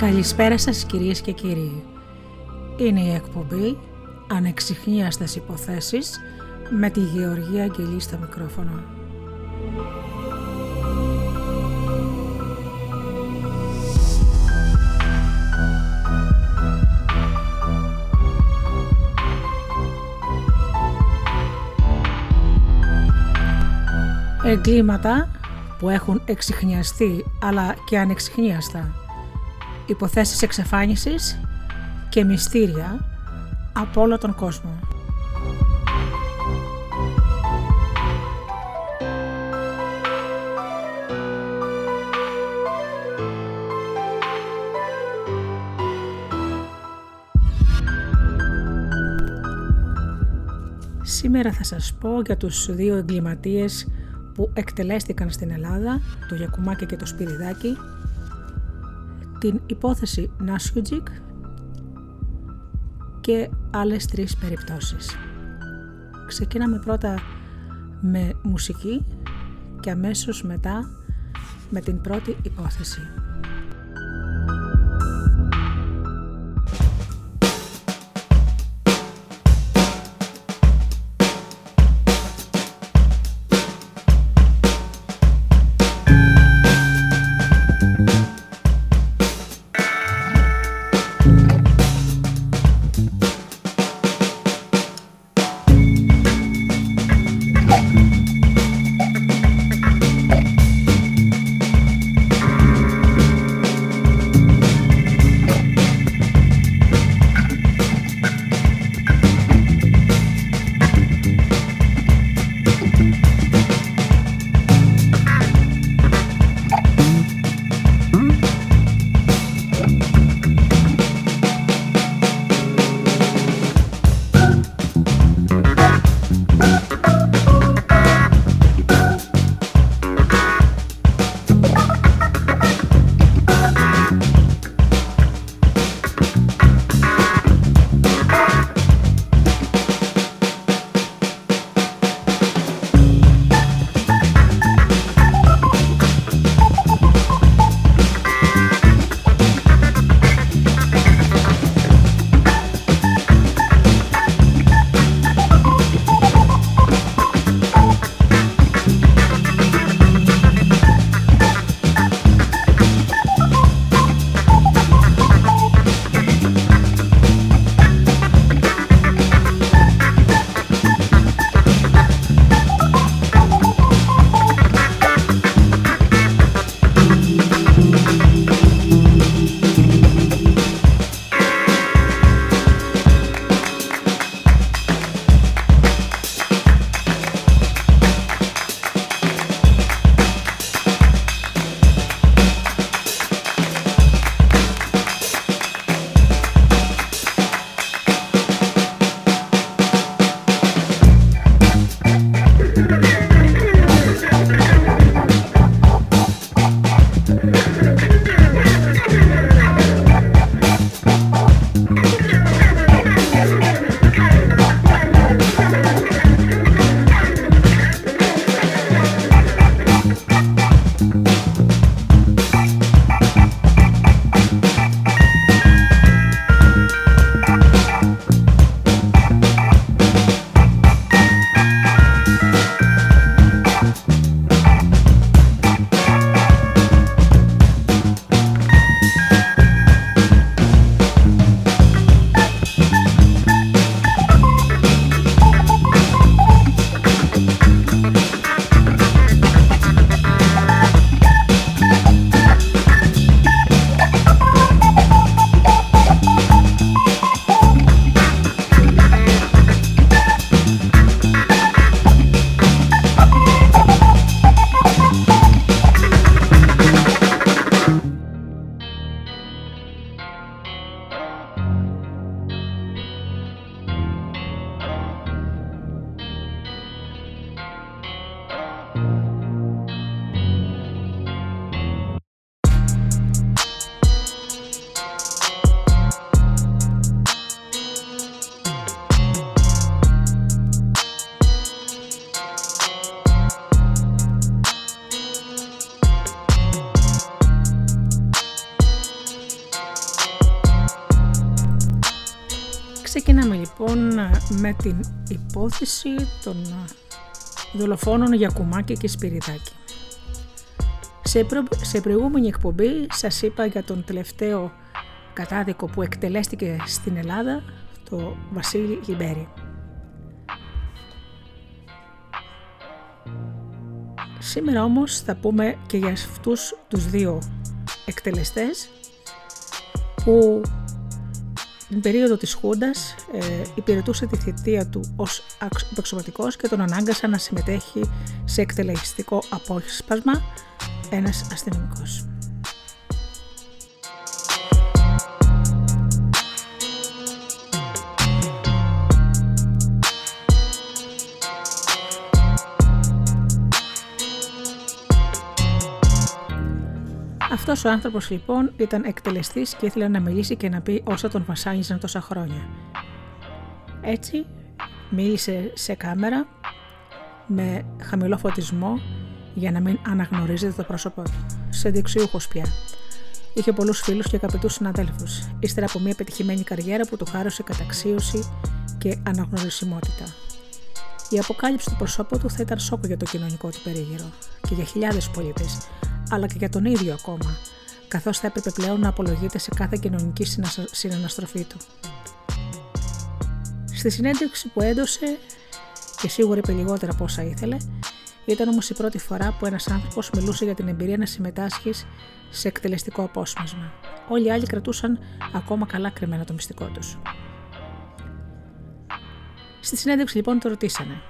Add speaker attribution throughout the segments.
Speaker 1: Καλησπέρα σας κυρίες και κύριοι. Είναι η εκπομπή Ανεξιχνίαστες υποθέσεις με τη Γεωργία Αγγελή στο μικρόφωνο. Εγκλήματα που έχουν εξιχνιαστεί αλλά και ανεξιχνίαστα. Υποθέσεις εξαφάνισης και μυστήρια από όλο τον κόσμο. Σήμερα θα σας πω για τους δύο εγκληματίες που εκτελέστηκαν στην Ελλάδα, το Γιακουμάκη και το Σπυριδάκι, την υπόθεση Νάσιουτζικ και άλλες τρεις περιπτώσεις. Ξεκίναμε πρώτα με μουσική και αμέσως μετά με την πρώτη υπόθεση. Με την υπόθεση των δολοφόνων για κουμάκι και σπυριδάκι. Σε, σε προηγούμενη εκπομπή σας είπα για τον τελευταίο κατάδικο που εκτελέστηκε στην Ελλάδα, το Βασίλη Γιμπέρι. Σήμερα όμως θα πούμε και για αυτούς τους δύο εκτελεστές που την περίοδο της Χούντας ε, υπηρετούσε τη θητεία του ως επεξωματικός και τον ανάγκασαν να συμμετέχει σε εκτελεστικό απόσπασμα ένας αστυνομικός. Αυτός ο άνθρωπος λοιπόν ήταν εκτελεστής και ήθελε να μιλήσει και να πει όσα τον βασάνιζαν τόσα χρόνια. Έτσι μίλησε σε κάμερα με χαμηλό φωτισμό για να μην αναγνωρίζεται το πρόσωπό του. Σε δεξιούχος πια. Είχε πολλούς φίλους και αγαπητούς συναδέλφους, ύστερα από μια πετυχημένη καριέρα που του χάρισε καταξίωση και αναγνωρισιμότητα. Η αποκάλυψη του προσώπου του θα ήταν σόκο για το κοινωνικό του περίγυρο και για χιλιάδες πολίτες, αλλά και για τον ίδιο ακόμα, καθώς θα έπρεπε πλέον να απολογείται σε κάθε κοινωνική συναναστροφή του. Στη συνέντευξη που έδωσε, και σίγουρα είπε λιγότερα από όσα ήθελε, ήταν όμως η πρώτη φορά που ένας άνθρωπος μιλούσε για την εμπειρία να συμμετάσχει σε εκτελεστικό απόσπασμα. Όλοι οι άλλοι κρατούσαν ακόμα καλά κρυμμένο το μυστικό τους. Στη συνέντευξη λοιπόν το ρωτήσανε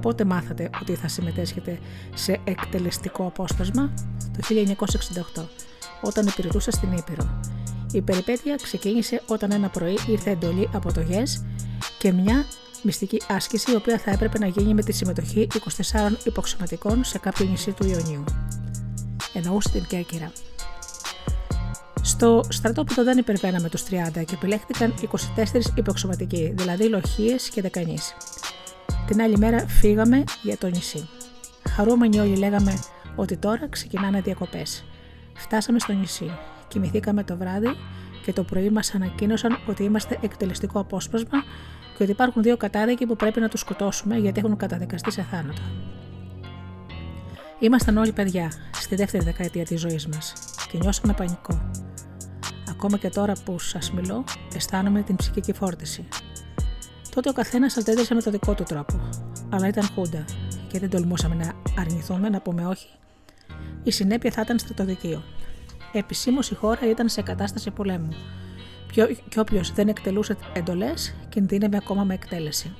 Speaker 1: Πότε μάθατε ότι θα συμμετέσχετε σε εκτελεστικό απόσπασμα; Το 1968, όταν υπηρετούσα στην Ήπειρο. Η περιπέτεια ξεκίνησε όταν ένα πρωί ήρθε εντολή από το ΓΕΣ και μια μυστική άσκηση η οποία θα έπρεπε να γίνει με τη συμμετοχή 24 υποξωματικών σε κάποιο νησί του Ιωνίου. Εννοούσε την Κέρκυρα. Στο στρατόπεδο δεν υπερβαίναμε τους 30 και επιλέχθηκαν 24 υποξωματικοί, δηλαδή λοχίες και δεκανείς. Την άλλη μέρα φύγαμε για το νησί. Χαρούμενοι όλοι λέγαμε ότι τώρα ξεκινάνε διακοπές. Φτάσαμε στο νησί, κοιμηθήκαμε το βράδυ και το πρωί μας ανακοίνωσαν ότι είμαστε εκτελεστικό απόσπασμα και ότι υπάρχουν δύο κατάδικοι που πρέπει να τους σκοτώσουμε γιατί έχουν καταδικαστεί σε θάνατο. Ήμασταν όλοι παιδιά στη δεύτερη δεκαετία της ζωής μας και νιώσαμε πανικό. Ακόμα και τώρα που σας μιλώ, αισθάνομαι την ψυχική φόρτιση. Τότε ο καθένας αντέδρασε με το δικό του τρόπο. Αλλά ήταν χούντα και δεν τολμούσαμε να αρνηθούμε να πούμε όχι. Η συνέπεια θα ήταν στρατοδικείο. Επισήμως η χώρα ήταν σε κατάσταση πολέμου. Και όποιος δεν εκτελούσε εντολές, κινδύνευε ακόμα με εκτέλεση.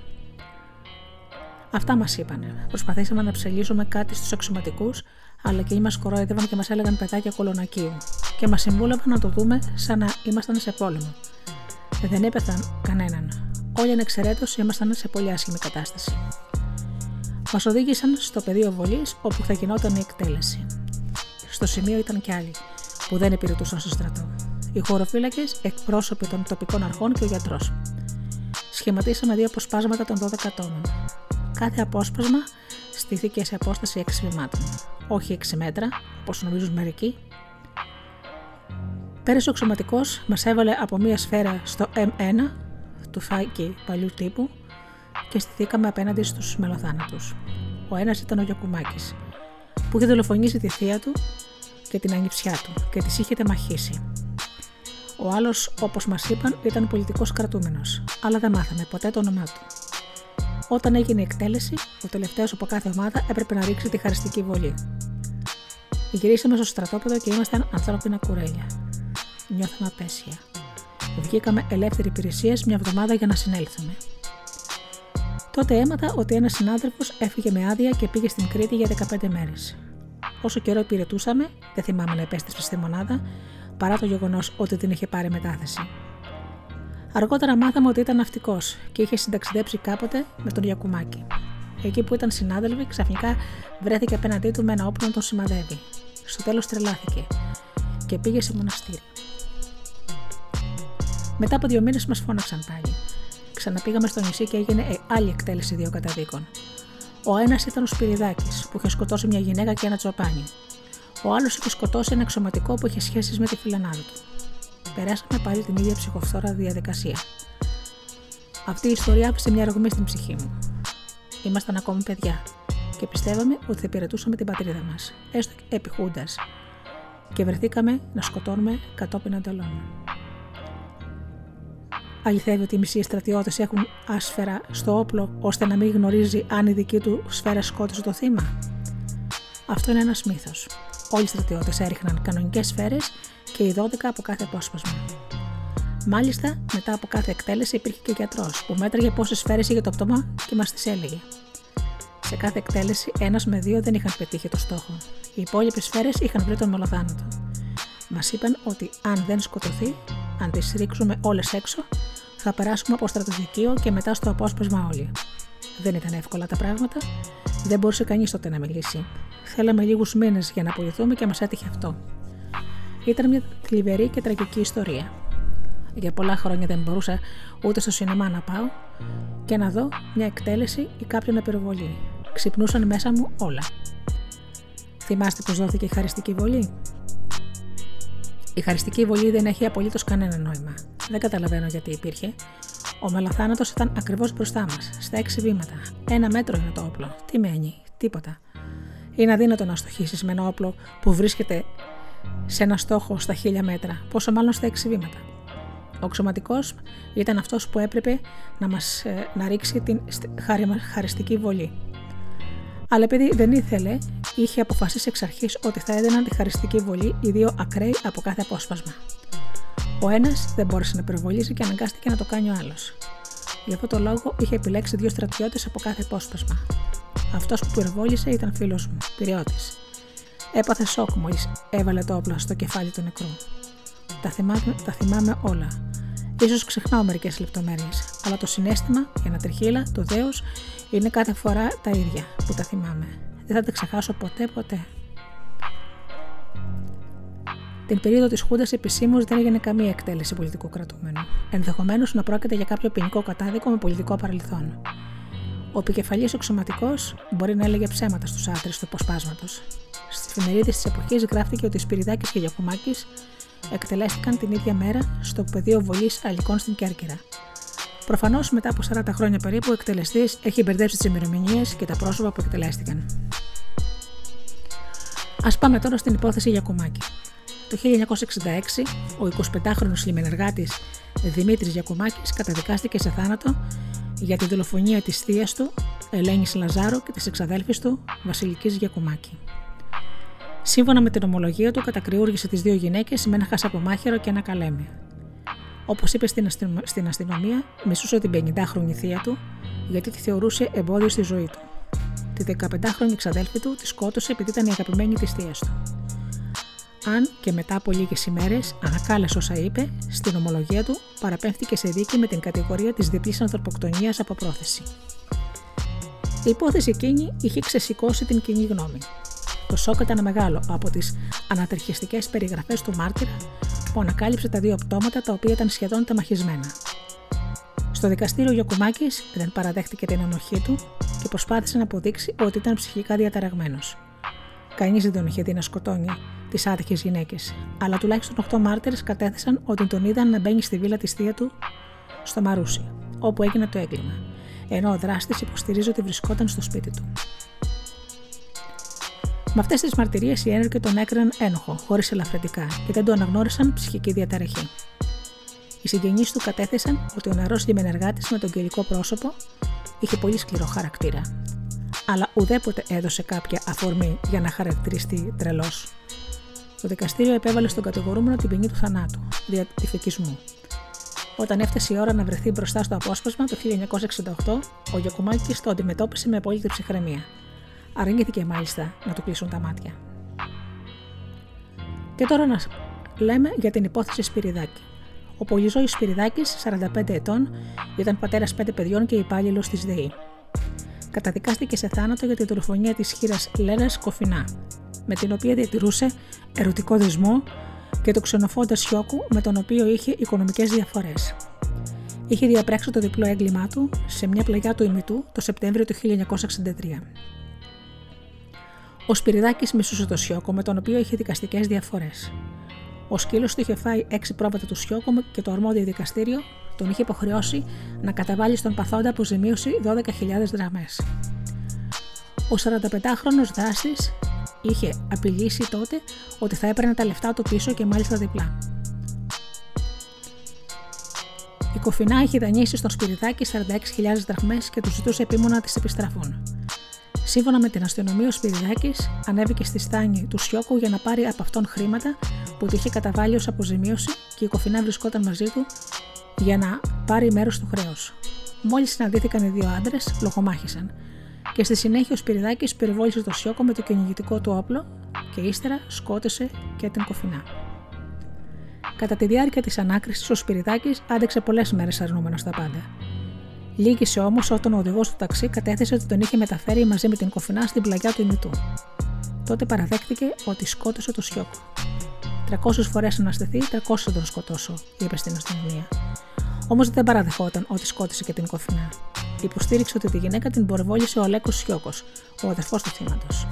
Speaker 1: Αυτά μας είπανε. Προσπαθήσαμε να ψελίσουμε κάτι στους αξιωματικούς, αλλά και μας κορόιδευαν και μας έλεγαν παιδάκια κολονακίου. Και μας συμβούλευαν να το δούμε σαν να ήμασταν σε πόλεμο. Δεν έπεθαν κανέναν. Όλοι ανεξαιρέτως ήμασταν σε πολύ άσχημη κατάσταση. Μας οδήγησαν στο πεδίο βολής όπου θα γινόταν η εκτέλεση. Στο σημείο ήταν κι άλλοι που δεν υπηρετούσαν στο στρατό. Οι χωροφύλακες, εκπρόσωποι των τοπικών αρχών και ο γιατρός. Σχηματίσαμε δύο αποσπάσματα των 12 τόνων. Κάθε απόσπασμα στήθηκε σε απόσταση 6 βημάτων. Όχι 6 μέτρα, όπως νομίζουν μερικοί. Πέρασε ο ξωματικός, μας έβαλε από μία σφαίρα στο M1 του φάκη παλιού τύπου και στηθήκαμε απέναντι στους μελοθάνατους. Ο ένας ήταν ο Γιακουμάκης, που είχε δολοφονήσει τη θεία του και την ανιψιά του και τις είχε τεμαχίσει. Ο άλλος, όπως μας είπαν, ήταν πολιτικός κρατούμενος, αλλά δεν μάθαμε ποτέ το όνομά του. Όταν έγινε η εκτέλεση, ο τελευταίος από κάθε ομάδα έπρεπε να ρίξει τη χαριστική βολή. Γυρίσαμε στο στρατόπεδο και ήμασταν ανθρώπινα κουρέλια. Νιώθαμε απέσια. Βγήκαμε ελεύθερη υπηρεσία μια εβδομάδα για να συνέλθουμε. Τότε έμαθα ότι ένας συνάδελφος έφυγε με άδεια και πήγε στην Κρήτη για 15 μέρες. Όσο καιρό υπηρετούσαμε, δεν θυμάμαι να επέστρεψε στη μονάδα, παρά το γεγονός ότι την είχε πάρει μετάθεση. Αργότερα μάθαμε ότι ήταν ναυτικός και είχε συνταξιδέψει κάποτε με τον Γιακουμάκη. Εκεί που ήταν συνάδελφοι, ξαφνικά βρέθηκε απέναντί του με ένα όπλο να τον σημαδεύει. Στο τέλος τρελάθηκε και πήγε σε μοναστήρι. Μετά από δύο μήνες μας φώναξαν πάλι. Ξαναπήγαμε στο νησί και έγινε ε, άλλη εκτέλεση δύο καταδίκων. Ο ένας ήταν ο Σπυριδάκης, που είχε σκοτώσει μια γυναίκα και ένα τσοπάνι. Ο άλλος είχε σκοτώσει ένα εξωματικό που είχε σχέσεις με τη φιλανάδα του. Περάσαμε πάλι την ίδια ψυχοφθόρα διαδικασία. Αυτή η ιστορία άφησε μια ρογμή στην ψυχή μου. Ήμασταν ακόμη παιδιά και πιστεύαμε ότι θα υπηρετούσαμε την πατρίδα μας, έστω επιχούντα, και βρεθήκαμε να σκοτώνουμε κατόπιν εντολών. Αληθεύει ότι οι μισοί στρατιώτες έχουν άσφαιρα στο όπλο ώστε να μην γνωρίζει αν η δική του σφαίρα σκότωσε το θύμα. Αυτό είναι ένας μύθος. Όλοι οι στρατιώτες έριχναν κανονικές σφαίρες και οι 12 από κάθε απόσπασμα. Μάλιστα, μετά από κάθε εκτέλεση υπήρχε και γιατρός που μέτραγε πόσες σφαίρες είχε το πτώμα και μας τις έλεγε. Σε κάθε εκτέλεση, ένας με δύο δεν είχαν πετύχει το στόχο. Οι υπόλοιπες σφαίρες είχαν βρει τον μολοθάνατο. Μας είπαν ότι αν δεν σκοτωθεί, αν τις ρίξουμε όλες έξω, θα περάσουμε από στρατοδικείο και μετά στο απόσπασμα όλοι. Δεν ήταν εύκολα τα πράγματα, δεν μπορούσε κανείς τότε να μιλήσει. Θέλαμε λίγους μήνες για να απολυθούμε και μας έτυχε αυτό. Ήταν μια θλιβερή και τραγική ιστορία. Για πολλά χρόνια δεν μπορούσα ούτε στο σινεμά να πάω και να δω μια εκτέλεση ή κάποιον απειροβολή. Ξυπνούσαν μέσα μου όλα. Θυμάστε πως δόθηκε η χαριστική βολή; Η χαριστική βολή δεν έχει απολύτως κανένα νόημα. Δεν καταλαβαίνω γιατί υπήρχε. Ο μελαθάνατος ήταν ακριβώς μπροστά μας, στα έξι βήματα. Ένα μέτρο είναι το όπλο. Τι μένει, τίποτα. Είναι αδύνατο να στοχίσεις με ένα όπλο που βρίσκεται σε ένα στόχο στα χίλια μέτρα, πόσο μάλλον στα έξι βήματα. Ο ξωματικός ήταν αυτός που έπρεπε να μας ε, να ρίξει την χαριστική βολή. Αλλά επειδή δεν ήθελε, είχε αποφασίσει εξ αρχής ότι θα έδιναν τη χαριστική βολή οι δύο ακραίοι από κάθε απόσπασμα. Ο ένας δεν μπόρεσε να πυροβολήσει και αναγκάστηκε να το κάνει ο άλλος. Γι' αυτό το λόγο είχε επιλέξει δύο στρατιώτες από κάθε απόσπασμα. Αυτός που πυροβόλησε ήταν φίλος μου, πυριώτης. Έπαθε σοκ μόλις έβαλε το όπλο στο κεφάλι του νεκρού. Τα θυμάμαι, τα θυμάμαι όλα. Ίσως ξεχνάω μερικές λεπτομέρειες, αλλά το συνέστημα για να τριχύλα, το δέος, είναι κάθε φορά τα ίδια που τα θυμάμαι. Δεν θα τα ξεχάσω ποτέ ποτέ. Την περίοδο της Χούντας επισήμως δεν έγινε καμία εκτέλεση πολιτικού κρατούμενου. Ενδεχομένως να πρόκειται για κάποιο ποινικό κατάδικο με πολιτικό παρελθόν. Ο επικεφαλής εξωματικό μπορεί να έλεγε ψέματα στους άντρες του αποσπάσματος. Στι εφημερίδες της εποχής γράφτηκε ότι Σπυριδάκης και Γιακουμάκης εκτελέστηκαν την ίδια μέρα στο πεδίο βολής Αλικών στην Κέρκυρα. Προφανώς μετά από 40 χρόνια περίπου, ο εκτελεστής έχει μπερδέψει τις ημερομηνίες και τα πρόσωπα που εκτελέστηκαν. Α πάμε τώρα στην υπόθεση Γιακουμάκη. Το 1966, ο 25χρονο λιμενεργάτης Δημήτρης Γιακουμάκης καταδικάστηκε σε θάνατο για τη δολοφονία της θεία του, Ελένης Λαζάρου και της εξαδέλφης του, Βασιλικής Γιακουμάκη. Σύμφωνα με την ομολογία του, κατακριούργησε τις δύο γυναίκες με ένα χασαπομάχαιρο και ένα καλέμι. Όπως είπε στην αστυνομία, μισούσε την 50χρονη θεία του, γιατί τη θεωρούσε εμπόδιο στη ζωή του. Τη 15χρονη εξαδέλφη του τη σκότωσε επειδή ήταν η αγαπημένη της θεία του. Αν και μετά από λίγες ημέρες ανακάλεσε όσα είπε, στην ομολογία του παραπέμφθηκε σε δίκη με την κατηγορία της διπλής ανθρωποκτονίας από πρόθεση. Η υπόθεση εκείνη είχε ξεσηκώσει την κοινή γνώμη. Το σοκ ήταν μεγάλο από τις ανατριχιστικέ περιγραφές του μάρτυρα που ανακάλυψε τα δύο πτώματα τα οποία ήταν σχεδόν τεμαχισμένα. Στο δικαστήριο ο Γιακουμάκης δεν παραδέχτηκε την ανοχή του και προσπάθησε να αποδείξει ότι ήταν ψυχικά διαταραγμένος. Κανείς δεν τον είχε δει να σκοτώνει τις άτυχες γυναίκες, αλλά τουλάχιστον 8 μάρτυρες κατέθεσαν ότι τον είδαν να μπαίνει στη βίλα της θεία του στο Μαρούσι, όπου έγινε το έγκλημα, ενώ ο δράστης υποστηρίζει ότι βρισκόταν στο σπίτι του. Με αυτές τις μαρτυρίες οι ένορκοι τον έκριναν ένοχο, χωρίς ελαφρυντικά και δεν το αναγνώρισαν ψυχική διαταραχή. Οι συγγενείς του κατέθεσαν ότι ο νερό λιμενεργάτη με τον κυρικό πρόσωπο είχε πολύ σκληρό χαρακτήρα, αλλά ουδέποτε έδωσε κάποια αφορμή για να χαρακτηριστεί τρελός. Το δικαστήριο επέβαλε στον κατηγορούμενο την ποινή του θανάτου, δια τυφικισμού. Όταν έφτασε η ώρα να βρεθεί μπροστά στο απόσπασμα το 1968, ο Γιακουμάκης το αντιμετώπισε με απόλυτη ψυχραιμία. Αρνήθηκε μάλιστα να του κλείσουν τα μάτια. Και τώρα να λέμε για την υπόθεση Σπυριδάκη. Ο Πολυζώης Σπυριδάκης, 45 ετών, ήταν πατέρας πέντε παιδιών και υπάλληλος της ΔΕΗ. Καταδικάστηκε σε θάνατο για τη δολοφονία της χείρας Λένας Κοφινά, με την οποία διατηρούσε ερωτικό δεσμό και το ξενοφόντα Σιώκου με τον οποίο είχε οικονομικές διαφορές. Είχε διαπράξει το διπλό έγκλημά του σε μια πλαγιά του ημιτού το Σεπτέμβριο του 1963. Ο Σπυριδάκης μισούσε το Σιώκο με τον οποίο είχε δικαστικές διαφορές. Ο σκύλος του είχε φάει έξι πρόβατα του Σιώκο και το αρμόδιο δικαστήριο τον είχε υποχρεώσει να καταβάλει στον παθόντα αποζημίωση 12.000 δραμές. Ο 45χρονος δράστης είχε απειλήσει τότε ότι θα έπαιρνε τα λεφτά του πίσω και μάλιστα διπλά. Η Κοφινά είχε δανείσει στον Σπυριδάκη 46.000 δραχμές και του ζητούσε επίμονα να τις επιστραφούν. Σύμφωνα με την αστυνομία, ο Σπυριδάκη ανέβηκε στη στάνη του Σιώκου για να πάρει από αυτόν χρήματα που του είχε καταβάλει ως αποζημίωση και η Κοφινά βρισκόταν μαζί του για να πάρει μέρος του χρέους. Μόλις συναντήθηκαν οι δύο άντρες, λογομάχησαν και στη συνέχεια ο Σπυριδάκης περιβόλησε το Σιώκο με το κυνηγητικό του όπλο και ύστερα σκότωσε και την Κοφινά. Κατά τη διάρκεια της ανάκρισης, ο Σπυριδάκης άντεξε πολλές μέρες αρνούμενος στα πάντα. Λύγησε όμως όταν ο οδηγός του ταξί κατέθεσε ότι τον είχε μεταφέρει μαζί με την κοφινά στην πλαγιά του Ινιτού. Τότε παραδέχτηκε ότι σκότωσε το Σιώκο. 300 φορές αναστηθεί, 300 θα τον σκοτώσω, είπε στην αστυνομία. Όμως δεν παραδεχόταν ότι σκότωσε και την κοφινά. Υποστήριξε ότι τη γυναίκα την πορευόλησε ο Αλέκος Σιώκος, ο αδερφός του θύματος.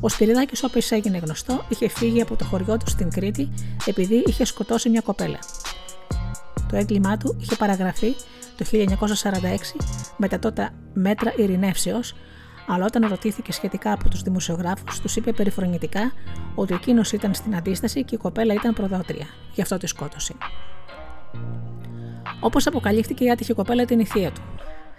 Speaker 1: Ο Σπυριδάκης, όπω έγινε γνωστό, είχε φύγει από το χωριό του στην Κρήτη επειδή είχε σκοτώσει μια κοπέλα. Το έγκλημά του είχε παραγραφεί το 1946 με τα τότε μέτρα ειρηνεύσεως, αλλά όταν ρωτήθηκε σχετικά από τους δημοσιογράφους, τους είπε περιφρονητικά ότι εκείνος ήταν στην αντίσταση και η κοπέλα ήταν προδότρια. Γι' αυτό τη σκότωσε. Όπως αποκαλύφθηκε, η άτυχη κοπέλα την ηθεία του,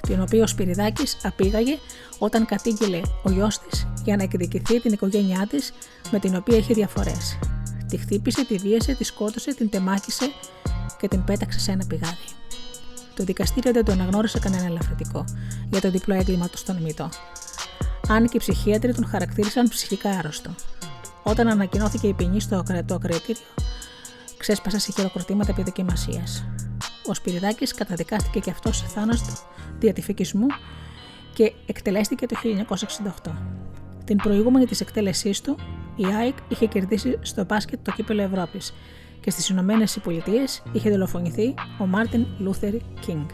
Speaker 1: την οποία ο Σπυριδάκης απήγαγε όταν κατήγγειλε ο γιος της για να εκδικηθεί την οικογένειά της με την οποία είχε διαφορές. Τη χτύπησε, τη βίασε, τη σκότωσε, την τεμάχισε και την πέταξε σε ένα πηγάδι. Το δικαστήριο δεν το αναγνώρισε κανένα ελαφρυντικό για το διπλό έγκλημα του στον ημιτό. Αν και οι ψυχίατροι τον χαρακτήρισαν ψυχικά άρρωστο. Όταν ανακοινώθηκε η ποινή στο ακροατήριο, ξέσπασε σε χειροκροτήματα επί δοκιμασίας. Ο Σπυριδάκης καταδικάστηκε και αυτός σε θάνατο διατυφικισμού και εκτελέστηκε το 1968. Την προηγούμενη της εκτέλεσής του, η ΑΕΚ είχε κερδίσει στο μπάσκετ το κύπελο Ευρώπης και στις Ηνωμένες Πολιτείες είχε δολοφονηθεί ο Μάρτιν Λούθερ Κίνγκ.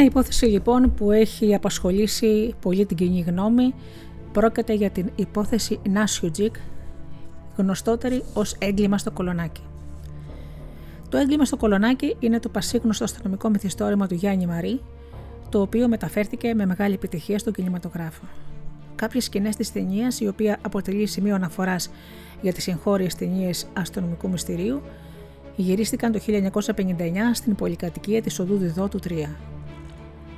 Speaker 1: Μια υπόθεση λοιπόν που έχει απασχολήσει πολύ την κοινή γνώμη πρόκειται για την υπόθεση Νάσιουτζικ, γνωστότερη ως έγκλημα στο κολονάκι. Το έγκλημα στο κολονάκι είναι το πασίγνωστο αστυνομικό μυθιστόρημα του Γιάννη Μαρή, το οποίο μεταφέρθηκε με μεγάλη επιτυχία στον κινηματογράφο. Κάποιες σκηνές της ταινίας, η οποία αποτελεί σημείο αναφοράς για τις εγχώριες ταινίες αστυνομικού μυστηρίου, γυρίστηκαν το 1959 στην πολυκατοικία της Οδού Διδότου 3.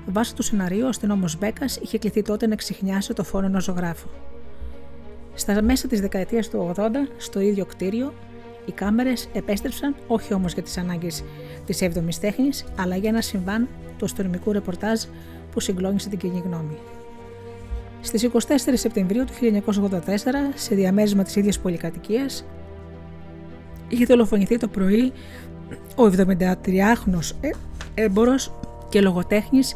Speaker 1: Βάσει του σεναρίου, ο αστυνόμος Μπέκας είχε κληθεί τότε να ξεχνιάσει το φόνο ενός ζωγράφου. Στα μέσα της δεκαετίας του 80, στο ίδιο κτίριο, οι κάμερες επέστρεψαν όχι όμως για τις ανάγκες της 7η τέχνης, αλλά για ένα συμβάν του αστυνομικού ρεπορτάζ που συγκλώνησε την κοινή γνώμη. Στις 24 Σεπτεμβρίου του 1984, σε διαμέρισμα της ίδιας πολυκατοικίας, είχε δολοφονηθεί το πρωί ο 73χρονος έμπορος και λογοτέχνης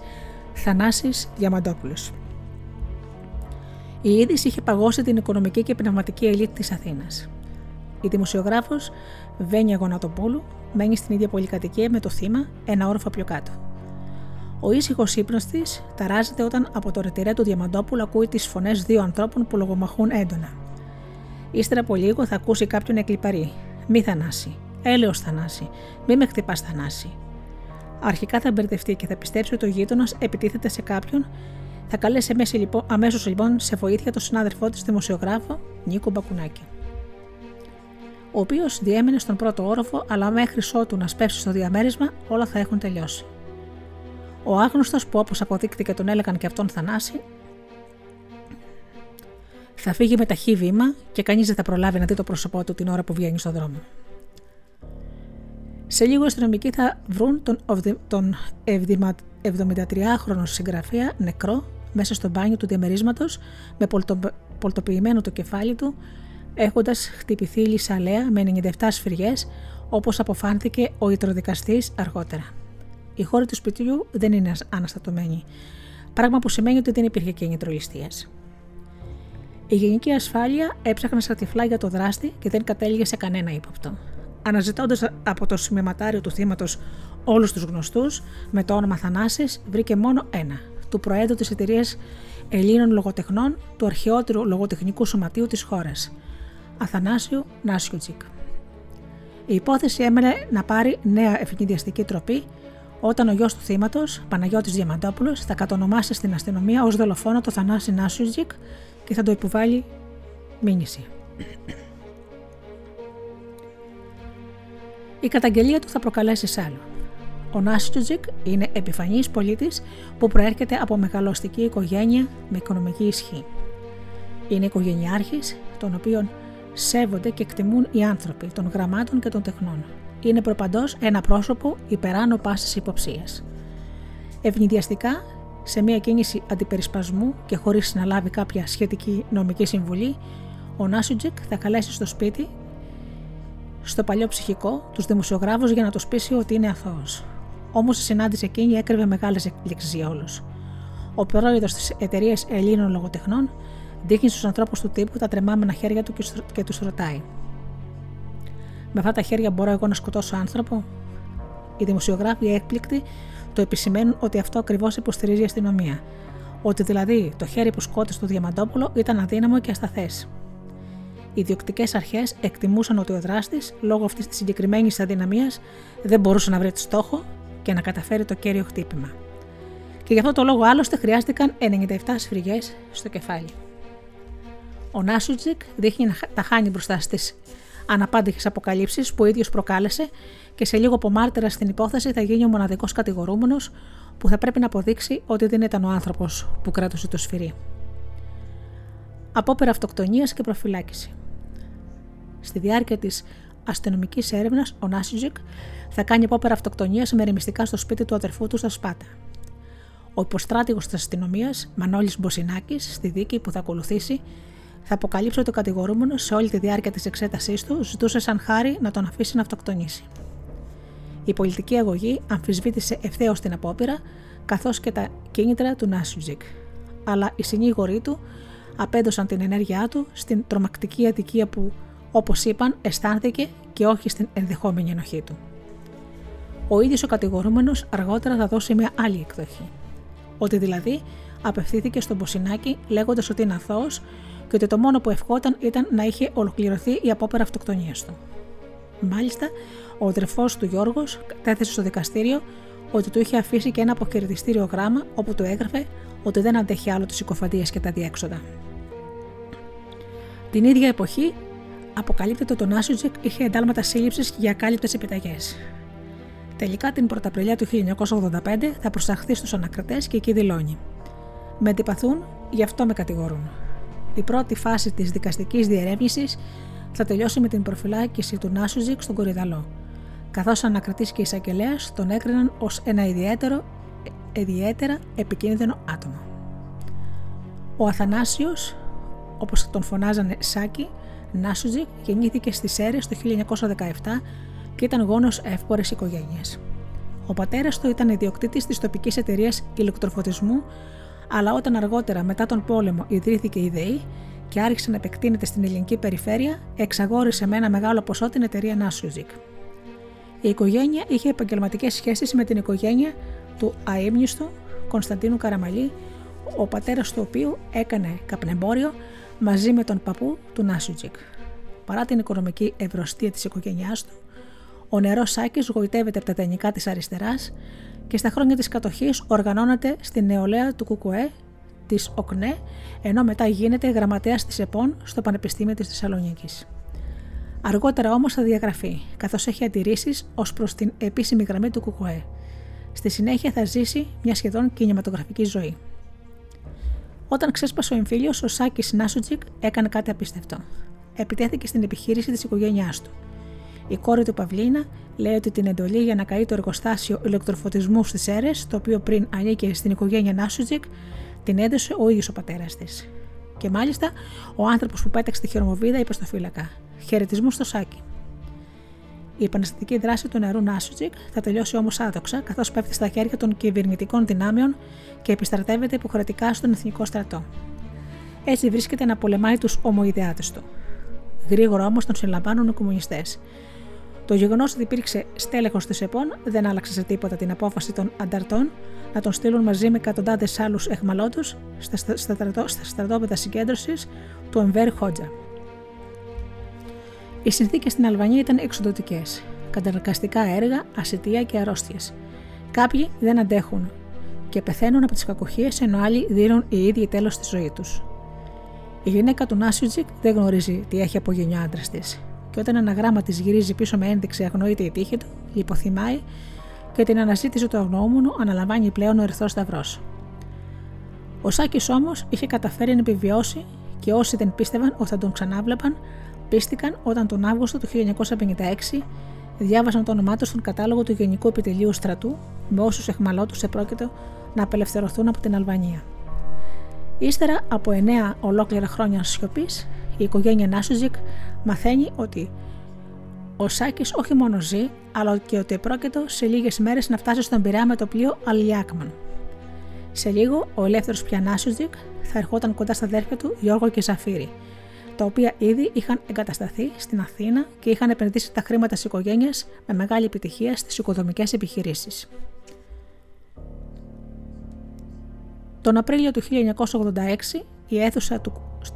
Speaker 1: Θανάσης Διαμαντόπουλος. Η είδηση είχε παγώσει την οικονομική και πνευματική ελίτ της Αθήνας. Η δημοσιογράφος Βένια Γονατοπούλου μένει στην ίδια πολυκατοικία με το θύμα ένα όροφο πιο κάτω. Ο ήσυχος ύπνος της ταράζεται όταν από το ρετυρέ του Διαμαντόπουλου ακούει τις φωνές δύο ανθρώπων που λογομαχούν έντονα. Ύστερα από λίγο θα ακούσει κάποιον εκλυπαρή. Μη θανάσει. Έλεος θανάσει. Μη με χτυπάς θανάσει. Αρχικά θα μπερδευτεί και θα πιστέψει ότι ο γείτονας επιτίθεται σε κάποιον. Θα καλέσει λοιπόν, αμέσως λοιπόν σε βοήθεια τον συνάδελφό της δημοσιογράφο Νίκο Μπακουνάκη. Ο οποίος διέμενε στον πρώτο όροφο, αλλά μέχρι ότου να σπεύσει στο διαμέρισμα, όλα θα έχουν τελειώσει. Ο άγνωστος που όπως αποδείχτηκε τον έλεγαν και αυτόν θανάσει, θα φύγει με ταχύ βήμα και κανείς δεν θα προλάβει να δει το πρόσωπό του την ώρα που βγαίνει στον δρόμο. Σε λίγο οι αστυνομικοί θα βρουν τον, τον 73χρονο συγγραφέα νεκρό μέσα στο μπάνιο του διαμερίσματος με πολτοποιημένο το κεφάλι του, έχοντας χτυπηθεί λησαλέα με 97 σφυριές, όπως αποφάνθηκε ο ιτροδικαστή αργότερα. Η χώρα του σπιτιού δεν είναι αναστατωμένη, πράγμα που σημαίνει ότι δεν υπήρχε κίνητρο ληστείας. Η γενική ασφάλεια έψαχνε στα τυφλά για το δράστη και δεν κατέληγε σε κανένα ύποπτο. Αναζητώντας από το σημειωματάριο του θύματος όλους τους γνωστούς, με το όνομα Θανάσης, βρήκε μόνο ένα, του Προέδρου της εταιρείας Ελλήνων Λογοτεχνών του αρχαιότερου λογοτεχνικού σωματείου της χώρας, Αθανάσιο Νάσιουτζικ. Η υπόθεση έμενε να πάρει νέα ευνηδιαστική τροπή όταν ο γιος του θύματος, Παναγιώτης Διαμαντόπουλος, θα κατονομάσει στην αστυνομία ως δολοφόνο το Θανάση Νάσιουτζικ και θα το υποβάλει μήνυση. Η καταγγελία του θα προκαλέσει σ' άλλο. Ο Νάσιτζικ είναι επιφανής πολίτης που προέρχεται από μεγαλωστική οικογένεια με οικονομική ισχύ. Είναι οικογενειάρχης, τον οποίον σέβονται και εκτιμούν οι άνθρωποι των γραμμάτων και των τεχνών. Είναι προπαντός ένα πρόσωπο υπεράνω πάσης υποψίας. Ευνηδιαστικά, σε μια κίνηση αντιπερισπασμού και χωρίς να λάβει κάποια σχετική νομική συμβουλή, ο Νάσιτζικ θα καλέσει στο σπίτι στο παλιό ψυχικό τους δημοσιογράφους για να το σπίσει ότι είναι αθώος. Όμως η συνάντηση εκείνη έκρυβε μεγάλες εκπλήξεις για όλους. Ο πρόεδρο της εταιρείας Ελλήνων Λογοτεχνών δείχνει στους ανθρώπους του τύπου τα τρεμάμενα χέρια του και τους ρωτάει: Με αυτά τα χέρια μπορώ εγώ να σκοτώσω άνθρωπο; Οι δημοσιογράφοι έκπληκτοι το επισημαίνουν ότι αυτό ακριβώς υποστηρίζει η αστυνομία. Ότι δηλαδή το χέρι που σκότωσε το Διαμαντόπουλο ήταν αδύναμο και ασταθές. Οι διοκτικέ αρχές εκτιμούσαν ότι ο δράστης, λόγω αυτής της συγκεκριμένης αδυναμίας, δεν μπορούσε να βρει το στόχο και να καταφέρει το κέριο χτύπημα. Και γι' αυτό το λόγο άλλωστε χρειάστηκαν 97 σφυριγές στο κεφάλι. Ο Νάσουτζικ δείχνει να τα χάνει μπροστά στις αναπάντηχες αποκαλύψεις που ο ίδιος προκάλεσε και σε λίγο από μάρτυρα στην υπόθεση θα γίνει ο μοναδικός κατηγορούμενος που θα πρέπει να αποδείξει ότι δεν ήταν ο άνθρωπος που κράτησε το σφυρί. Απόπερα αυτοκτονίας και προφυλάκηση. Στη διάρκεια της αστυνομικής έρευνας, ο Νάσιτζικ θα κάνει απόπερα αυτοκτονίας με ρεμιστικά στο σπίτι του αδερφού του στα Σπάτα. Ο υποστράτηγος της αστυνομίας, Μανώλης Μποσινάκης, στη δίκη που θα ακολουθήσει, θα αποκαλύψει ότι ο κατηγορούμενος σε όλη τη διάρκεια της εξέτασής του ζητούσε σαν χάρη να τον αφήσει να αυτοκτονήσει. Η πολιτική αγωγή αμφισβήτησε ευθέως την απόπειρα, καθώς και τα κίνητρα του Νάσιτζικ. Αλλά οι συνήγοροι του απέδωσαν την ενέργειά του στην τρομακτική αδικία που Όπως είπαν, αισθάνθηκε και όχι στην ενδεχόμενη ενοχή του. ο ίδιος ο κατηγορούμενος αργότερα θα δώσει μια άλλη εκδοχή. Ότι δηλαδή απευθύνθηκε στον Ποσινάκη λέγοντας ότι είναι αθώος και ότι το μόνο που ευχόταν ήταν να είχε ολοκληρωθεί η απόπερα αυτοκτονίας του. Μάλιστα, ο αδερφός του Γιώργος κατέθεσε στο δικαστήριο ότι του είχε αφήσει και ένα αποχαιρετιστήριο γράμμα όπου του έγραφε ότι δεν αντέχει άλλο τις συκοφαντίε και τα διέξοδα. Την ίδια εποχή αποκαλύπτεται ότι ο Νάσιουτζεκ είχε εντάλματα σύλληψης για ακάλυπτες επιταγές. Τελικά την Πρωταπριλιά του 1985 θα προσταχθεί στους ανακριτές και εκεί δηλώνει: Με αντιπαθούν, γι' αυτό με κατηγορούν. Η πρώτη φάση της δικαστικής διερεύνησης θα τελειώσει με την προφυλάκηση του Νάσιουζικ στον Κορυδαλό, καθώς ανακριτής και εισαγγελέα τον έκριναν ως ένα ιδιαίτερο, ιδιαίτερα επικίνδυνο άτομο. Ο Αθανάσιος, όπως τον φωνάζανε Σάκη, Νάσουζικ γεννήθηκε στις Σέρες το 1917 και ήταν γόνος εύπορες οικογένειας. Ο πατέρας του ήταν ιδιοκτήτης της τοπικής εταιρείας ηλεκτροφωτισμού, αλλά όταν αργότερα μετά τον πόλεμο ιδρύθηκε η ΔΕΗ και άρχισε να επεκτείνεται στην ελληνική περιφέρεια, εξαγόρισε με ένα μεγάλο ποσό την εταιρεία Νάσουζικ. Η οικογένεια είχε επαγγελματικές σχέσεις με την οικογένεια του αείμνηστου Κωνσταντίνου Καραμαλή, ο πατέρας του οποίου έκανε καπνεμπόριο μαζί με τον παππού του Νάσουτζικ. Παρά την οικονομική ευρωστία της οικογένειάς του, ο νερό Σάκης γοητεύεται από τα τεχνικά της αριστεράς και στα χρόνια της κατοχής οργανώνεται στη νεολαία του Κουκουέ, της ΟΚΝΕ, ενώ μετά γίνεται γραμματέας της ΕΠΟΝ στο Πανεπιστήμιο της Θεσσαλονίκης. Αργότερα όμως θα διαγραφεί, καθώς έχει αντιρρήσεις ως προς την επίσημη γραμμή του Κουκουέ. Στη συνέχεια θα ζήσει μια σχεδόν κινηματογραφική ζωή. Όταν ξέσπασε ο εμφύλιος, ο Σάκης Νάσουτζικ έκανε κάτι απίστευτο. Επιτέθηκε στην επιχείρηση της οικογένειάς του. Η κόρη του Παυλίνα λέει ότι την εντολή για να καεί το εργοστάσιο ηλεκτροφωτισμούς στι αίρε, το οποίο πριν ανήκε στην οικογένεια Νάσουτζικ, την έδωσε ο ίδιος ο πατέρας της. Και μάλιστα ο άνθρωπος που πέταξε τη χειρομοβίδα είπε στο φύλακα: Χαιρετισμού στο Σάκη. Η επαναστατική δράση του νερού Νάσουτζικ θα τελειώσει όμως άδοξα, καθώς πέφτει στα χέρια των κυβερνητικών δυνάμεων και επιστρατεύεται υποχρεωτικά στον εθνικό στρατό. Έτσι βρίσκεται να πολεμάει τους ομοειδεάτε του. Γρήγορα όμως τον συλλαμβάνουν οι κομμουνιστές. Το γεγονός ότι υπήρξε στέλεχος της ΕΠΟΝ δεν άλλαξε σε τίποτα την απόφαση των ανταρτών να τον στείλουν μαζί με εκατοντάδες άλλους εχμαλώτους στα, στα στρατόπεδα συγκέντρωσης του Εμβέρ Χότζα. Οι συνθήκες στην Αλβανία ήταν εξοδοτικέ. Καταναγκαστικά έργα, ασυτεία και αρρώστιες. Κάποιοι δεν αντέχουν και πεθαίνουν από τις κακοχίε, ενώ άλλοι δίνουν οι ίδιοι τέλος στη ζωή τους. Η γυναίκα του Νάσιουτζικ δεν γνωρίζει τι έχει απογενειό άντρας της, και όταν ένα γράμμα της γυρίζει πίσω με ένδειξη αγνοείται η τύχη του, λιποθυμάει και την αναζήτηση του αγνοούμενου αναλαμβάνει πλέον ο Ερθρό Σταυρός. Ο Σάκης όμως είχε καταφέρει να επιβιώσει και όσοι δεν πίστευαν ότι θα τον ξανάβλεπαν, πίστηκαν όταν τον Αύγουστο του 1956 διάβασαν το όνομά τους στον κατάλογο του Γενικού Επιτελείου Στρατού με όσους εχμαλώτους επρόκειτο να απελευθερωθούν από την Αλβανία. Ύστερα από εννέα ολόκληρα χρόνια σιωπής, η οικογένεια Νάσουζικ μαθαίνει ότι ο Σάκης όχι μόνο ζει, αλλά και ότι επρόκειτο σε λίγες μέρες να φτάσει στον Πειραιά με το πλοίο Αλιάκμαν. Σε λίγο, ο ελεύθερος πια Νάσουζικ θα ερχόταν κοντά στα αδέρφια του Γιώργο και Ζαφύρι, τα οποία ήδη είχαν εγκατασταθεί στην Αθήνα και είχαν επενδύσει τα χρήματα τη οικογένεια με μεγάλη επιτυχία στις οικοδομικές επιχειρήσεις. Τον Απρίλιο του 1986 η αίθουσα του,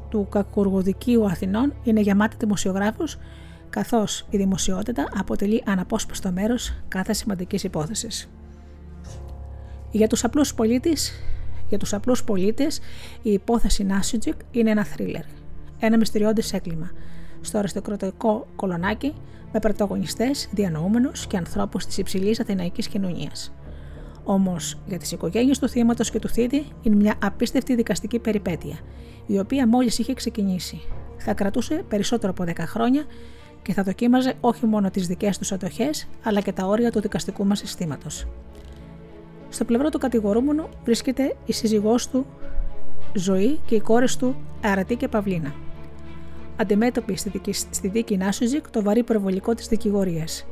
Speaker 1: του Κακουργοδικείου Αθηνών είναι γεμάτη δημοσιογράφους, καθώς η δημοσιότητα αποτελεί αναπόσπαστο μέρος κάθε σημαντικής υπόθεσης. Για τους απλούς πολίτες, για τους απλούς πολίτες η υπόθεση Νάσιτζικ είναι ένα θρίλερ ένα μυστηριώδη έγκλημα στο αριστοκρατικό κολονάκι με πρωταγωνιστές, διανοούμενου και ανθρώπους της υψηλής αθηναϊκής κοινωνίας. Όμως για τις οικογένειες του θύματος και του θήτη είναι μια απίστευτη δικαστική περιπέτεια, η οποία μόλις είχε ξεκινήσει. Θα κρατούσε περισσότερο από 10 χρόνια και θα δοκίμαζε όχι μόνο τις δικές τους αντοχές, αλλά και τα όρια του δικαστικού μας συστήματος. Στο πλευρό του κατηγορούμενου βρίσκεται η σύζυγός του Ζωή και οι κόρες του Αρατή και Παυλίνα αντιμέτωπη στη δίκη, στη δίκη Νάσουζικ το βαρύ προβολικό της δικηγορίας.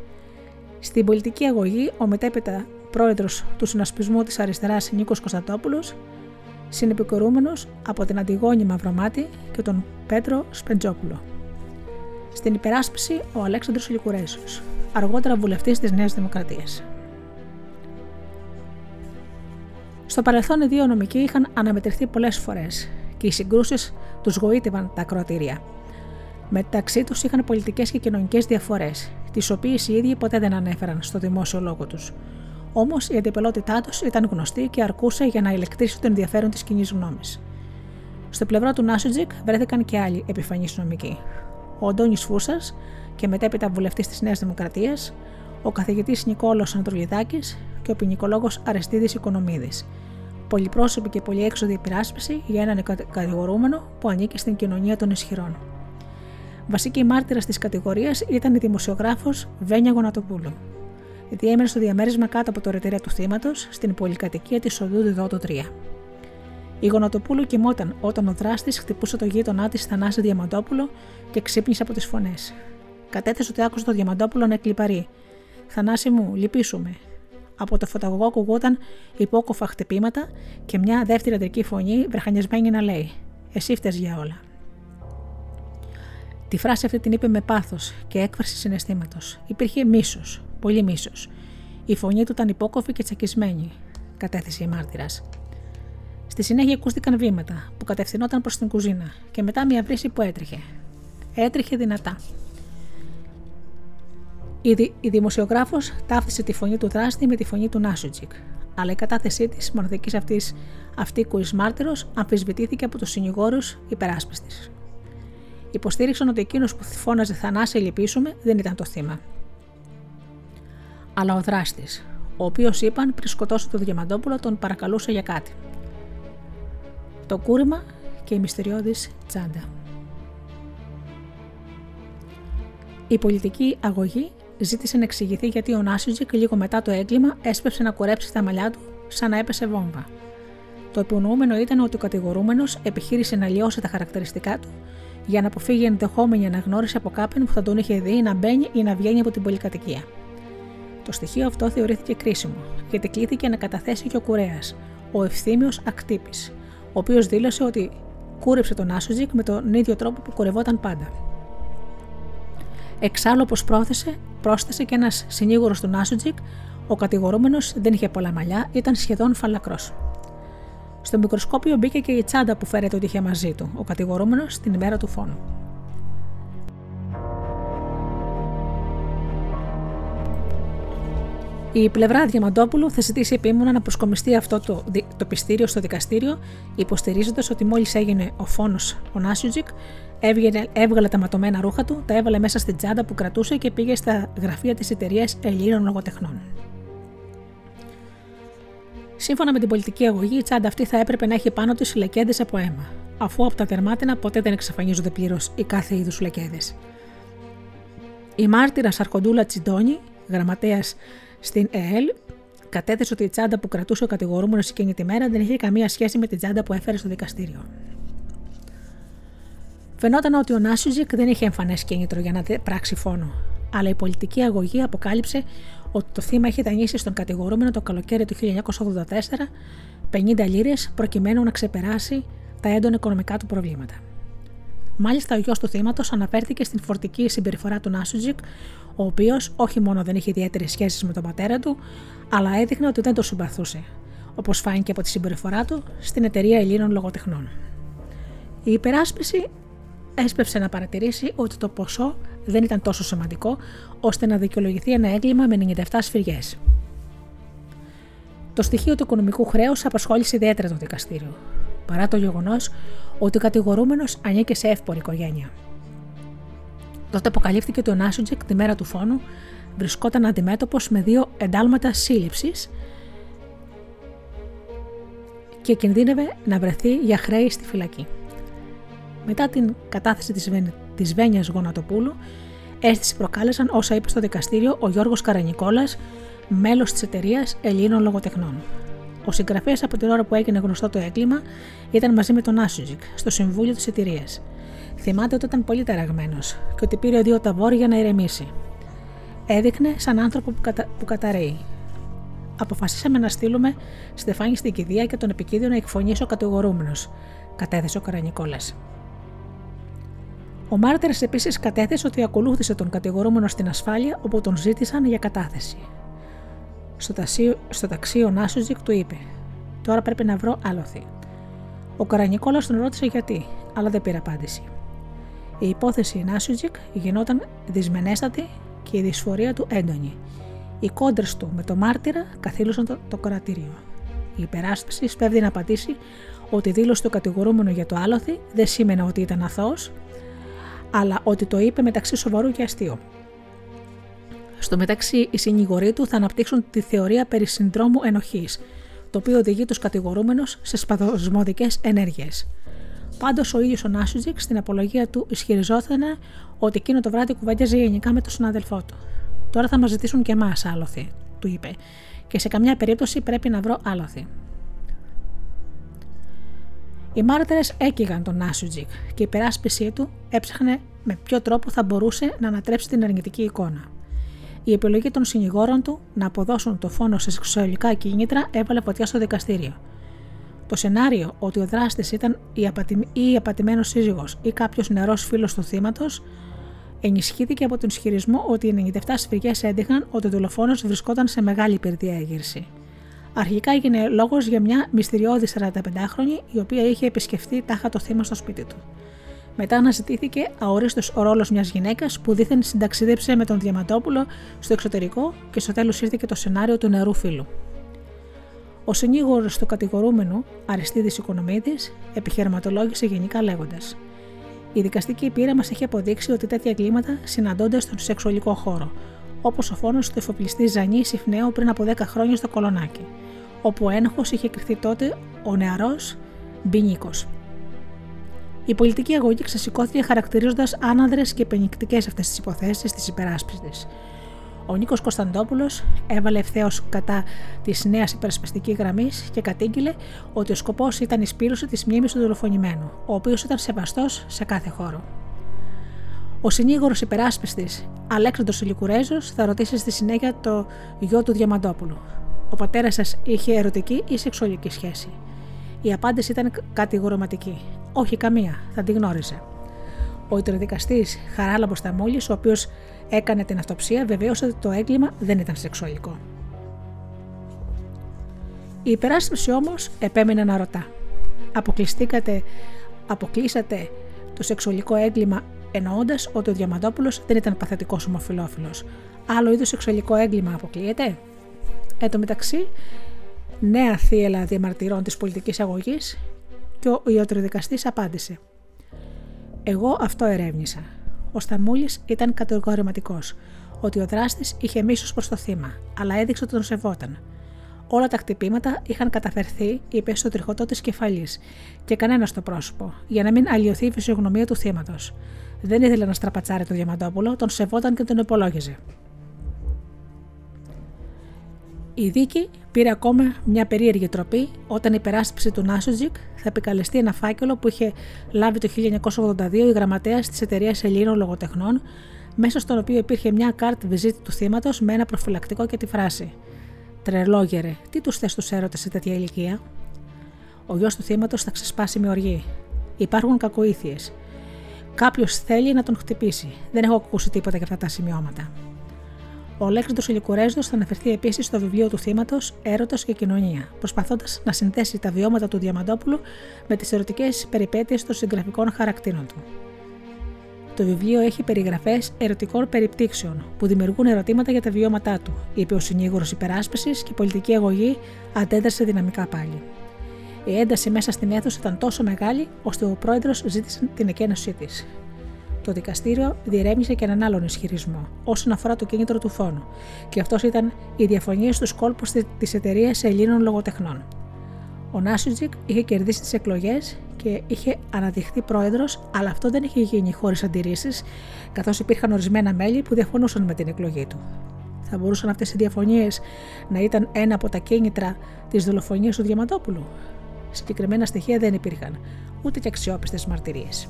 Speaker 1: Στην πολιτική αγωγή, ο μετέπειτα πρόεδρος του συνασπισμού της αριστεράς Νίκος Κωνσταντόπουλος, συνεπικορούμενος από την Αντιγόνη Μαυρομάτη και τον Πέτρο Σπεντζόπουλο. Στην υπεράσπιση, ο Αλέξανδρος Λικουρέσος, αργότερα βουλευτής της Νέας Δημοκρατίας. Στο παρελθόν οι δύο νομικοί είχαν αναμετρηθεί πολλές φορές και οι συγκρούσεις τους γοήτευαν τα ακροατήρια. Μεταξύ τους είχαν πολιτικές και κοινωνικές διαφορές, τις οποίες οι ίδιοι ποτέ δεν ανέφεραν στο δημόσιο λόγο τους. Όμως η αντιπελότητά τους ήταν γνωστή και αρκούσε για να ηλεκτρήσει το ενδιαφέρον της κοινής γνώμης. Στο πλευρό του Νάσουτζικ βρέθηκαν και άλλοι επιφανείς νομικοί. Ο Αντώνης Φούσα και μετέπειτα βουλευτής της Νέας Δημοκρατίας, ο καθηγητής Νικόλος Ανατολιδάκη και ο ποινικολόγος Αρεστίδης Οικονομίδης. Πολυπρόσωπη και πολυέξοδη υπεράσπιση για έναν κατηγορούμενο που ανήκει στην κοινωνία των ισχυρών. Βασική μάρτυρα της κατηγορίας ήταν η δημοσιογράφος Βένια Γονατοπούλου. Διέμενε στο διαμέρισμα κάτω από το ρετέρια του θύματος στην πολυκατοικία της οδού Διδότο 3. Η Γονατοπούλου κοιμόταν όταν ο δράστης χτυπούσε το γείτονά της Θανάση Διαμαντόπουλο και ξύπνησε από τις φωνές. Κατέθεσε ότι άκουσε το Διαμαντόπουλο να εκλυπαρεί. Θανάση μου, λυπήσουμε. Από το φωταγωγό ακουγόταν υπόκοφα χτυπήματα και μια δεύτερη αντρική φωνή βρεχανιασμένη να λέει: Εσύ φταίει για όλα. Τη φράση αυτή την είπε με πάθος και έκφραση συναισθήματος. Υπήρχε μίσος, πολύ μίσος. Η φωνή του ήταν υπόκοφη και τσακισμένη, κατέθεσε η μάρτυρας. Στη συνέχεια ακούστηκαν βήματα που κατευθυνόταν προς την κουζίνα και μετά μια βρύση που έτρεχε. Έτρεχε δυνατά. Η, δη, η δημοσιογράφος ταύτισε τη φωνή του δράστη με τη φωνή του Νάσουτζικ, αλλά η κατάθεσή της μοναδικής αυτή αυτίκουη μάρτυρος αμφισβητήθηκε από τους συνηγόρους υπεράσπιστης. Υποστήριξαν ότι εκείνος που φώναζε Θανάση, λυπήσουμε, δεν ήταν το θύμα. Αλλά ο δράστης, ο οποίος είπαν πριν σκοτώσει το Διαμαντόπουλο, τον παρακαλούσε για κάτι. Το κούρεμα και η μυστηριώδης τσάντα. Η πολιτική αγωγή ζήτησε να εξηγηθεί γιατί ο Νάσιτζικ λίγο μετά το έγκλημα έσπευσε να κουρέψει τα μαλλιά του σαν να έπεσε βόμβα. Το υπονοούμενο ήταν ότι ο κατηγορούμενος επιχείρησε να λιώσει τα χαρακτηριστικά του για να αποφύγει ενδεχόμενη αναγνώριση από κάποιον που θα τον είχε δει να μπαίνει ή να βγαίνει από την πολυκατοικία. Το στοιχείο αυτό θεωρήθηκε κρίσιμο, γιατί κλήθηκε να καταθέσει και ο κουρέας, ο ευθύμιος ακτύπης, ο οποίος δήλωσε ότι κούρεψε τον Άσουτζικ με τον ίδιο τρόπο που κουρευόταν πάντα. Εξάλλου, όπως πρόθεσε, πρόσθεσε και ένας συνήγορος του Νάσουτζικ, ο κατηγορούμενος δεν είχε πολλά μαλλιά, ήταν σχεδόν φαλακρός. Στο μικροσκόπιο μπήκε και η τσάντα που φέρεται ότι είχε μαζί του, ο κατηγορούμενος την ημέρα του φόνου. Η πλευρά Διαμαντόπουλου θα ζητήσει επίμονα να προσκομιστεί αυτό το, το πιστήριο στο δικαστήριο, υποστηρίζοντας ότι μόλις έγινε ο φόνος ο Νάσιουτζικ, έβγαλε τα ματωμένα ρούχα του, τα έβαλε μέσα στην τσάντα που κρατούσε και πήγε στα γραφεία της εταιρείας Ελλήνων Λογοτεχνών. Σύμφωνα με την πολιτική αγωγή, η τσάντα αυτή θα έπρεπε να έχει πάνω της λεκέδε από αίμα, αφού από τα τερμάτινα ποτέ δεν εξαφανίζονται πλήρως οι κάθε είδους λεκέδε. Η μάρτυρα Αρχοντούλα Τσιντόνη, γραμματέας στην ΕΕΛ, κατέθεσε ότι η τσάντα που κρατούσε ο κατηγορούμενος εκείνη τη μέρα δεν είχε καμία σχέση με την τσάντα που έφερε στο δικαστήριο. Φαινόταν ότι ο Νάσιουζικ δεν είχε εμφανές κίνητρο για να πράξει φόνο, αλλά η πολιτική αγωγή αποκάλυψε ότι το θύμα είχε δανείσει στον κατηγορούμενο το καλοκαίρι του 1984 50 λίρες προκειμένου να ξεπεράσει τα έντονα οικονομικά του προβλήματα. Μάλιστα, ο γιος του θύματος αναφέρθηκε στην φορτική συμπεριφορά του Νάσουτζικ, ο οποίος όχι μόνο δεν είχε ιδιαίτερες σχέσεις με τον πατέρα του, αλλά έδειχνε ότι δεν το συμπαθούσε, όπως φάνηκε από τη συμπεριφορά του στην εταιρεία Ελλήνων Λογοτεχνών. Η υπεράσπιση έσπευσε να παρατηρήσει ότι το ποσό δεν ήταν τόσο σημαντικό ώστε να δικαιολογηθεί ένα έγκλημα με 97 σφυριές. Το στοιχείο του οικονομικού χρέους απασχόλησε ιδιαίτερα το δικαστήριο, παρά το γεγονός ότι ο κατηγορούμενος ανήκε σε εύπορη οικογένεια. Τότε αποκαλύφθηκε ότι ο Νάσουτζεκ τη μέρα του φόνου βρισκόταν αντιμέτωπος με δύο εντάλματα σύλληψης και κινδύνευε να βρεθεί για χρέη στη φυλακή. Μετά την κατάθεση της, Βεν... της Βένιας Γονατοπούλου, αίσθηση προκάλεσαν όσα είπε στο δικαστήριο ο Γιώργος Καρανικόλας, μέλος της εταιρείας Ελλήνων Λογοτεχνών. Ο συγγραφέας από την ώρα που έγινε γνωστό το έγκλημα ήταν μαζί με τον Άσουζικ στο συμβούλιο της εταιρείας. Θυμάται ότι ήταν πολύ ταραγμένος και ότι πήρε δύο ταβόρ για να ηρεμήσει. Έδειχνε σαν άνθρωπο που, κατα... που καταραίει. Αποφασίσαμε να στείλουμε Στεφάνη στην κηδεία και τον επικίδιο να εκφωνήσει ο κατηγορούμενος, κατέθεσε ο Καρανικόλας. Ο μάρτυρας επίσης κατέθεσε ότι ακολούθησε τον κατηγορούμενο στην ασφάλεια όπου τον ζήτησαν για κατάθεση. Στο, ταξί, στο ταξί ο Νάσουζικ του είπε: Τώρα πρέπει να βρω άλοθη. Ο Καρανικόλας τον ρώτησε γιατί, αλλά δεν πήρε απάντηση. Η υπόθεση Νάσιουτζικ γινόταν δυσμενέστατη και η δυσφορία του έντονη. Οι κόντρες του με το μάρτυρα καθήλωσαν το, το κρατήριο. Η υπεράσπιση σπέβδει να απαντήσει ότι η δήλωση του κατηγορούμενου για το άλοθη δεν σήμαινε ότι ήταν αθώος, αλλά ότι το είπε μεταξύ σοβαρού και αστείου. Στο μεταξύ, οι συνηγοροί του θα αναπτύξουν τη θεωρία περί συνδρόμου ενοχής, το οποίο οδηγεί τους κατηγορούμενους σε σπαδοσμωδικές ενέργειες. Πάντως, ο ίδιος ο Νάσουτζικ στην απολογία του ισχυριζόταν ότι εκείνο το βράδυ κουβέντιαζε γενικά με τον συνάδελφό του. Τώρα θα μας ζητήσουν και εμάς άλοθη, του είπε, και σε καμιά περίπτωση πρέπει να βρω άλοθη. Οι μάρτυρες έκυγαν τον Νάσουτζικ και η περάσπιση του έψαχνε με ποιο τρόπο θα μπορούσε να ανατρέψει την αρνητική εικόνα. Η επιλογή των συνηγόρων του να αποδώσουν το φόνο σε σεξουαλικά κίνητρα έβαλε φωτιά στο δικαστήριο. Το σενάριο ότι ο δράστης ήταν η, απατη... ή απατημένος σύζυγος ή κάποιος νερό φίλος του θύματος ενισχύθηκε από τον ισχυρισμό ότι οι 97 σφυγέ έντυχαν ότι ο δολοφόνος βρισκόταν σε μεγάλη υπερδιέγερση. Αρχικά έγινε λόγος για μια μυστηριώδη 45χρονη η οποία είχε επισκεφτεί τάχα το θύμα στο σπίτι του. Μετά αναζητήθηκε αορίστο ο ρόλος μιας γυναίκας που δίθεν συνταξίδεψε με τον Διαμαντόπουλο στο εξωτερικό και στο τέλος ήρθε και το σενάριο του νερού φίλου. Ο συνήγορος του κατηγορούμενου, Αριστίδης Οικονομίδης, επιχειρηματολόγησε γενικά λέγοντας: Η δικαστική πείρα μας έχει αποδείξει ότι τέτοια εγκλήματα συναντώνται στον σεξουαλικό χώρο, όπως ο φόνος του εφοπλιστή Ζανή Ιφνέου πριν από 10 χρόνια στο Κολονάκι, όπου ο ένοχος είχε κρυφτεί τότε ο νεαρός Μπινίκος. Η πολιτική αγωγή ξεσηκώθηκε χαρακτηρίζοντας άναδρες και πενικτικές αυτές τις υποθέσεις της υπεράσπισης. Ο Νίκος Κωνσταντόπουλος έβαλε ευθέως κατά της νέας υπερασπιστικής γραμμής και κατήγγειλε ότι ο σκοπός ήταν η σπήρωση της μνήμης του δολοφονημένου, ο οποίος ήταν σεβαστός σε κάθε χώρο. Ο συνήγορος υπεράσπιστης Αλέξανδρος Ηλικουρέζο θα ρωτήσει στη συνέχεια το γιο του Διαμαντόπουλου. Ο πατέρας σας είχε ερωτική ή σεξουαλική σχέση; Η απάντηση ήταν κατηγορηματική. Όχι καμία, θα την γνώριζε. Ο ιτροδικαστής Χαράλαμπος Ταμούλη, ο οποίος έκανε την αυτοψία, βεβαίωσε ότι το έγκλημα δεν ήταν σεξουαλικό. Η υπεράσπιση όμως επέμεινε να ρωτά. Αποκλειστήκατε, αποκλείσατε το σεξουαλικό έγκλημα εννοώντας ότι ο Διαμαντόπουλος δεν ήταν παθητικός ομοφυλόφιλος. Άλλο είδου σεξουαλικό έγκλημα αποκλείεται. Εν τω μεταξύ, νέα θύελα διαμαρτυρών της πολιτικής αγωγής και ο ιατροδικαστής απάντησε. Εγώ αυτό ερεύνησα. Ο Σταμούλης ήταν κατηγορηματικός ότι ο δράστης είχε μίσος προς το θύμα, αλλά έδειξε ότι τον σεβόταν. Όλα τα χτυπήματα είχαν καταφερθεί, είπε, στο τριχωτό της κεφαλής και κανένας στο πρόσωπο, για να μην αλλοιωθεί η φυσιογνωμία του θύματος. Δεν ήθελε να στραπατσάρει το Διαμαντόπουλο, τον σεβόταν και τον υπολόγιζε. Η δίκη πήρε ακόμα μια περίεργη τροπή όταν η περάσπιση του Νάσοτζικ θα επικαλεστεί ένα φάκελο που είχε λάβει το 1982 η γραμματέας της εταιρείας Ελλήνων Λογοτεχνών, μέσα στον οποίο υπήρχε μια κάρτ βυζίτη του θύματος με ένα προφυλακτικό και τη φράση Τρελόγερε, τι τους θες τους έρωτες σε τέτοια ηλικία; Ο γιος του θύματος θα ξεσπάσει με οργή. Υπάρχουν κακοήθειες. Κάποιος θέλει να τον χτυπήσει. Δεν έχω ακούσει τίποτα για αυτά τα σημειώματα. Ο Αλέξανδρος Ηλικουρέζο θα αναφερθεί επίσης στο βιβλίο του θύματος Έρωτα και Κοινωνία, προσπαθώντας να συνθέσει τα βιώματα του Διαμαντόπουλου με τις ερωτικές περιπέτειες των συγγραφικών χαρακτήρων του. Το βιβλίο έχει περιγραφές ερωτικών περιπτύξεων που δημιουργούν ερωτήματα για τα βιώματά του, είπε ο συνήγορος υπεράσπισης και η πολιτική αγωγή αντέδρασε δυναμικά πάλι. Η ένταση μέσα στην αίθουσα ήταν τόσο μεγάλη, ώστε ο πρόεδρος ζήτησε την εκένωσή της. Το δικαστήριο διερεύνησε και έναν άλλον ισχυρισμό όσον αφορά το κίνητρο του φόνου, και αυτός ήταν οι διαφωνίες στους κόλπους τη εταιρείας Ελλήνων Λογοτεχνών. Ο Νάσιτζικ είχε κερδίσει τις εκλογές και είχε αναδειχθεί πρόεδρος, αλλά αυτό δεν είχε γίνει χωρίς αντιρρήσεις, καθώς υπήρχαν ορισμένα μέλη που διαφωνούσαν με την εκλογή του. Θα μπορούσαν αυτές οι διαφωνίες να ήταν ένα από τα κίνητρα της δολοφονίας του Διαμαντόπουλου; Συγκεκριμένα στοιχεία δεν υπήρχαν, ούτε και αξιόπιστες μαρτυρίες.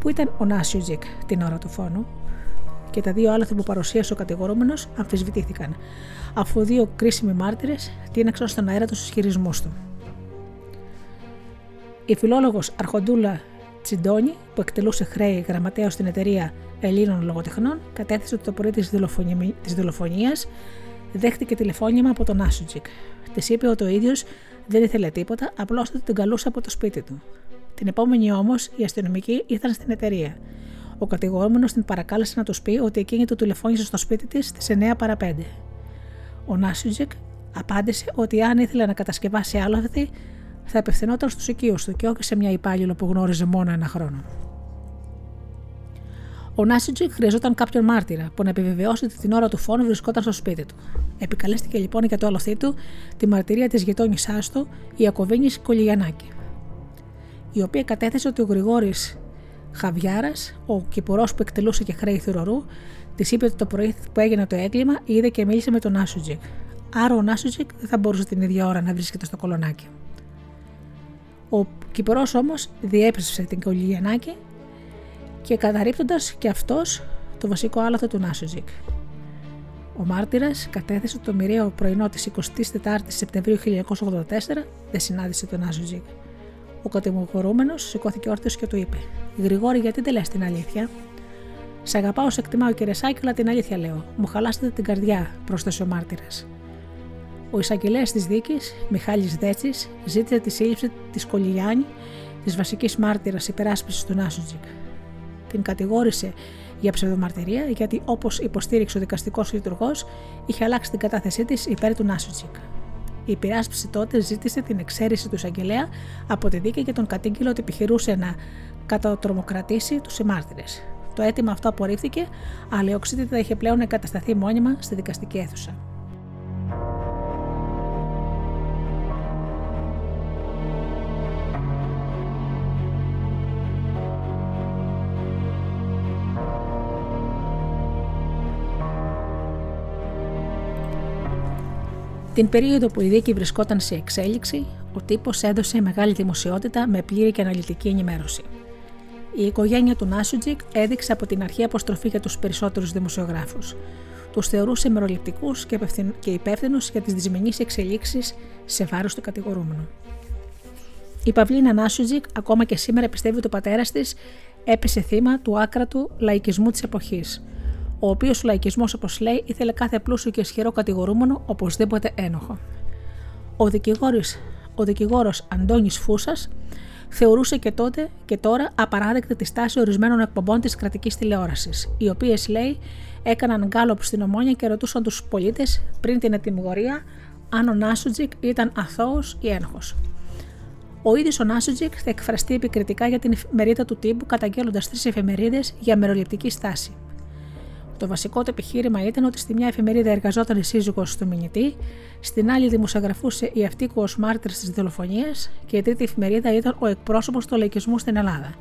Speaker 1: Πού ήταν ο Νάσιουτζικ την ώρα του φόνου, και τα δύο άλοθη που παρουσίασε ο κατηγορούμενος αμφισβητήθηκαν, αφού δύο κρίσιμοι μάρτυρες τίναξαν στον αέρα τους ισχυρισμούς του. Η φιλόλογος Αρχοντούλα Τσιντόνι, που εκτελούσε χρέη γραμματέα στην εταιρεία Ελλήνων Λογοτεχνών, κατέθεσε ότι το πρωί της δολοφονία δέχτηκε τηλεφώνημα από τον Άσουτζικ. Της είπε ότι ο ίδιος Δεν ήθελε τίποτα, απλώς την καλούσε από το σπίτι του. Την επόμενη όμως οι αστυνομικοί ήρθαν στην εταιρεία. Ο κατηγορούμενος την παρακάλεσε να τους πει ότι εκείνη του τηλεφώνησε στο σπίτι της στις 9 παρα 5. Ο Νάσιουτζεκ απάντησε ότι αν ήθελε να κατασκευάσει άλοθη, θα απευθυνόταν στους οικείους του και όχι σε μια υπάλληλο που γνώριζε μόνο ένα χρόνο. Ο Νάσιτζικ χρειαζόταν κάποιον μάρτυρα που να επιβεβαιώσει ότι την ώρα του φόνου βρισκόταν στο σπίτι του. Επικαλέστηκε λοιπόν για το άλοθή του τη μαρτυρία της γειτόνισάς του, η Ακοβίνης Κολυγιανάκη, η οποία κατέθεσε ότι ο Γρηγόρης Χαβιάρας, ο κυπουρός που εκτελούσε και χρέη θηρορού, της είπε ότι το πρωί που έγινε το έγκλημα είδε και μίλησε με τον Νάσουτζικ. Άρα ο Νάσουτζικ δεν θα μπορούσε την ίδια ώρα να βρίσκεται στο κολονάκι. Ο Κυπρό όμως διέπρεψε την Κολυγιανάκη και καταρρύπτοντας και αυτός το βασικό άλαθο του Νάσουτζικ. Ο μάρτυρας κατέθεσε το μοιραίο πρωινό της 24η Σεπτεμβρίου 1984 δεν συνάντησε τον Νάσουτζικ. Ο κατηγορούμενος σηκώθηκε όρθιος και του είπε: Γρηγόρη, γιατί δεν λες την αλήθεια; Σε αγαπάω, σε εκτιμάω, κύριε Σάκη, αλλά την αλήθεια λέω. Μου χαλάσατε την καρδιά, πρόσθεσε ο μάρτυρας. Ο εισαγγελέας της δίκης, Μιχάλης Δέτσης, ζήτησε τη σύλληψη της Κολυγιάννη, της βασικής μάρτυρας υπεράσπισης του Νάσουτζικ. Την κατηγόρησε για ψευδομαρτυρία, γιατί όπως υποστήριξε ο δικαστικός λειτουργός, είχε αλλάξει την κατάθεσή της υπέρ του Νάσουτζικ. Η υπεράσπιση τότε ζήτησε την εξαίρεση του εισαγγελέα από τη δίκη και τον κατήγγειλε ότι επιχειρούσε να κατατρομοκρατήσει τους συμμάρτυρε. Το αίτημα αυτό απορρίφθηκε, αλλά η οξύτητα είχε πλέον εγκατασταθεί μόνιμα στη δικαστική αίθουσα. Την περίοδο που η δίκη βρισκόταν σε εξέλιξη, ο τύπος έδωσε μεγάλη δημοσιότητα με πλήρη και αναλυτική ενημέρωση. Η οικογένεια του Νάσουτζικ έδειξε από την αρχή αποστροφή για τους περισσότερους δημοσιογράφους. Τους θεωρούσε μεροληπτικούς και υπεύθυνους για τις δυσμενείς εξελίξεις σε βάρος του κατηγορούμενου. Η Παυλίνα Νάσουτζικ ακόμα και σήμερα πιστεύει ότι ο πατέρας της έπεσε θύμα του άκρατου λαϊκισμού της εποχής ο οποίος λαϊκισμός, όπως λέει, ήθελε κάθε πλούσιο και ισχυρό κατηγορούμενο οπωσδήποτε ένοχο. Ο δικηγόρος, ο δικηγόρος Αντώνης Φούσας θεωρούσε και τότε και τώρα απαράδεκτη τη στάση ορισμένων εκπομπών της κρατικής τηλεόρασης, οι οποίες, λέει, έκαναν γκάλωπ στην ομόνια και ρωτούσαν τους πολίτες πριν την ετοιμιγορία αν ο Νάσουτζικ ήταν αθώος ή ένοχος. Ο ίδιος ο Νάσουτζικ θα εκφραστεί επικριτικά για την εφημερίδα του τύπου, καταγγέλλοντας τρεις εφημερίδες για μεροληπτική στάση. Το βασικό του επιχείρημα ήταν ότι στη μια εφημερίδα εργαζόταν η σύζυγος του μηνυτή, στην άλλη δημοσιογραφούσε η αυτίκο ω μάρτυρα της δολοφονίας και η τρίτη εφημερίδα ήταν ο εκπρόσωπος του λαϊκισμού στην Ελλάδα.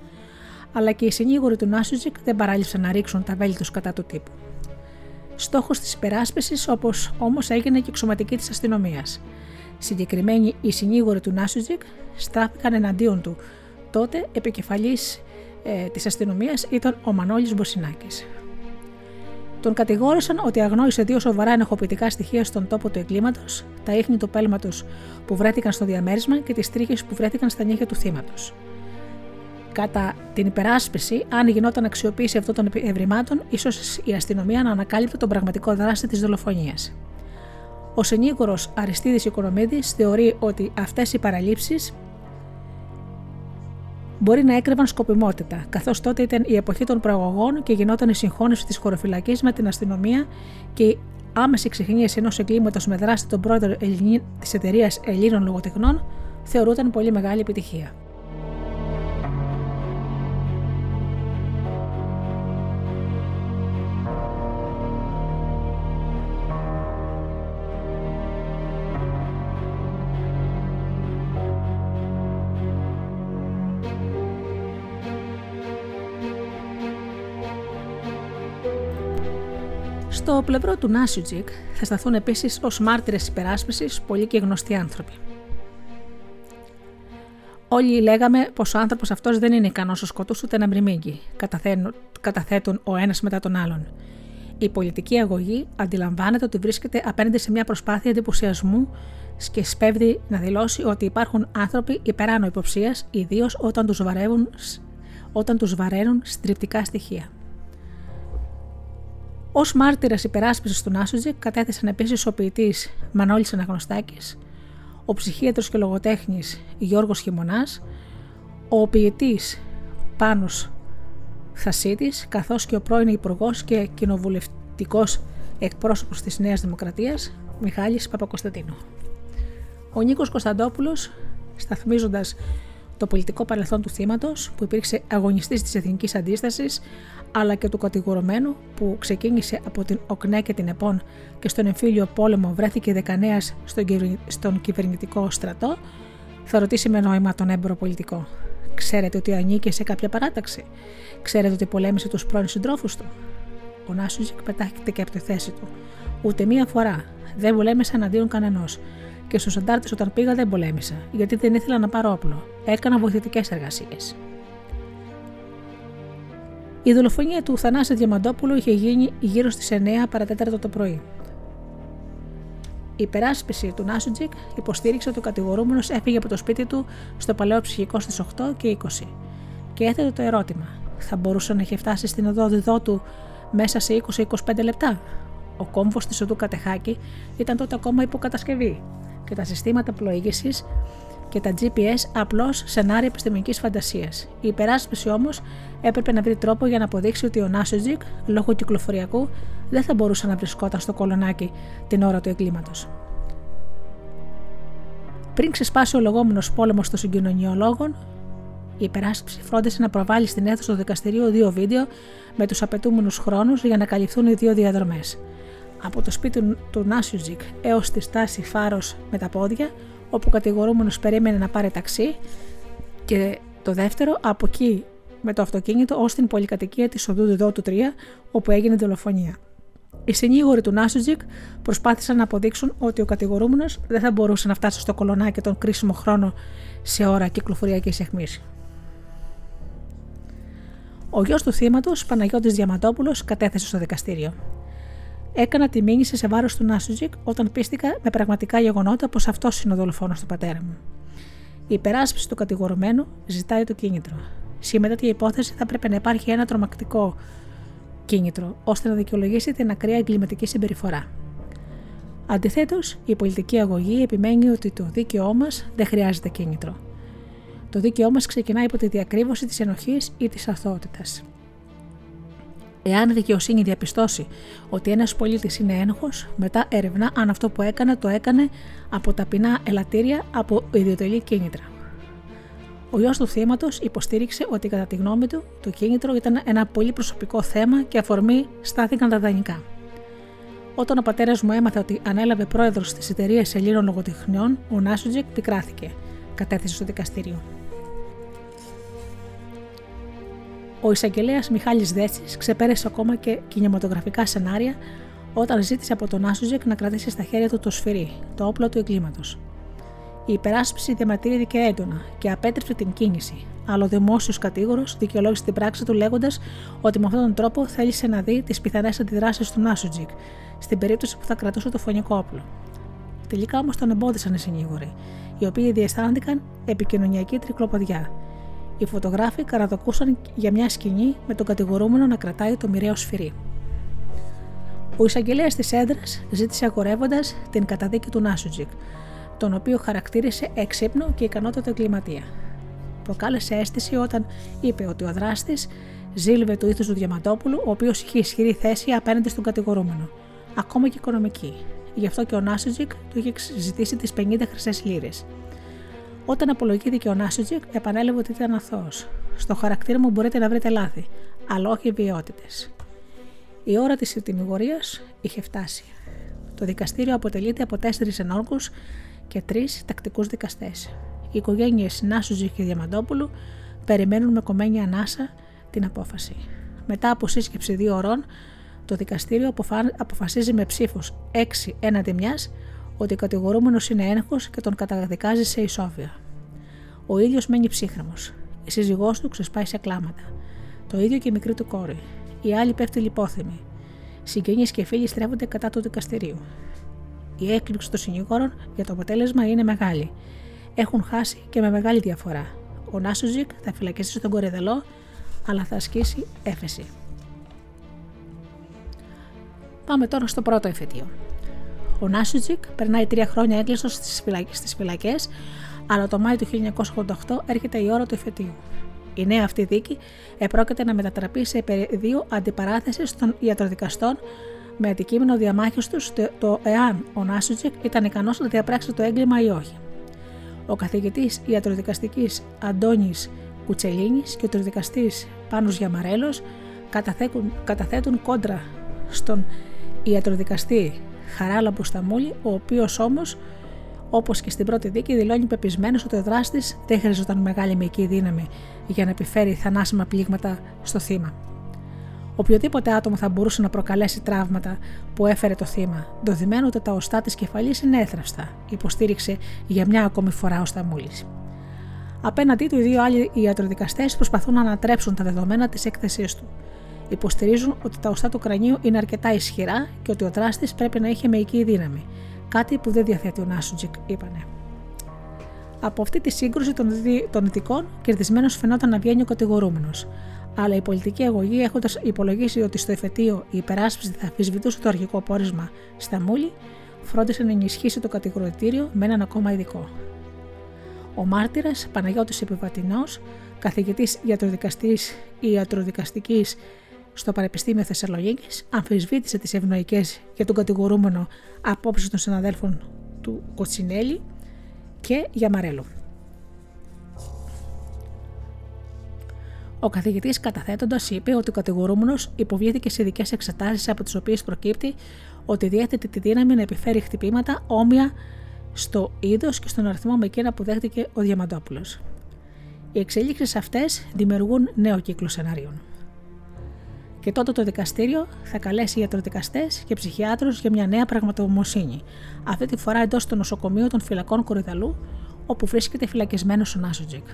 Speaker 1: Αλλά και οι συνήγοροι του Νάσιουτζικ δεν παράλειψαν να ρίξουν τα βέλη τους κατά του τύπου. Στόχος της υπεράσπισης, όπως όμως έγινε και εξωματική της αστυνομίας. Συγκεκριμένοι οι συνήγοροι του Νάσιουτζικ στράφηκαν εναντίον του. Τότε επικεφαλής ε, της αστυνομίας ήταν ο Μανώλης Μποσινάκης. Τον κατηγόρησαν ότι αγνόησε δύο σοβαρά ενοχοποιητικά στοιχεία στον τόπο του εγκλήματος, τα ίχνη του πέλματο που βρέθηκαν στο διαμέρισμα και τις τρίχες που βρέθηκαν στα νύχια του θύματος. Κατά την υπεράσπιση, αν γινόταν αξιοποίηση αυτών των ευρημάτων, ίσως η αστυνομία να ανακάλυπτε τον πραγματικό δράστη της δολοφονίας. Ο συνήγορος Αριστίδης Οικονομίδης θεωρεί ότι αυτές οι παραλήψεις μπορεί να έκρυβαν σκοπιμότητα, καθώς τότε ήταν η εποχή των προαγωγών και γινόταν η συγχώνευση της χωροφυλακής με την αστυνομία και η άμεση ξεχνίαση ενός εγκλήματος με δράση τον πρόεδρο της εταιρείας Ελλήνων Λογοτεχνών θεωρούταν πολύ μεγάλη επιτυχία. Στο πλευρό του Νάσιουτζικ θα σταθούν επίσης ως μάρτυρες υπεράσπισης πολλοί και γνωστοί άνθρωποι. Όλοι λέγαμε πως ο άνθρωπος αυτός δεν είναι ικανός ο σκοτού ούτε να μριμήγκει, καταθέτουν ο ένας μετά τον άλλον. Η πολιτική αγωγή αντιλαμβάνεται ότι βρίσκεται απέναντι σε μια προσπάθεια εντυπωσιασμού και σπέβδει να δηλώσει ότι υπάρχουν άνθρωποι υπεράνω υποψίας, ιδίως όταν τους όταν τους βαραίνουν στριπτικά στοιχεία. Ω μάρτυρας υπεράσπισης του Νάσουτζικ κατέθεσαν επίσης ο ποιητής Μανώλης Αναγνωστάκης, ο ψυχίατρος και λογοτέχνης Γιώργος Χιμωνάς, ο ποιητής Πάνος Θασίτης, καθώς και ο πρώην υπουργός και κοινοβουλευτικός εκπρόσωπος της Νέας Δημοκρατίας Μιχάλης Παπακοσταντίνου. Ο Νίκος Κωνσταντόπουλος, σταθμίζοντας το πολιτικό παρελθόν του θύματος, που υπήρξε αγωνιστής της εθνικής αντίστασης, αλλά και του κατηγορουμένου που ξεκίνησε από την ΟΚΝΕ και την ΕΠΟΝ και στον εμφύλιο πόλεμο βρέθηκε δεκανέας στον κυβερνητικό στρατό, θα ρωτήσει με νόημα τον έμπορο πολιτικό. Ξέρετε ότι ανήκε σε κάποια παράταξη; Ξέρετε ότι πολέμησε τους πρώην συντρόφους του; Ο Νάσουζικ πετάχτηκε από τη θέση του. Ούτε μία φορά. Δεν πολέμησε εναντίον κανενός και στους αντάρτες όταν πήγα δεν πολέμησα, γιατί δεν ήθελα να πάρω όπλο. Έκανα βοηθητικές εργασίες. Η δολοφονία του Θανάση Διαμαντόπουλου είχε γίνει γύρω στις 9 παρατέταρτο το πρωί. Η υπεράσπιση του Νάσουτζικ υποστήριξε ότι ο κατηγορούμενος έφυγε από το σπίτι του στο παλαιό ψυχικό στις 8 και 20 και έθετε το ερώτημα: Θα μπορούσε να είχε φτάσει στην οδό διδό του μέσα σε 20-25 λεπτά; Ο κόμβος της οδού Κατεχάκη ήταν τότε ακόμα υποκατασκευή και τα συστήματα πλοήγησης και τα GPS απλώς σενάρια επιστημονικής φαντασίας. Η υπεράσπιση όμως έπρεπε να βρει τρόπο για να αποδείξει ότι ο Νάσοτζικ, λόγω κυκλοφοριακού, δεν θα μπορούσε να βρισκόταν στο κολονάκι την ώρα του εγκλήματος. Πριν ξεσπάσει ο λεγόμενος πόλεμος των συγκοινωνιολόγων, η υπεράσπιση φρόντισε να προβάλλει στην αίθουσα του δικαστηρίου δύο βίντεο με τους απαιτούμενους χρόνους για να καλυφθούν οι δύο διαδρομές από το σπίτι του Νάσιουζικ έως τη στάση Φάρος με τα πόδια, όπου ο κατηγορούμενος περίμενε να πάρει ταξί και το δεύτερο από εκεί με το αυτοκίνητο ως την πολυκατοικία της οδού Διδότου 3, όπου έγινε δολοφονία. Οι συνήγοροι του Νάσουτζικ προσπάθησαν να αποδείξουν ότι ο κατηγορούμενος δεν θα μπορούσε να φτάσει στο κολονάκι τον κρίσιμο χρόνο σε ώρα κυκλοφοριακής αιχμής. Ο γιος του θύματος, Παναγιώτης Διαμαντόπουλος, κατέθεσε στο δικαστήριο. Έκανα τη μήνυση σε βάρος του Νάσουτζικ όταν πίστηκα με πραγματικά γεγονότα πως αυτός είναι ο δολοφόνος του πατέρα μου. Η υπεράσπιση του κατηγορουμένου ζητάει το κίνητρο. Σήμερα η υπόθεση θα πρέπει να υπάρχει ένα τρομακτικό κίνητρο, ώστε να δικαιολογήσει την ακραία εγκληματική συμπεριφορά. Αντιθέτως, η πολιτική αγωγή επιμένει ότι το δίκαιό μας δεν χρειάζεται κίνητρο. Το δίκαιό μας ξεκινάει από τη διακρύβωση της ενοχής ή της αθωότητας. Εάν η δικαιοσύνη διαπιστώσει ότι ένας πολίτης είναι ένοχος, μετά ερευνά αν αυτό που έκανε το έκανε από ταπεινά ελαττήρια από ιδιωτελή κίνητρα. Ο γιο του θύματος υποστήριξε ότι κατά τη γνώμη του το κίνητρο ήταν ένα πολύ προσωπικό θέμα και αφορμή στάθηκαν τα δανεικά. Όταν ο πατέρας μου έμαθε ότι ανέλαβε πρόεδρος της εταιρείας Ελλήνων Λογοτεχνιών, ο Νάσουτζεκ πικράθηκε. Κατέθεσε στο δικαστήριο. Ο εισαγγελέας Μιχάλης Δέτσης ξεπέρασε ακόμα και κινηματογραφικά σενάρια όταν ζήτησε από τον Άσουζεκ να κρατήσει στα χέρια του το σφυρί, το όπλο του εγκλήματος. Η υπεράσπιση διαμαρτύρηκε έντονα και απέτρεψε την κίνηση, αλλά ο δημόσιος κατήγορος δικαιολόγησε την πράξη του λέγοντας ότι με αυτόν τον τρόπο θέλησε να δει τις πιθανές αντιδράσεις του Νάσουτζικ στην περίπτωση που θα κρατούσε το φωνικό όπλο. Τελικά όμως τον εμπόδισαν οι συνήγοροι, οι οποίοι διαισθάνθηκαν επικοινωνιακή τρικλοποδιά οι φωτογράφοι καραδοκούσαν για μια σκηνή με τον κατηγορούμενο να κρατάει το μοιραίο σφυρί. Ο εισαγγελέας της έδρας ζήτησε αγορεύοντας την καταδίκη του Νάσουτζικ, τον οποίο χαρακτήρισε έξυπνο και ικανότατο εγκληματία. Προκάλεσε αίσθηση όταν είπε ότι ο δράστη ζήλευε του ήθου του Διαμαντόπουλου, ο οποίος είχε ισχυρή θέση απέναντι στον κατηγορούμενο, ακόμα και οικονομική. Γι' αυτό και ο Νάσουτζικ του είχε ζητήσει τις 50 χρυσές λίρες. Όταν απολογήθηκε ο Νάσιτζικ, επανέλαβε ότι ήταν αθώος. Στο χαρακτήρα μου μπορείτε να βρείτε λάθη, αλλά όχι βιαιότητες. Η ώρα της τιμιγορίας είχε φτάσει. Το δικαστήριο αποτελείται από τέσσερις ενόργους και τρεις τακτικούς δικαστές. Οι οικογένειες Νάσουτζικ και Διαμαντόπουλου περιμένουν με κομμένη ανάσα την απόφαση. Μετά από σύσκεψη δύο ωρών, το δικαστήριο αποφασίζει με ψήφους 6 έναντι μιας ότι ο κατηγορούμενος είναι ένοχος και τον καταδικάζει σε ισόβια. Ο ίδιος μένει ψύχρεμος. Η σύζυγός του ξεσπάει σε κλάματα. Το ίδιο και η μικρή του κόρη. Η άλλη πέφτει λιπόθυμη. Συγγενείς και φίλοι στρέφονται κατά του δικαστηρίου. Η έκπληξη των συνηγόρων για το αποτέλεσμα είναι μεγάλη. Έχουν χάσει και με μεγάλη διαφορά. Ο Νάσουζικ θα φυλακίσει στον κορεδελό, αλλά θα ασκήσει έφεση. Πάμε τώρα στο πρώτο εφετείο. Ο Νάσουτζικ περνάει τρία χρόνια έγκλειστο στις φυλακές, αλλά το Μάιο του 1988 έρχεται η ώρα του εφετείου. Η νέα αυτή δίκη επρόκειται να μετατραπεί σε πεδίο αντιπαράθεσης των ιατροδικαστών με αντικείμενο διαμάχης τους το εάν ο Νάσουτζικ ήταν ικανός να διαπράξει το έγκλημα ή όχι. Ο καθηγητής ιατροδικαστικής Αντώνης Κουτσελίνης και ο τροδικαστή Πάνος Γιαμαρέλος καταθέτουν κόντρα στον ιατροδικαστή Χαράλα Μπουσταμούλη, ο οποίος όμως, όπως και στην πρώτη δίκη, δηλώνει πεπισμένος ότι ο δράστης δεν χρειαζόταν μεγάλη μυϊκή δύναμη για να επιφέρει θανάσιμα πλήγματα στο θύμα. Οποιοδήποτε άτομο θα μπορούσε να προκαλέσει τραύματα που έφερε το θύμα, δεδομένου ότι τα οστά της κεφαλής είναι έθραυστα, υποστήριξε για μια ακόμη φορά ο Σταμούλη. Απέναντί του, οι δύο άλλοι ιατροδικαστές προσπαθούν να ανατρέψουν τα δεδομένα της έκθεσής του. Υποστηρίζουν ότι τα οστά του κρανίου είναι αρκετά ισχυρά και ότι ο δράστης πρέπει να είχε μεϊκή δύναμη. Κάτι που δεν διαθέτει ο Νάσουτζικ, είπανε. Από αυτή τη σύγκρουση των, δι... των ειδικών, κερδισμένος φαινόταν να βγαίνει ο κατηγορούμενος. Αλλά η πολιτική αγωγή, έχοντας υπολογίσει ότι στο εφετείο η υπεράσπιση θα αφισβητούσε το αρχικό πόρισμα στα μούλη, φρόντισε να ενισχύσει το κατηγορητήριο με έναν ακόμα ειδικό. Ο μάρτυρας Παναγιώτης Επιβατινός, καθηγητής ιατροδικαστή ιατροδικαστικής στο Πανεπιστήμιο Θεσσαλονίκης, αμφισβήτησε τις ευνοϊκές για τον κατηγορούμενο απόψεις των συναδέλφων του Κοτσινέλη και Γιαμαρέλου. Ο καθηγητής καταθέτοντας είπε ότι ο κατηγορούμενος υποβλήθηκε σε ειδικές εξετάσεις από τις οποίες προκύπτει ότι διέθετε τη δύναμη να επιφέρει χτυπήματα όμοια στο είδος και στον αριθμό με εκείνα που δέχτηκε ο Διαμαντόπουλος. Οι εξέλιξει αυτές δημιουργούν νέο κύκλο σενάριων. Και τότε το δικαστήριο θα καλέσει ιατροδικαστές και ψυχιάτρους για μια νέα πραγματομοσύνη, αυτή τη φορά εντός του νοσοκομείου των φυλακών Κορυδαλού, όπου βρίσκεται φυλακισμένος ο Νάσοτζικ.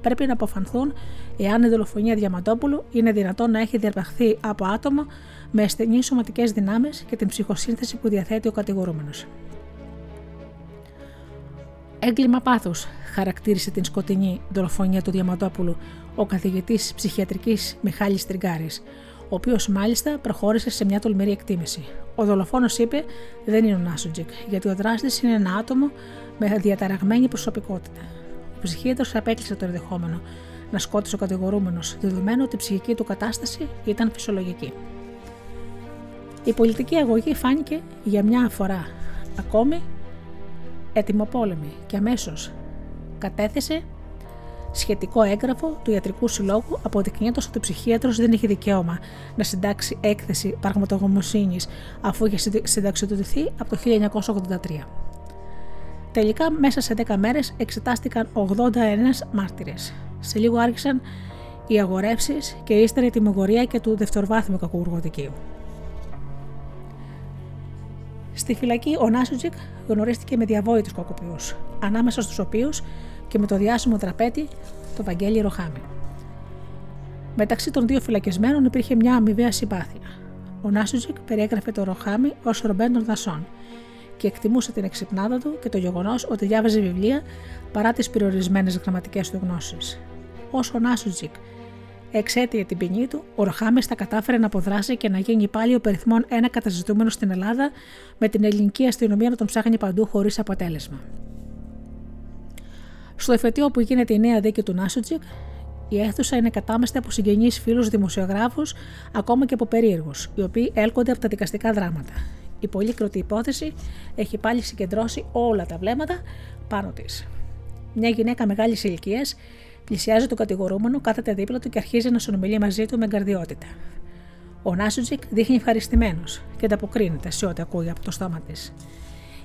Speaker 1: Πρέπει να αποφανθούν εάν η δολοφονία Διαμαντόπουλου είναι δυνατόν να έχει διαπραχθεί από άτομα με ασθενείς σωματικές δυνάμεις και την ψυχοσύνθεση που διαθέτει ο κατηγορούμενος. Έγκλημα πάθους, χαρακτήρισε την σκοτεινή δολοφονία του Διαμαντόπουλου ο καθηγητής ψυχιατρικής Μιχάλης Τριγκάρης, ο οποίος μάλιστα προχώρησε σε μια τολμηρή εκτίμηση. Ο δολοφόνος είπε: Δεν είναι ο Νάσουτζικ, γιατί ο δράστης είναι ένα άτομο με διαταραγμένη προσωπικότητα. Ο ψυχίατρος απέκλεισε το ενδεχόμενο να σκότωσε ο κατηγορούμενος, δεδομένου ότι η ψυχική του κατάσταση ήταν φυσιολογική. Η πολιτική αγωγή φάνηκε για μια φορά ακόμη έτοιμοπόλεμη και αμέσως κατέθεσε σχετικό έγγραφο του Ιατρικού Συλλόγου αποδεικνύοντας ότι ο ψυχίατρος δεν είχε δικαίωμα να συντάξει έκθεση πραγματογνωμοσύνης αφού είχε συνταξιοδοτηθεί από το 1983. Τελικά, μέσα σε 10 μέρες εξετάστηκαν 81 μάρτυρες. Σε λίγο άρχισαν οι αγορεύσεις και ύστερα η τιμωρία και του δευτεροβάθμιου κακουργοδικείου. Στη φυλακή, ο Νάσουτζικ γνωρίστηκε με διαβόητους κακοποιούς, ανάμεσα στους οποίους και με το διάσημο τραπέτη το Βαγγέλη Ροχάμι. Μεταξύ των δύο φυλακισμένων υπήρχε μια αμοιβαία συμπάθεια. Ο Νάσουτζικ περιέγραφε το Ροχάμι ως Ρομπέν των Δασών και εκτιμούσε την εξυπνάδα του και το γεγονός ότι διάβαζε βιβλία παρά τις περιορισμένες γραμματικές του γνώσεις. Όσο ο Νάσουτζικ εξέτειε την ποινή του, ο Ροχάμι τα κατάφερε να αποδράσει και να γίνει πάλι ο περιθμόν ένα καταζητούμενο στην Ελλάδα, με την ελληνική αστυνομία να τον ψάχνει παντού χωρίς αποτέλεσμα. Στο εφετείο που γίνεται η νέα δίκη του Νάσουτζικ, η αίθουσα είναι κατάμεστη από συγγενείς φίλους δημοσιογράφους, ακόμα και από περίεργους, οι οποίοι έλκονται από τα δικαστικά δράματα. Η πολύκροτη υπόθεση έχει πάλι συγκεντρώσει όλα τα βλέμματα πάνω της. Μια γυναίκα μεγάλης ηλικίας πλησιάζει τον κατηγορούμενο, κάθεται δίπλα του και αρχίζει να συνομιλεί μαζί του με εγκαρδιότητα. Ο Νάσουτζικ δείχνει ευχαριστημένος και ανταποκρίνεται σε ό,τι ακούει από το στόμα της.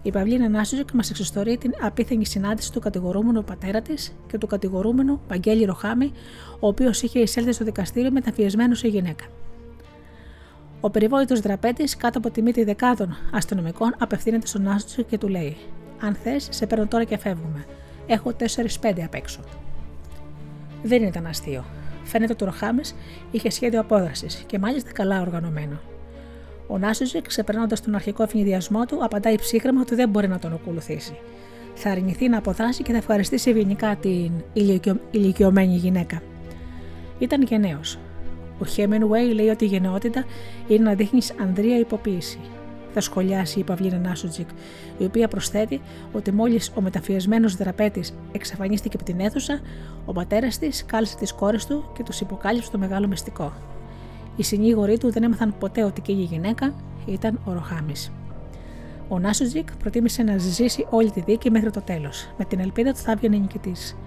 Speaker 1: Η Παυλίνα Νάσουτζικ μας εξιστορεί την απίθανη συνάντηση του κατηγορούμενου πατέρα της και του κατηγορούμενου Παγγέλη Ροχάμι, ο οποίος είχε εισέλθει στο δικαστήριο μεταφιεσμένο σε γυναίκα. Ο περιβόητος δραπέτης, κάτω από τη μύτη δεκάδων αστυνομικών, απευθύνεται στον Νάσουτζικ και του λέει: Αν θες, σε παίρνω τώρα και φεύγουμε. Έχω 4-5 απ' έξω. Δεν ήταν αστείο. Φαίνεται ότι ο Ροχάμε είχε σχέδιο απόδρασης και μάλιστα καλά οργανωμένο. Ο Νάσουζικ, ξεπερνώντας τον αρχικό ευνηδιασμό του, απαντάει ψύχρεμα ότι δεν μπορεί να τον ακολουθήσει. Θα αρνηθεί να αποδράσει και θα ευχαριστήσει ευγενικά την ηλικιωμένη γυναίκα. Ήταν γενναίο. Ο Χέμενουέι λέει ότι η γενναιότητα είναι να δείχνεις ανδρεία υποποίηση. θα σχολιάσει η Παυλίνα Νάσουτζικ, η οποία προσθέτει ότι μόλις ο μεταφιεσμένο δραπέτης εξαφανίστηκε από την αίθουσα, ο πατέρας της κάλεσε τις κόρες του και τους υποκάλυψε το μεγάλο μυστικό. Οι συνήγοροι του δεν έμαθαν ποτέ ότι και η γυναίκα ήταν ο Ροχάμι. Ο Νάσουτζικ προτίμησε να ζήσει όλη τη δίκη μέχρι το τέλος, με την ελπίδα ότι θα έβγαινε νικητής.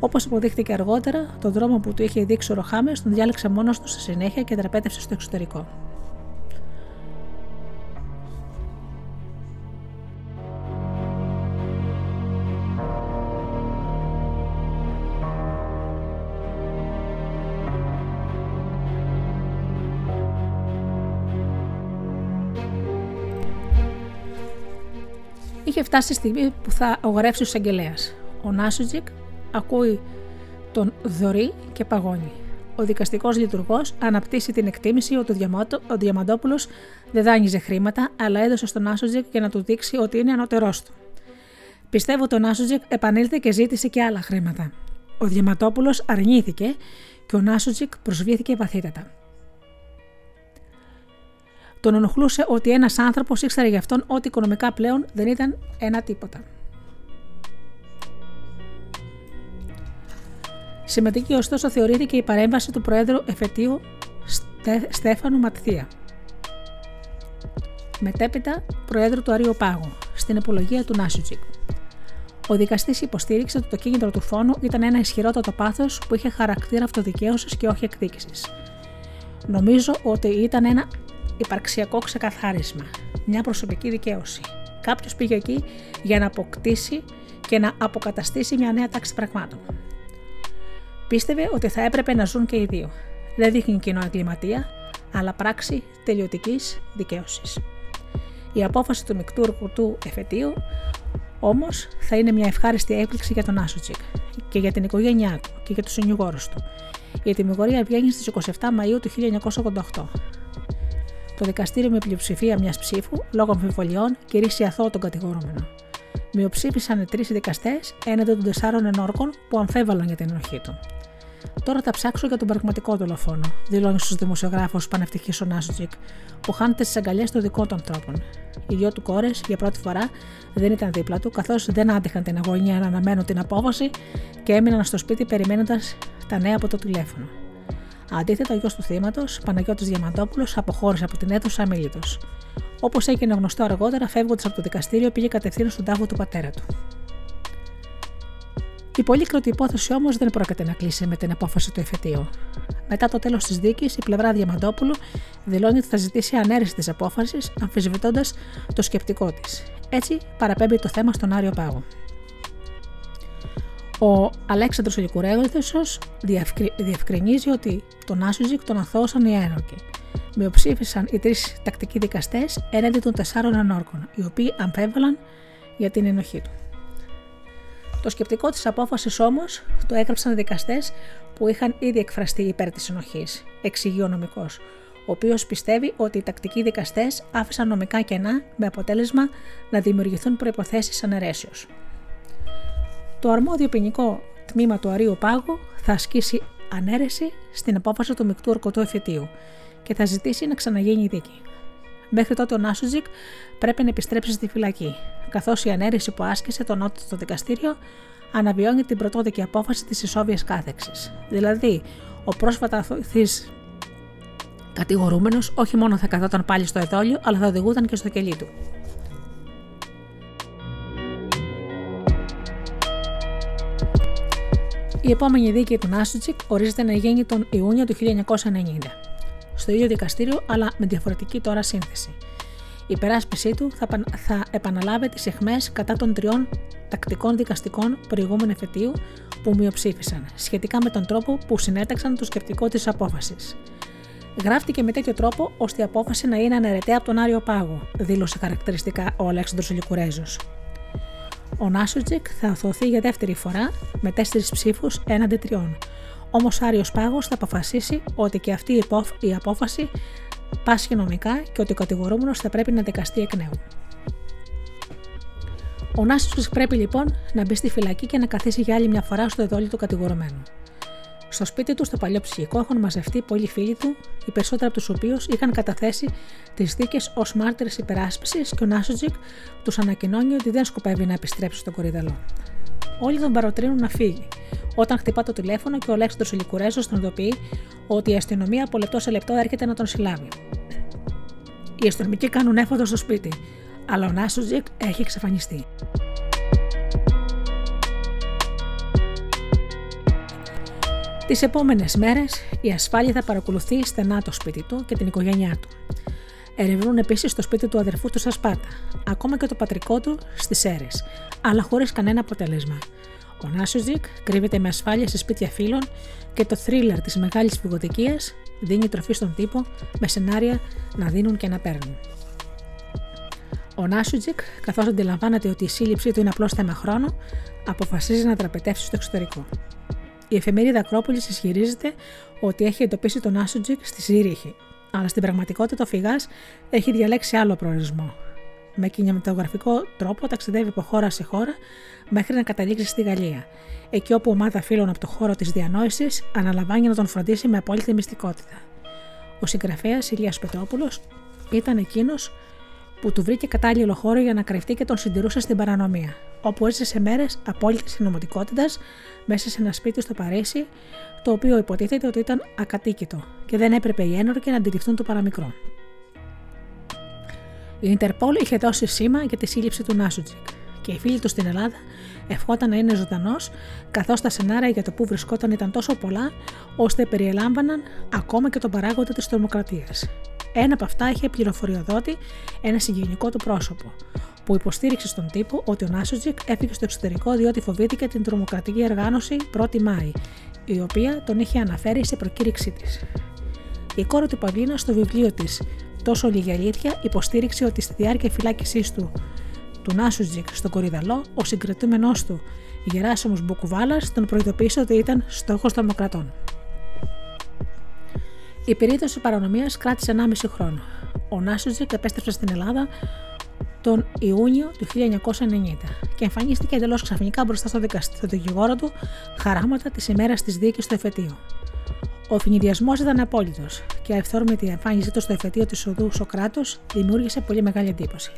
Speaker 1: Όπως αποδείχθηκε αργότερα, τον δρόμο που του είχε δείξει ο Ροχάμε τον διάλεξε μόνος του στη συνέχεια και δραπέτευσε στο εξωτερικό. Είχε φτάσει η στιγμή που θα αγορεύσει ο εισαγγελέας. Ο Νάσουτζικ ακούει τον Δωρή και παγώνει. Ο δικαστικός λειτουργός αναπτύσσει την εκτίμηση ότι ο Διαμαντόπουλος δεν δάνειζε χρήματα, αλλά έδωσε στον Άσοτζεκ για να του δείξει ότι είναι ανώτερός του. Πιστεύω ότι ο Νάσοτζεκ επανήλθε και ζήτησε και άλλα χρήματα. Ο Διαμαντόπουλος αρνήθηκε και ο Νάσοτζεκ προσβήθηκε βαθύτατα. Τον ενοχλούσε ότι ένας άνθρωπος ήξερε γι' αυτόν ότι οικονομικά πλέον δεν ήταν ένα τίποτα. Σημαντική ωστόσο θεωρήθηκε η παρέμβαση του Προέδρου Εφετείου Στέφανου Ματθία. Μετέπειτα Προέδρου του Αρίου Πάγου, στην επολογία του Νάσιουτζικ. Ο δικαστής υποστήριξε ότι το κίνητρο του φόνου ήταν ένα ισχυρότατο πάθος που είχε χαρακτήρα αυτοδικαίωσης και όχι εκδίκησης. Νομίζω ότι ήταν ένα υπαρξιακό ξεκαθάρισμα, μια προσωπική δικαίωση. Κάποιος πήγε εκεί για να αποκτήσει και να αποκαταστήσει μια νέα τάξη πραγμάτων. Πίστευε ότι θα έπρεπε να ζουν και οι δύο. Δεν δείχνει κοινό εγκληματία, αλλά πράξη τελειωτικής δικαίωσης. Η απόφαση του μικτούρκου του εφετείου όμως θα είναι μια ευχάριστη έκπληξη για τον Άσοτσικ και για την οικογένειά του και για τους συνηγόρους του. Η τιμιγορία βγαίνει στις 27 Μαου του 1988. Το δικαστήριο με πλειοψηφία μιας ψήφου, λόγω αμφιβολιών, κηρύσσει αθώο τον κατηγορούμενο. Μειοψήφισαν οι τρεις δικαστές έναντι των τεσσάρων ενόρκων που αμφέβαλαν για την ενοχή του. Τώρα θα ψάξω για τον πραγματικό δολοφόνο, δηλώνει στους δημοσιογράφους πανευτυχής ο Νάσουτζικ, που χάνεται στις αγκαλιές των δικών των ανθρώπων. Οι δυο του κόρες για πρώτη φορά δεν ήταν δίπλα του, καθώς δεν άντεχαν την αγωνία να αναμένουν την απόβαση και έμειναν στο σπίτι περιμένοντας τα νέα από το τηλέφωνο. Αντίθετα, ο γιος του θύματος, Παναγιώτης Διαμαντόπουλος, αποχώρησε από την αίθουσα αμήλυτο. Όπως έγινε γνωστό αργότερα, φεύγοντας από το δικαστήριο, πήγε κατευθείαν στον τάφο του πατέρα του. Η πολύκροτη υπόθεση όμως δεν πρόκειται να κλείσει με την απόφαση του εφετείου. Μετά το τέλος της δίκη, η πλευρά Διαμαντόπουλου δηλώνει ότι θα ζητήσει ανέρεση της απόφασης, αμφισβητώντας το σκεπτικό της. Έτσι, παραπέμπει το θέμα στον Άριο Πάγο. Ο Αλέξανδρος Ολικουρέγοντος διευκρινίζει ότι τον Άσουζικ τον αθώωσαν οι ένορκοι. Μειοψήφισαν οι τρεις τακτικοί δικαστές έναντι των τεσσάρων ανόρκων, οι οποίοι αμφέβαλαν για την ενοχή του. Το σκεπτικό της απόφασης όμως το έγραψαν δικαστές που είχαν ήδη εκφραστεί υπέρ της ενοχής, εξηγεί ο νομικός, ο οποίος πιστεύει ότι οι τακτικοί δικαστές άφησαν νομικά κενά με αποτέλεσμα να δημιουργηθούν προποθέσει αναιρέσεως. Το αρμόδιο ποινικό τμήμα του Αρίου Πάγου θα ασκήσει ανέρεση στην απόφαση του μεικτού ορκωτού εφετείου και θα ζητήσει να ξαναγίνει η δίκη. Μέχρι τότε ο Νάσουζικ πρέπει να επιστρέψει στη φυλακή, καθώς η ανέρεση που άσκησε το νότιο στο δικαστήριο αναβιώνει την πρωτόδικη απόφαση της ισόβιας κάθεξης. Δηλαδή, ο πρόσφατα αθωηθής κατηγορούμενος όχι μόνο θα καθόταν πάλι στο εδόλιο, αλλά θα οδηγούταν και στο κελί του. Η επόμενη δίκη του Νάσουτσικ ορίζεται να γίνει τον Ιούνιο του 1990. Στο ίδιο δικαστήριο, αλλά με διαφορετική τώρα σύνθεση. Η περάσπιση του θα, θα επαναλάβει τις εχμέ κατά των τριών τακτικών δικαστικών προηγούμενου εφετείου που μειοψήφισαν, σχετικά με τον τρόπο που συνέταξαν το σκεπτικό της απόφασης. Γράφτηκε με τέτοιο τρόπο ώστε η απόφαση να είναι αναιρεταία από τον Άριο Πάγο, δήλωσε χαρακτηριστικά ο Αλέξανδρος Λικουρέζος. Ο Νάσουτζικ θα αθωθεί για δεύτερη φορά με τέσσερις ψήφους έναντι τριών. Όμως ο Άριος Πάγος θα αποφασίσει ότι και αυτή η απόφαση πάσχει νομικά και ότι ο κατηγορούμενος θα πρέπει να δικαστεί εκ νέου. Ο Νάσουτζικ πρέπει λοιπόν να μπει στη φυλακή και να καθίσει για άλλη μια φορά στο εδόλιο του κατηγορουμένου. Στο σπίτι του, στο παλιό ψυχικό, έχουν μαζευτεί πολλοί φίλοι του, οι περισσότεροι από τους οποίους είχαν καταθέσει τις δίκες ως μάρτυρες υπεράσπισης και ο Νάσοτζικ τους ανακοινώνει ότι δεν σκοπεύει να επιστρέψει στον κορυδαλό. Όλοι τον παροτρύνουν να φύγει. Όταν χτυπά το τηλέφωνο και ο Λέξανδρο Ελικουρέζο τον ειδοποιεί ότι η αστυνομία από λεπτό σε λεπτό έρχεται να τον συλλάβει. Οι αστυνομικοί κάνουν έφοδο στο σπίτι, αλλά ο Νάσοτζικ έχει εξαφανιστεί. Τις επόμενες μέρες, η ασφάλεια θα παρακολουθεί στενά το σπίτι του και την οικογένειά του. Ερευνούν επίσης το σπίτι του αδερφού του στα Σπάτα, ακόμα και το πατρικό του στις Έρες, αλλά χωρίς κανένα αποτέλεσμα. Ο Νάσουζικ κρύβεται με ασφάλεια σε σπίτια φίλων και το θρίλερ της μεγάλης φυγοδικία δίνει τροφή στον τύπο με σενάρια να δίνουν και να παίρνουν. Ο Νάσουτζικ, καθώς αντιλαμβάνεται ότι η σύλληψή του είναι απλώς θέμα χρόνου, αποφασίζει να τραπετεύσει στο εξωτερικό. Η εφημερίδα Ακρόπολης ισχυρίζεται ότι έχει εντοπίσει τον Νάσουτζικ στη Ζήριχη, αλλά στην πραγματικότητα ο φυγά έχει διαλέξει άλλο προορισμό. Με κινηματογραφικό τρόπο ταξιδεύει από χώρα σε χώρα μέχρι να καταλήξει στη Γαλλία, εκεί όπου ομάδα φίλων από το χώρο της διανόησης αναλαμβάνει να τον φροντίσει με απόλυτη μυστικότητα. Ο συγγραφέας Ηλίας Πετρόπουλος ήταν εκείνος που του βρήκε κατάλληλο χώρο για να κρυφτεί και τον συντηρούσε στην παρανομία, όπου έζησε σε μέρες απόλυτης συνωμοτικότητας μέσα σε ένα σπίτι στο Παρίσι, το οποίο υποτίθεται ότι ήταν ακατοίκητο και δεν έπρεπε οι ένορκοι να αντιληφθούν το παραμικρό. Η Ιντερπόλ είχε δώσει σήμα για τη σύλληψη του Νάσουτζικ και οι φίλοι του στην Ελλάδα ευχόταν να είναι ζωντανός, καθώς τα σενάρια για το που βρισκόταν ήταν τόσο πολλά, ώστε περιελάμβαναν ακόμα και τον παράγοντα της τρομοκρατίας. Ένα από αυτά είχε πληροφοριοδότη ένα συγγενικό του πρόσωπο, που υποστήριξε στον τύπο ότι ο Νάσοτζικ έφυγε στο εξωτερικό διότι φοβήθηκε την τρομοκρατική οργάνωση 1η Μάη, η οποία τον είχε αναφέρει σε προκήρυξή της. Η κόρη του Παυλίνα στο βιβλίο της Τόσο λίγη αλήθεια υποστήριξε ότι στη διάρκεια φυλάκισής του του Νάσουτζικ στον Κορυδαλό, ο συγκρατούμενός του Γεράσιμος Μπουκουβάλας τον προειδοποίησε ότι ήταν στόχος των Δημοκρατών. Η περίπτωση παρανομίας κράτησε 1,5 χρόνο. Ο Νάσουτζικ επέστρεψε στην Ελλάδα τον Ιούνιο του 1990 και εμφανίστηκε εντελώς ξαφνικά μπροστά στο, δικαστή, δικηγόρο του χαράματα της ημέρας της δίκη στο εφετείο. Ο φινιδιασμό ήταν απόλυτος και η αυθόρμητη εμφάνισή του στο εφετείο της οδού Σοκράτου δημιούργησε πολύ μεγάλη εντύπωση.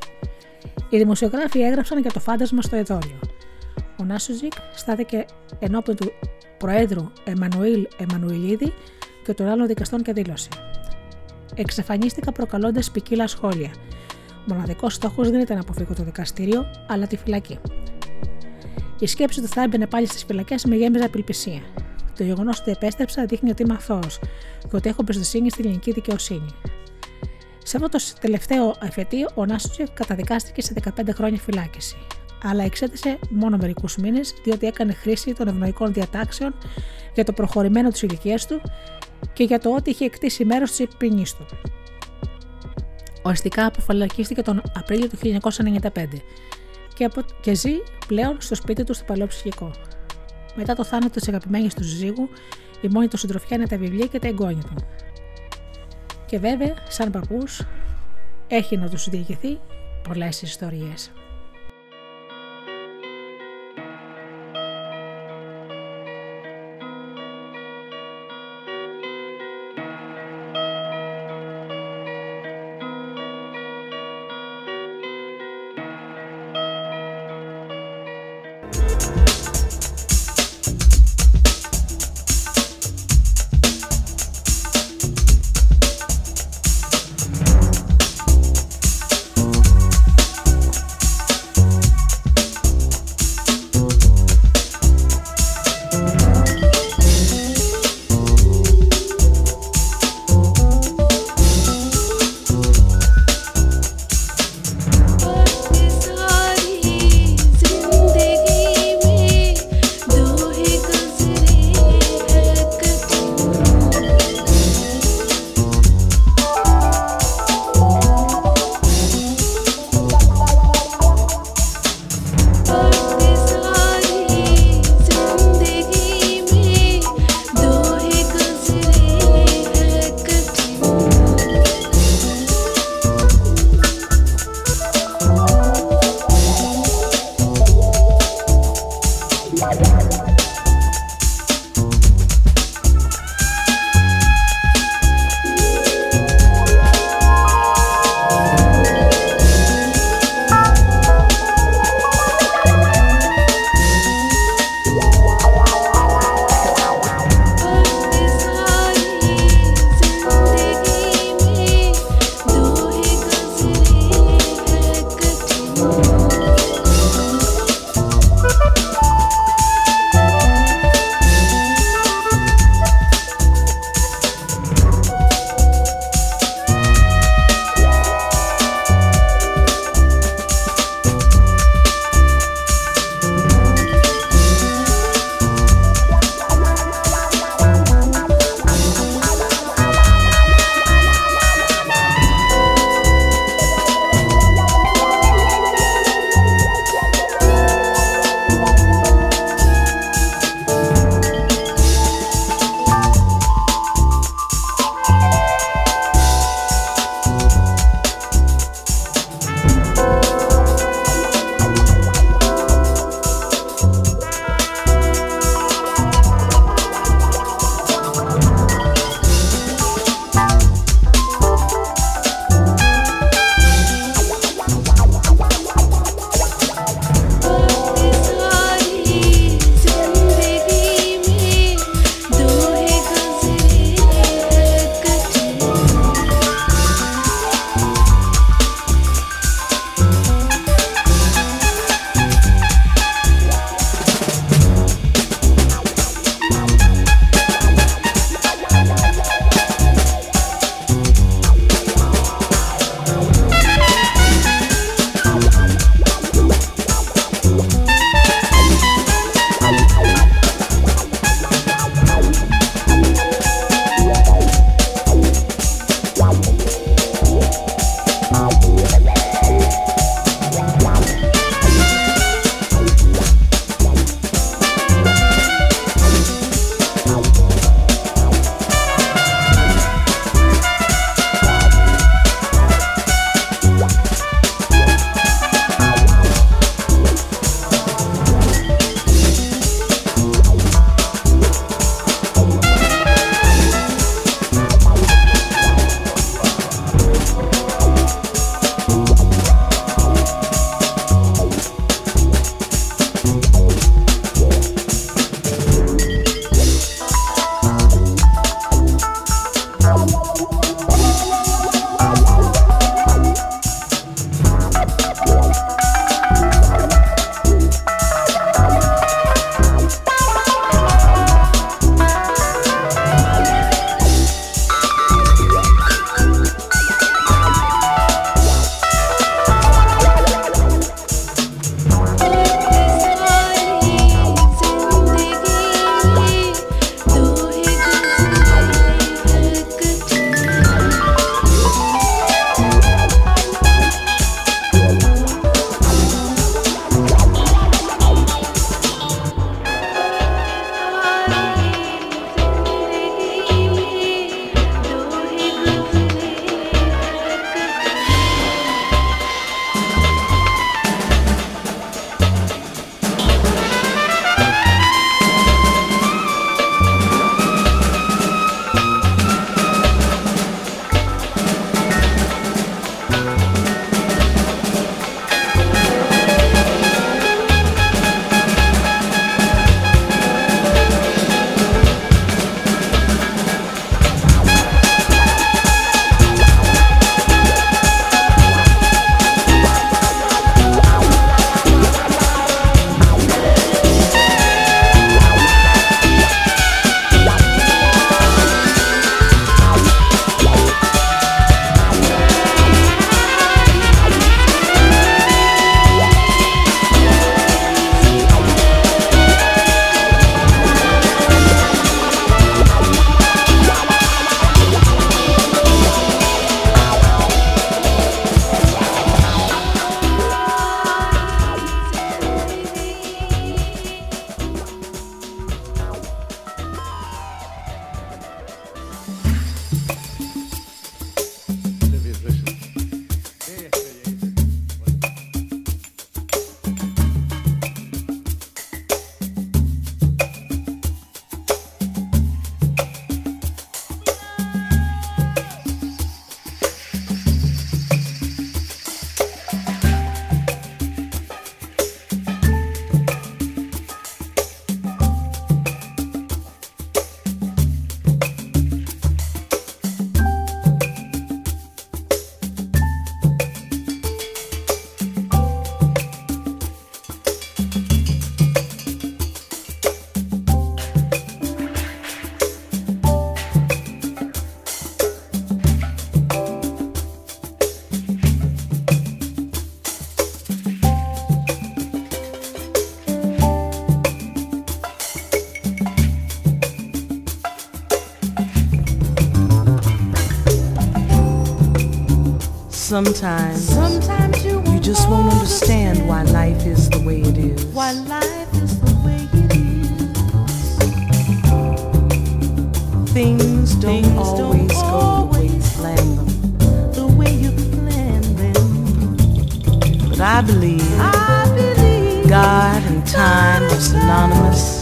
Speaker 1: Οι δημοσιογράφοι έγραψαν για το φάντασμα στο εδόλιο. Ο Νάσουτζικ στάθηκε ενώπιον του Προέδρου Εμμανουήλ Εμμανουηλίδη και των άλλων δικαστών και δήλωσε. Εξαφανίστηκα προκαλώντας ποικίλα σχόλια. Μοναδικός στόχος δεν ήταν να αποφύγω το δικαστήριο, αλλά τη φυλακή. Η σκέψη του θα έμπαινε πάλι στις φυλακές με γέμιζα απελπισία. Το γεγονός ότι επέστρεψα δείχνει ότι είμαι αθώος και ότι έχω εμπιστοσύνη στην ελληνική δικαιοσύνη. Σε αυτό το τελευταίο εφετείο, ο Νάστουτζεκ καταδικάστηκε σε 15 χρόνια φυλάκιση, αλλά εξέτησε μόνο μερικούς μήνες διότι έκανε χρήση των ευνοϊκών διατάξεων για το προχωρημένο της ηλικίας του και για το ότι είχε εκτίσει μέρος της ποινής του. Οριστικά αποφαλακίστηκε τον Απρίλιο του 1995 και, απο... και ζει πλέον στο σπίτι του στο παλαιό ψυχικό. Μετά το θάνατο της αγαπημένης του ζύγου, η μόνη του συντροφιά είναι τα βιβλία και τα εγγόνια του. Και βέβαια, σαν παππούς, έχει να τους διηγηθεί πολλές ιστορίες.
Speaker 2: sometimes, sometimes you, you just won't understand why life is the way it is.
Speaker 3: Why life is the way it
Speaker 2: is. Things don't Things always don't go always the way you plan them.
Speaker 3: The way you plan them.
Speaker 2: But I believe,
Speaker 3: I believe
Speaker 2: God and time are synonymous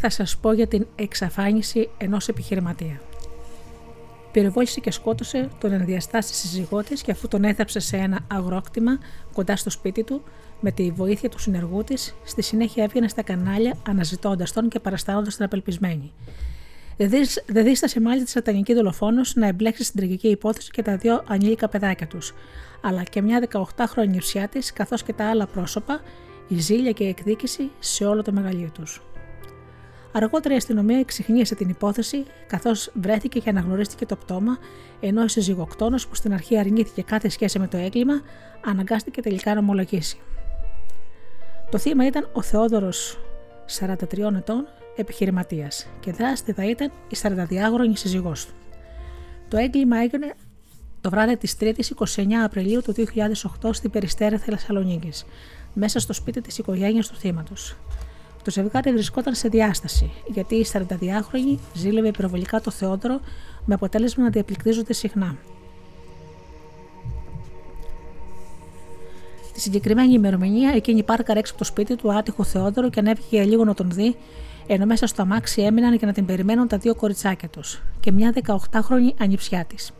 Speaker 1: θα σας πω για την εξαφάνιση ενός επιχειρηματία. Πυροβόλησε και σκότωσε τον ενδιαστάστη σύζυγό της και αφού τον έθαψε σε ένα αγρόκτημα κοντά στο σπίτι του, με τη βοήθεια του συνεργού της, στη συνέχεια έβγαινε στα κανάλια αναζητώντας τον και παραστάνοντας την απελπισμένη. Δεν δίσ- Δεν δίστασε μάλιστα τη σατανική δολοφόνος να εμπλέξει στην τραγική υπόθεση και τα δύο ανήλικα παιδάκια τους, αλλά και μια 18χρονη νηψιά της, καθώς και τα άλλα πρόσωπα, η ζήλια και η εκδίκηση σε όλο το μεγαλείο τους. Αργότερα η αστυνομία εξυχνίασε την υπόθεση, καθώς βρέθηκε και αναγνωρίστηκε το πτώμα, ενώ ο συζυγοκτόνος που στην αρχή αρνήθηκε κάθε σχέση με το έγκλημα, αναγκάστηκε τελικά να ομολογήσει. Το θύμα ήταν ο Θεόδωρος 43 ετών, επιχειρηματίας, και δράστη θα ήταν η 42χρονη σύζυγός του. Το έγκλημα έγινε το βράδυ της 3η 29 Απριλίου του 2008 στην Περιστέρα Θεσσαλονίκης, μέσα στο σπίτι της οικογένειας του θύματος. Το ζευγάρι βρισκόταν σε διάσταση, γιατί η 42χρονη ζήλευε υπερβολικά το Θεόδωρο με αποτέλεσμα να διαπληκτίζονται συχνά. Τη συγκεκριμένη ημερομηνία, εκείνη πάρκαρε έξω από το σπίτι του άτυχο Θεόδωρο και ανέβηκε για λίγο να τον δει, ενώ μέσα στο αμάξι έμειναν για να την περιμένουν τα δύο κοριτσάκια τους και μια 18χρονη ανιψιά της.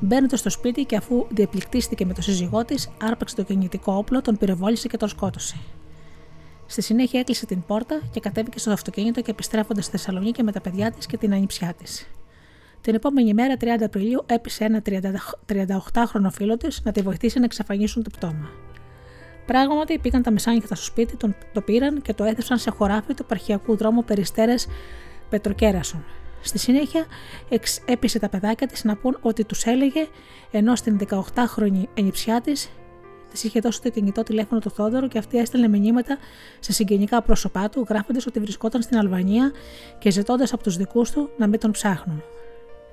Speaker 1: Μπαίνοντας στο σπίτι και αφού διαπληκτίστηκε με το σύζυγό της, άρπαξε το κινητικό όπλο, τον πυροβόλησε και τον σκότωσε. Στη συνέχεια έκλεισε την πόρτα και κατέβηκε στο αυτοκίνητο και επιστρέφοντας στη Θεσσαλονίκη με τα παιδιά της και την ανιψιά της. Την επόμενη μέρα, 30 Απριλίου, έπεισε ένα 38χρονο φίλο της να τη βοηθήσει να εξαφανίσουν το πτώμα. Πράγματι, πήγαν τα μεσάνυχτα στο σπίτι, τον, το πήραν και το έθεσαν σε χωράφι του επαρχιακού δρόμου Περιστέρες Πετροκέρασον. Στη συνέχεια, εξ, έπεισε τα παιδάκια της να πούν ότι τους έλεγε, ενώ στην 18χρονη ενιψιά της Της είχε δώσει το κινητό τηλέφωνο του Θόδωρο και αυτή έστελνε μηνύματα σε συγγενικά πρόσωπά του, γράφοντας ότι βρισκόταν στην Αλβανία και ζητώντας από τους δικούς του να μην τον ψάχνουν.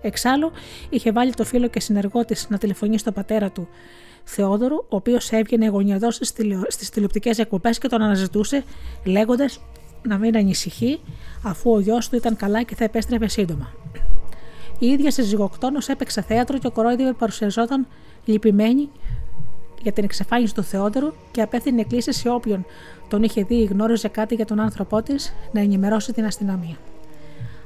Speaker 1: Εξάλλου, είχε βάλει το φίλο και συνεργό της να τηλεφωνήσει στον πατέρα του, Θεόδωρου, ο οποίος έβγαινε γωνιαδό στις τηλεοπτικές εκπομπές και τον αναζητούσε, λέγοντας να μην ανησυχεί, αφού ο γιος του ήταν καλά και θα επέστρεφε σύντομα. Η ίδια συζυγοκτόνο έπαιξε θέατρο και ο κορόιδιο παρουσιαζόταν λυπημένη για την εξαφάνιση του Θεόδωρου και απέθυνε εκκλήσεις σε όποιον τον είχε δει ή γνώριζε κάτι για τον άνθρωπό της να ενημερώσει την αστυνομία.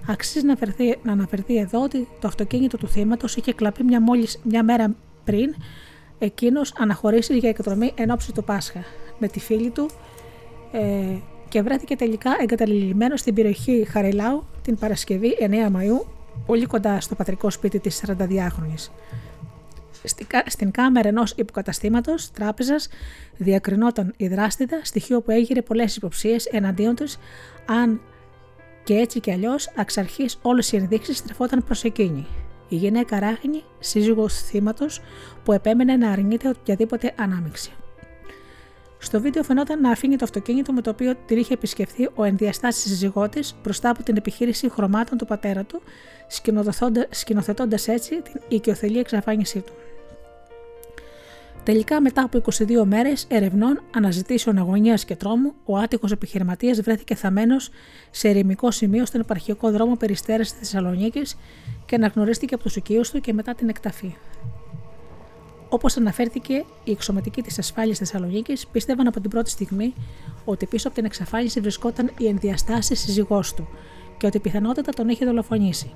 Speaker 1: Αξίζει να, αναφερθεί, να αναφερθεί εδώ ότι το αυτοκίνητο του θύματος είχε κλαπεί μια, μόλις, μια μέρα πριν εκείνος αναχωρήσει για εκδρομή εν ώψη του Πάσχα με τη φίλη του ε, και βρέθηκε τελικά εγκαταλειμμένο στην περιοχή Χαριλάου την Παρασκευή 9 Μαΐου, πολύ κοντά στο πατρικό σπίτι της 42χρονης. Στην κάμερα ενός υποκαταστήματος τράπεζας διακρινόταν η δράστητα, στοιχείο που έγειρε πολλές υποψίες εναντίον τους, αν και έτσι κι αλλιώς εξ αρχής όλες οι ενδείξεις στρεφόταν προς εκείνη. Η γυναίκα Ράχνη, σύζυγος θύματος, που επέμενε να αρνείται οποιαδήποτε ανάμειξη. Στο βίντεο φαινόταν να αφήνει το αυτοκίνητο με το οποίο την είχε επισκεφθεί ο ενδιαστάστη συζυγότη μπροστά από την επιχείρηση χρωμάτων του πατέρα του, σκηνοθετώντας έτσι την οικειοθελή εξαφάνισή του. Τελικά, μετά από 22 μέρες ερευνών, αναζητήσεων αγωνίας και τρόμου, ο άτυχος επιχειρηματίας βρέθηκε θαμένο σε ερημικό σημείο στον επαρχικό δρόμο Περιστέρα της Θεσσαλονίκης και αναγνωρίστηκε από τους οικείους του και μετά την εκταφή. Όπως αναφέρθηκε, οι εξωματικοί της ασφάλειας Θεσσαλονίκης πίστευαν από την πρώτη στιγμή ότι πίσω από την εξαφάνιση βρισκόταν η ενδιαστάση σύζυγός του και ότι πιθανότατα τον είχε δολοφονήσει.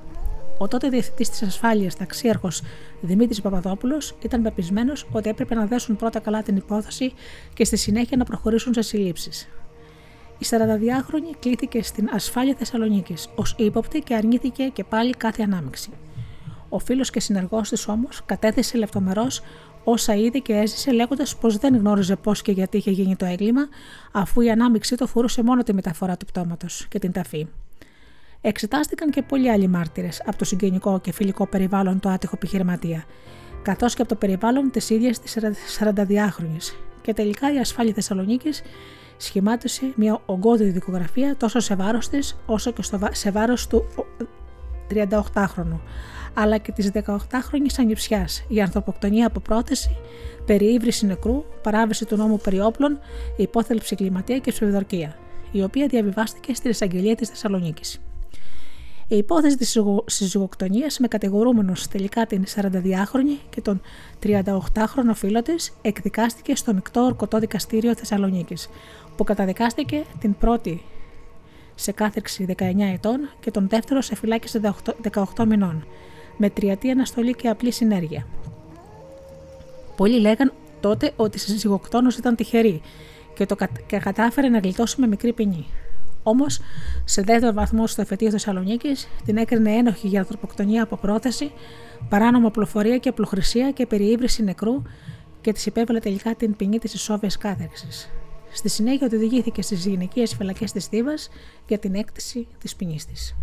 Speaker 1: Ο τότε διευθυντής της ασφάλειας, ταξίαρχος Δημήτρης Παπαδόπουλος, ήταν πεπισμένος ότι έπρεπε να δέσουν πρώτα καλά την υπόθεση και στη συνέχεια να προχωρήσουν σε συλλήψεις. Η 42χρονη κλήθηκε στην ασφάλεια Θεσσαλονίκης ως ύποπτη και αρνήθηκε και πάλι κάθε ανάμειξη. Ο φίλος και συνεργός της όμως κατέθεσε λεπτομερώς όσα είδε και έζησε, λέγοντας πως δεν γνώριζε πώς και γιατί είχε γίνει το έγκλημα, αφού η ανάμειξή του φορούσε μόνο τη μεταφορά του πτώματος και την ταφή. Εξετάστηκαν και πολλοί άλλοι μάρτυρες από το συγγενικό και φιλικό περιβάλλον του άτυχου επιχειρηματία, καθώς και από το περιβάλλον της ίδιας της 42χρονη. Και τελικά η ασφάλεια Θεσσαλονίκης σχημάτισε μια ογκώδη δικογραφία τόσο σε βάρος της όσο και σε βάρος του 38χρονου, αλλά και της 18χρονη ανιψιάς για ανθρωποκτονία από πρόθεση, περιήβρηση νεκρού, παράβαση του νόμου περί όπλων, υπόθελψη κλιματία και ψευδορκία, η οποία διαβιβάστηκε στην εισαγγελία της Θεσσαλονίκης. Η υπόθεση της συζυγοκτονίας με κατηγορούμενος τελικά την 42χρονη και τον 38χρονο φίλο της εκδικάστηκε στο μεικτό ορκωτό δικαστήριο Θεσσαλονίκης, που καταδικάστηκε την πρώτη σε κάθριξη 19 ετών και τον δεύτερο σε φυλάκιση 18 μηνών, με τριετή αναστολή και απλή συνέργεια. Πολλοί λέγαν τότε ότι η συζυγοκτόνος ήταν τυχερή και το κατάφερε να γλιτώσει με μικρή ποινή. Όμως, σε δεύτερο βαθμό στο εφετείο Θεσσαλονίκης την έκρινε ένοχη για ανθρωποκτονία από πρόθεση, παράνομο πλοφορία και απλοχρησία και περιήβρηση νεκρού και της υπέβαλε τελικά την ποινή της ισόβιας κάθεξης. Στη συνέχεια οδηγήθηκε στις γυναικείες φυλακές της Θήβας για την έκτηση της ποινής της.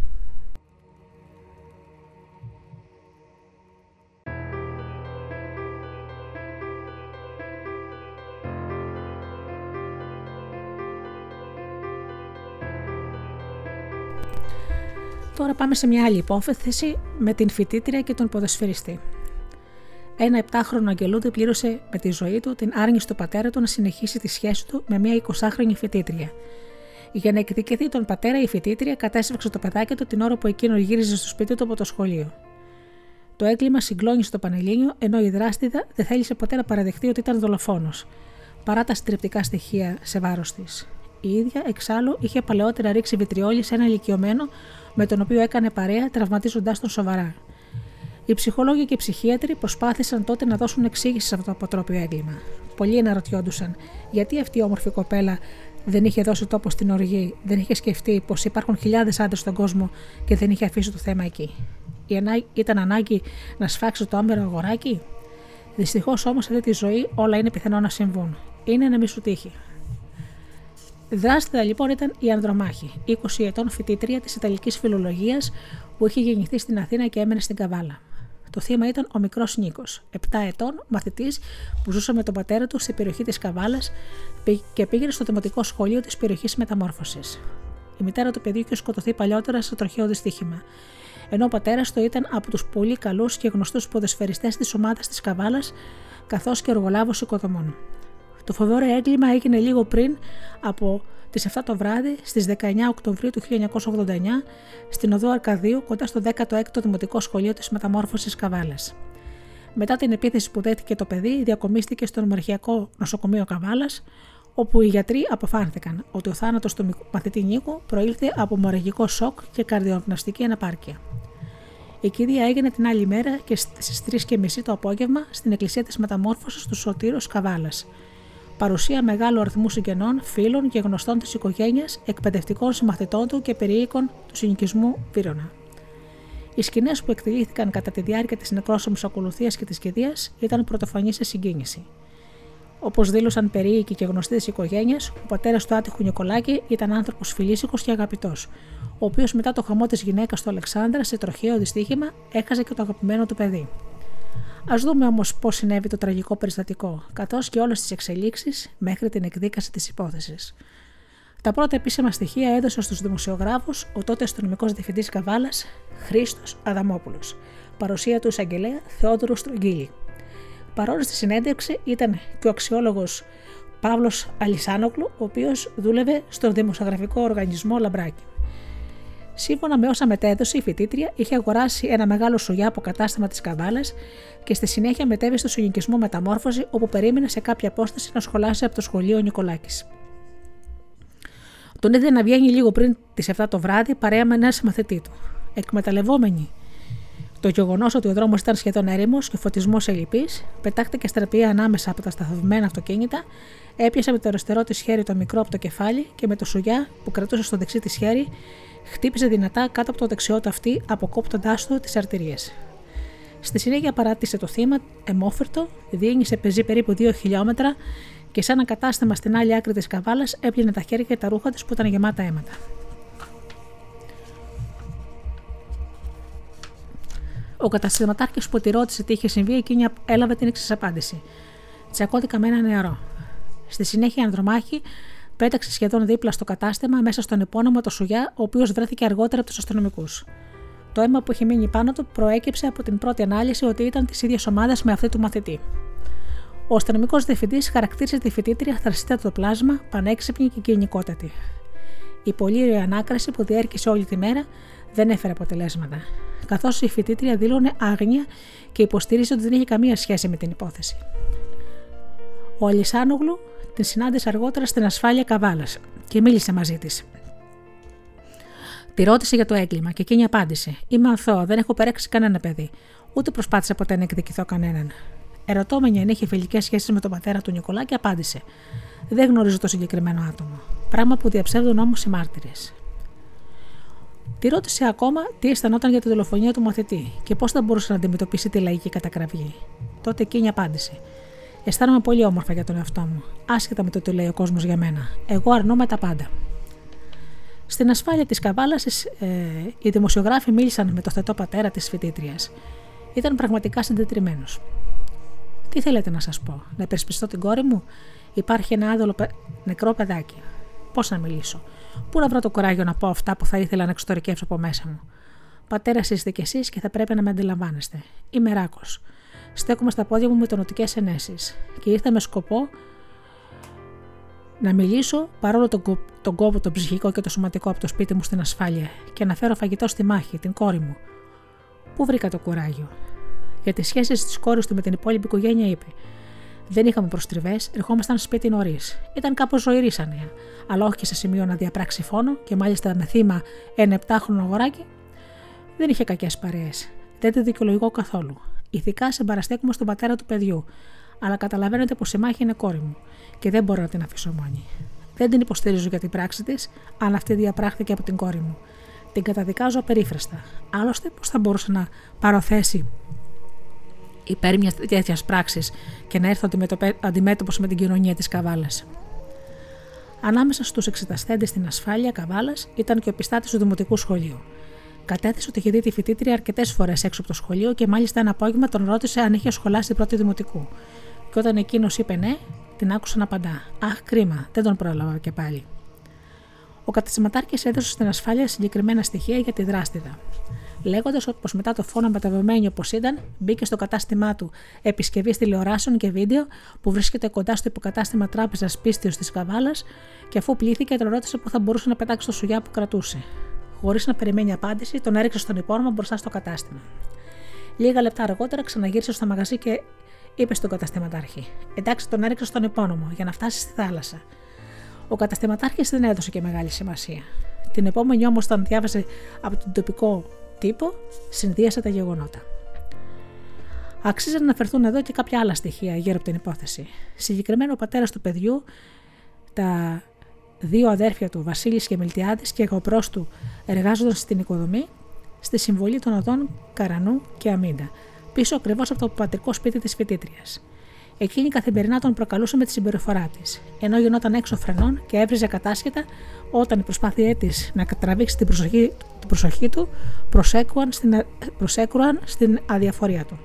Speaker 1: Τώρα πάμε σε μια άλλη υπόθεση με την φοιτήτρια και τον ποδοσφαιριστή. Ένα επτάχρονο Αγγελούδη πλήρωσε με τη ζωή του την άρνηση του πατέρα του να συνεχίσει τη σχέση του με μια 20χρονη φοιτήτρια. Για να εκδικηθεί τον πατέρα, η φοιτήτρια κατέσβεξε το παιδάκι του την ώρα που εκείνο γύριζε στο σπίτι του από το σχολείο. Το έγκλημα συγκλώνησε το Πανελλήνιο, ενώ η δράστηδα δεν θέλησε ποτέ να παραδεχτεί ότι ήταν δολοφόνος, παρά τα στριπτικά στοιχεία σε βάρος της. Η ίδια, εξάλλου, είχε παλαιότερα ρίξει βιτριόλι σε ένα ηλικιωμένο με τον οποίο έκανε παρέα, τραυματίζοντάς τον σοβαρά. Οι ψυχολόγοι και οι ψυχίατροι προσπάθησαν τότε να δώσουν εξήγηση σε αυτό το αποτρόπιο έγκλημα. Πολλοί αναρωτιόντουσαν γιατί αυτή η όμορφη κοπέλα δεν είχε δώσει τόπο στην οργή, δεν είχε σκεφτεί πως υπάρχουν χιλιάδες άντρες στον κόσμο και δεν είχε αφήσει το θέμα εκεί. Η Ήταν ανάγκη να σφάξει το άμερο αγοράκι; Δυστυχώς όμως σε αυτή τη ζωή όλα είναι πιθανό να συμβούν. Είναι να μη σου τύχει. Δράστηρα λοιπόν ήταν η Ανδρομάχη, 20 ετών φοιτήτρια της Ιταλικής Φιλολογίας που είχε γεννηθεί στην Αθήνα και έμενε στην Καβάλα. Το θύμα ήταν ο μικρός Νίκος, 7 ετών, μαθητής που ζούσε με τον πατέρα του στην περιοχή της Καβάλας και πήγαινε στο δημοτικό σχολείο της περιοχής Μεταμόρφωσης. Η μητέρα του παιδιού είχε σκοτωθεί παλιότερα σε τροχαίο δυστύχημα, ενώ ο πατέρας του ήταν από τους πολύ καλούς και γνωστούς ποδεσφαιριστέ της ομάδας της Καβάλας, καθώς και εργολάβο οικοδομών. Το φοβερό έγκλημα έγινε λίγο πριν από τις 7 το βράδυ στις 19 Οκτωβρίου του 1989 στην οδό Αρκαδίου κοντά στο 16ο Δημοτικό Σχολείο της Μεταμόρφωσης Καβάλας. Μετά την επίθεση που δέθηκε το παιδί, διακομίστηκε στο νομαρχιακό νοσοκομείο Καβάλας, όπου οι γιατροί αποφάνθηκαν ότι ο θάνατος του μαθητή Νίκου προήλθε από μοραγικό σοκ και καρδιοπνευστική αναπάρκεια. Η κηδεία έγινε την άλλη μέρα και στις 3.30 το απόγευμα στην εκκλησία της Μεταμόρφωσης του Σωτήρου Καβάλας, παρουσία μεγάλου αριθμού συγγενών, φίλων και γνωστών της οικογένειας, εκπαιδευτικών συμμαθητών του και περιοίκων του συνοικισμού Βύρονα. Οι σκηνές που εκτελήθηκαν κατά τη διάρκεια της νεκρόσωμης ακολουθίας και της κηδείας ήταν πρωτοφανεί σε συγκίνηση. Όπως δήλωσαν περίοικοι και γνωστοί της οικογένειας, ο πατέρας του άτυχου Νικολάκη ήταν άνθρωπος φιλήσυχος και αγαπητός, ο οποίος μετά το χαμό της γυναίκας του Αλεξάνδρα σε τροχαίο δυστύχημα έχασε και το αγαπημένο του παιδί. Α δούμε όμως πώς συνέβη το τραγικό περιστατικό, καθώς και όλες τις εξελίξεις μέχρι την εκδίκαση της υπόθεσης. Τα πρώτα επίσημα στοιχεία έδωσε στους δημοσιογράφους ο τότε αστυνομικός διευθυντής Καβάλας Χρήστος Αδαμόπουλος, παρουσία του εισαγγελέα Θεόδωρου Στρογγύλη. Παρόλο στη συνέντευξη ήταν και ο αξιόλογος Παύλος Αλισάνογλου, ο οποίος δούλευε στον δημοσιογραφικό οργανισμό Λαμπράκη. Σύμφωνα με όσα μετέδωσε, η φοιτήτρια είχε αγοράσει ένα μεγάλο σουγιά από κατάστημα της Καβάλας και στη συνέχεια μετέβη στο συνοικισμό Μεταμόρφωση, όπου περίμενε σε κάποια απόσταση να σχολάσει από το σχολείο Νικολάκης. Τον είδε να βγαίνει λίγο πριν τις 7 το βράδυ παρέα με ένα μαθητή του. Εκμεταλλευόμενη το γεγονός ότι ο δρόμος ήταν σχεδόν έρημος και ο φωτισμός ελλειπής, πετάχτηκε στραπή ανάμεσα από τα σταθμένα αυτοκίνητα, έπιασε με το αριστερό της χέρι το μικρό από το κεφάλι και με το σουγιά που κρατούσε στο δεξί της χέρι, χτύπησε δυνατά κάτω από το δεξιό του αυτή, αποκόπτοντάς του τις αρτηρίες. Στη συνέχεια παράτησε το θύμα, εμόφερτο, διήγησε πεζή περίπου 2 χιλιόμετρα και σε ένα κατάστημα στην άλλη άκρη της καβάλας έπλυνε τα χέρια και τα ρούχα της που ήταν γεμάτα αίματα. Ο καταστηματάρχης που τη ρώτησε τι είχε συμβεί, εκείνη έλαβε την εξής απάντηση. Τσακώθηκα με ένα νεαρό. Στη συνέχεια, η Ανδρομάχη πέταξε σχεδόν δίπλα στο κατάστημα μέσα στον επώνυμο το Σουγιά, ο οποίος βρέθηκε αργότερα από τους αστυνομικούς. Το αίμα που είχε μείνει πάνω του προέκυψε από την πρώτη ανάλυση ότι ήταν της ίδιας ομάδας με αυτή του μαθητή. Ο αστυνομικός διευθυντής χαρακτήρισε τη φοιτήτρια θρασίτατο πλάσμα, πανέξυπνη και κοινικότατη. Η πολύρια ανάκραση που διέρχησε όλη τη μέρα δεν έφερε αποτελέσματα, καθώς η φοιτήτρια δήλωνε άγνοια και υποστήριζε ότι δεν είχε καμία σχέση με την υπόθεση. Ο Αλισάνογλου την συνάντησε αργότερα στην ασφάλεια Καβάλας και μίλησε μαζί της. Τη ρώτησε για το έγκλημα και εκείνη απάντησε: Είμαι αθώο, δεν έχω περέξει κανένα παιδί. Ούτε προσπάθησα ποτέ να εκδικηθώ κανέναν. Ερωτώμενη αν είχε φιλικές σχέσεις με τον πατέρα του Νικολά και απάντησε: Δεν γνωρίζω το συγκεκριμένο άτομο. Πράγμα που διαψεύδουν όμως οι μάρτυρες. Τη ρώτησε ακόμα τι αισθανόταν για τη δολοφονία του μαθητή και πώς θα μπορούσε να αντιμετωπίσει τη λαϊκή κατακραυγή. Τότε εκείνη απάντησε: Αισθάνομαι πολύ όμορφα για τον εαυτό μου, άσχετα με το τι λέει ο κόσμος για μένα. Εγώ αρνούμαι τα πάντα. Στην ασφάλεια της Καβάλα, ε, οι δημοσιογράφοι μίλησαν με το θετό πατέρα της φοιτήτριας. Ήταν πραγματικά συντετριμένος. Τι θέλετε να σας πω, Να υπερσπιστώ την κόρη μου, Υπάρχει ένα άδολο νεκρό παιδάκι. Πώς να μιλήσω, Πού να βρω το κουράγιο να πω αυτά που θα ήθελα να εξωτερικεύσω από μέσα μου; Πατέρα είστε κι εσείς και θα πρέπει να με αντιλαμβάνεστε. Είμαι ράκος. Στέκομαι στα πόδια μου με τονοτικέ ενέσεις και ήρθα με σκοπό να μιλήσω παρόλο τον, κο... τον κόπο, το ψυχικό και το σωματικό από το σπίτι μου στην ασφάλεια και να φέρω φαγητό στη μάχη, την κόρη μου. Πού βρήκα το κουράγιο; Για τις σχέσεις της κόρης του με την υπόλοιπη οικογένεια είπε: δεν είχαμε προστριβές, ερχόμασταν σπίτι νωρίς. Ήταν κάπως ζωηρής σαν νέα, αλλά όχι και σε σημείο να διαπράξει φόνο και μάλιστα με θύμα ένα επτάχρονο αγοράκι. Δεν είχε κακές παρέες. Δεν τη δικαιολογώ καθόλου. Ηθικά συμπαραστέκουμε στον πατέρα του παιδιού, αλλά καταλαβαίνετε πως η μάχη είναι κόρη μου και δεν μπορώ να την αφήσω μόνη. Δεν την υποστηρίζω για την πράξη της, αν αυτή διαπράχθηκε από την κόρη μου. Την καταδικάζω απερίφραστα. Άλλωστε, πώς θα μπορούσε να παροθέσει υπέρ μιας τέτοιας πράξης και να έρθω αντιμέτωπος με την κοινωνία της Καβάλας; Ανάμεσα στους εξεταστέντες στην ασφάλεια Καβάλας ήταν και ο πιστάτη του Δημοτικού Σχολείου. Κατέθεσε ότι είχε δει τη φοιτήτρια αρκετές φορές έξω από το σχολείο και μάλιστα ένα απόγευμα τον ρώτησε αν είχε σχολάσει την πρώτη Δημοτικού. Και όταν εκείνος είπε ναι, την άκουσα να απαντά. Αχ, κρίμα, δεν τον πρόλαβα και πάλι. Ο κατασυματάρχη έδωσε στην ασφάλεια συγκεκριμένα στοιχεία για τη δράστηδα λέγοντας πως μετά το φόνο μεταβεμένη όπω ήταν, μπήκε στο κατάστημά του επισκευής τηλεοράσεων και βίντεο που βρίσκεται κοντά στο υποκατάστημα τράπεζας πίστεως της Καβάλας και αφού πλήθηκε, τον ρώτησε που θα μπορούσε να πετάξει το σουγιά που κρατούσε. Χωρίς να περιμένει απάντηση, τον έριξε στον υπόρρομο μπροστά στο κατάστημα. Λίγα λεπτά αργότερα ξαναγύρισε στο μαγαζί και είπε στον καταστηματάρχη: Εντάξει, τον έριξε στον υπόνομο για να φτάσει στη θάλασσα. Ο καταστηματάρχης δεν έδωσε και μεγάλη σημασία. Την επόμενη όμως, όταν διάβασε από τον τοπικό τύπο, συνδύασε τα γεγονότα. Αξίζει να αναφερθούν εδώ και κάποια άλλα στοιχεία γύρω από την υπόθεση. Συγκεκριμένα, ο πατέρας του παιδιού, τα δύο αδέρφια του, Βασίλης και Μιλτιάδης, και γοπρό του εργάζονταν στην οικοδομή στη συμβολή των οδών Καρανού και Αμίντα, πίσω ακριβώς από το πατρικό σπίτι της φοιτήτριας. Εκείνη καθημερινά τον προκαλούσε με τη συμπεριφορά της, ενώ γινόταν έξω φρενών και έβριζε κατάσχετα όταν η προσπάθειά της να τραβήξει την προσοχή, την προσοχή του προσέκρουαν στην, προσέκρουαν στην αδιαφορία του.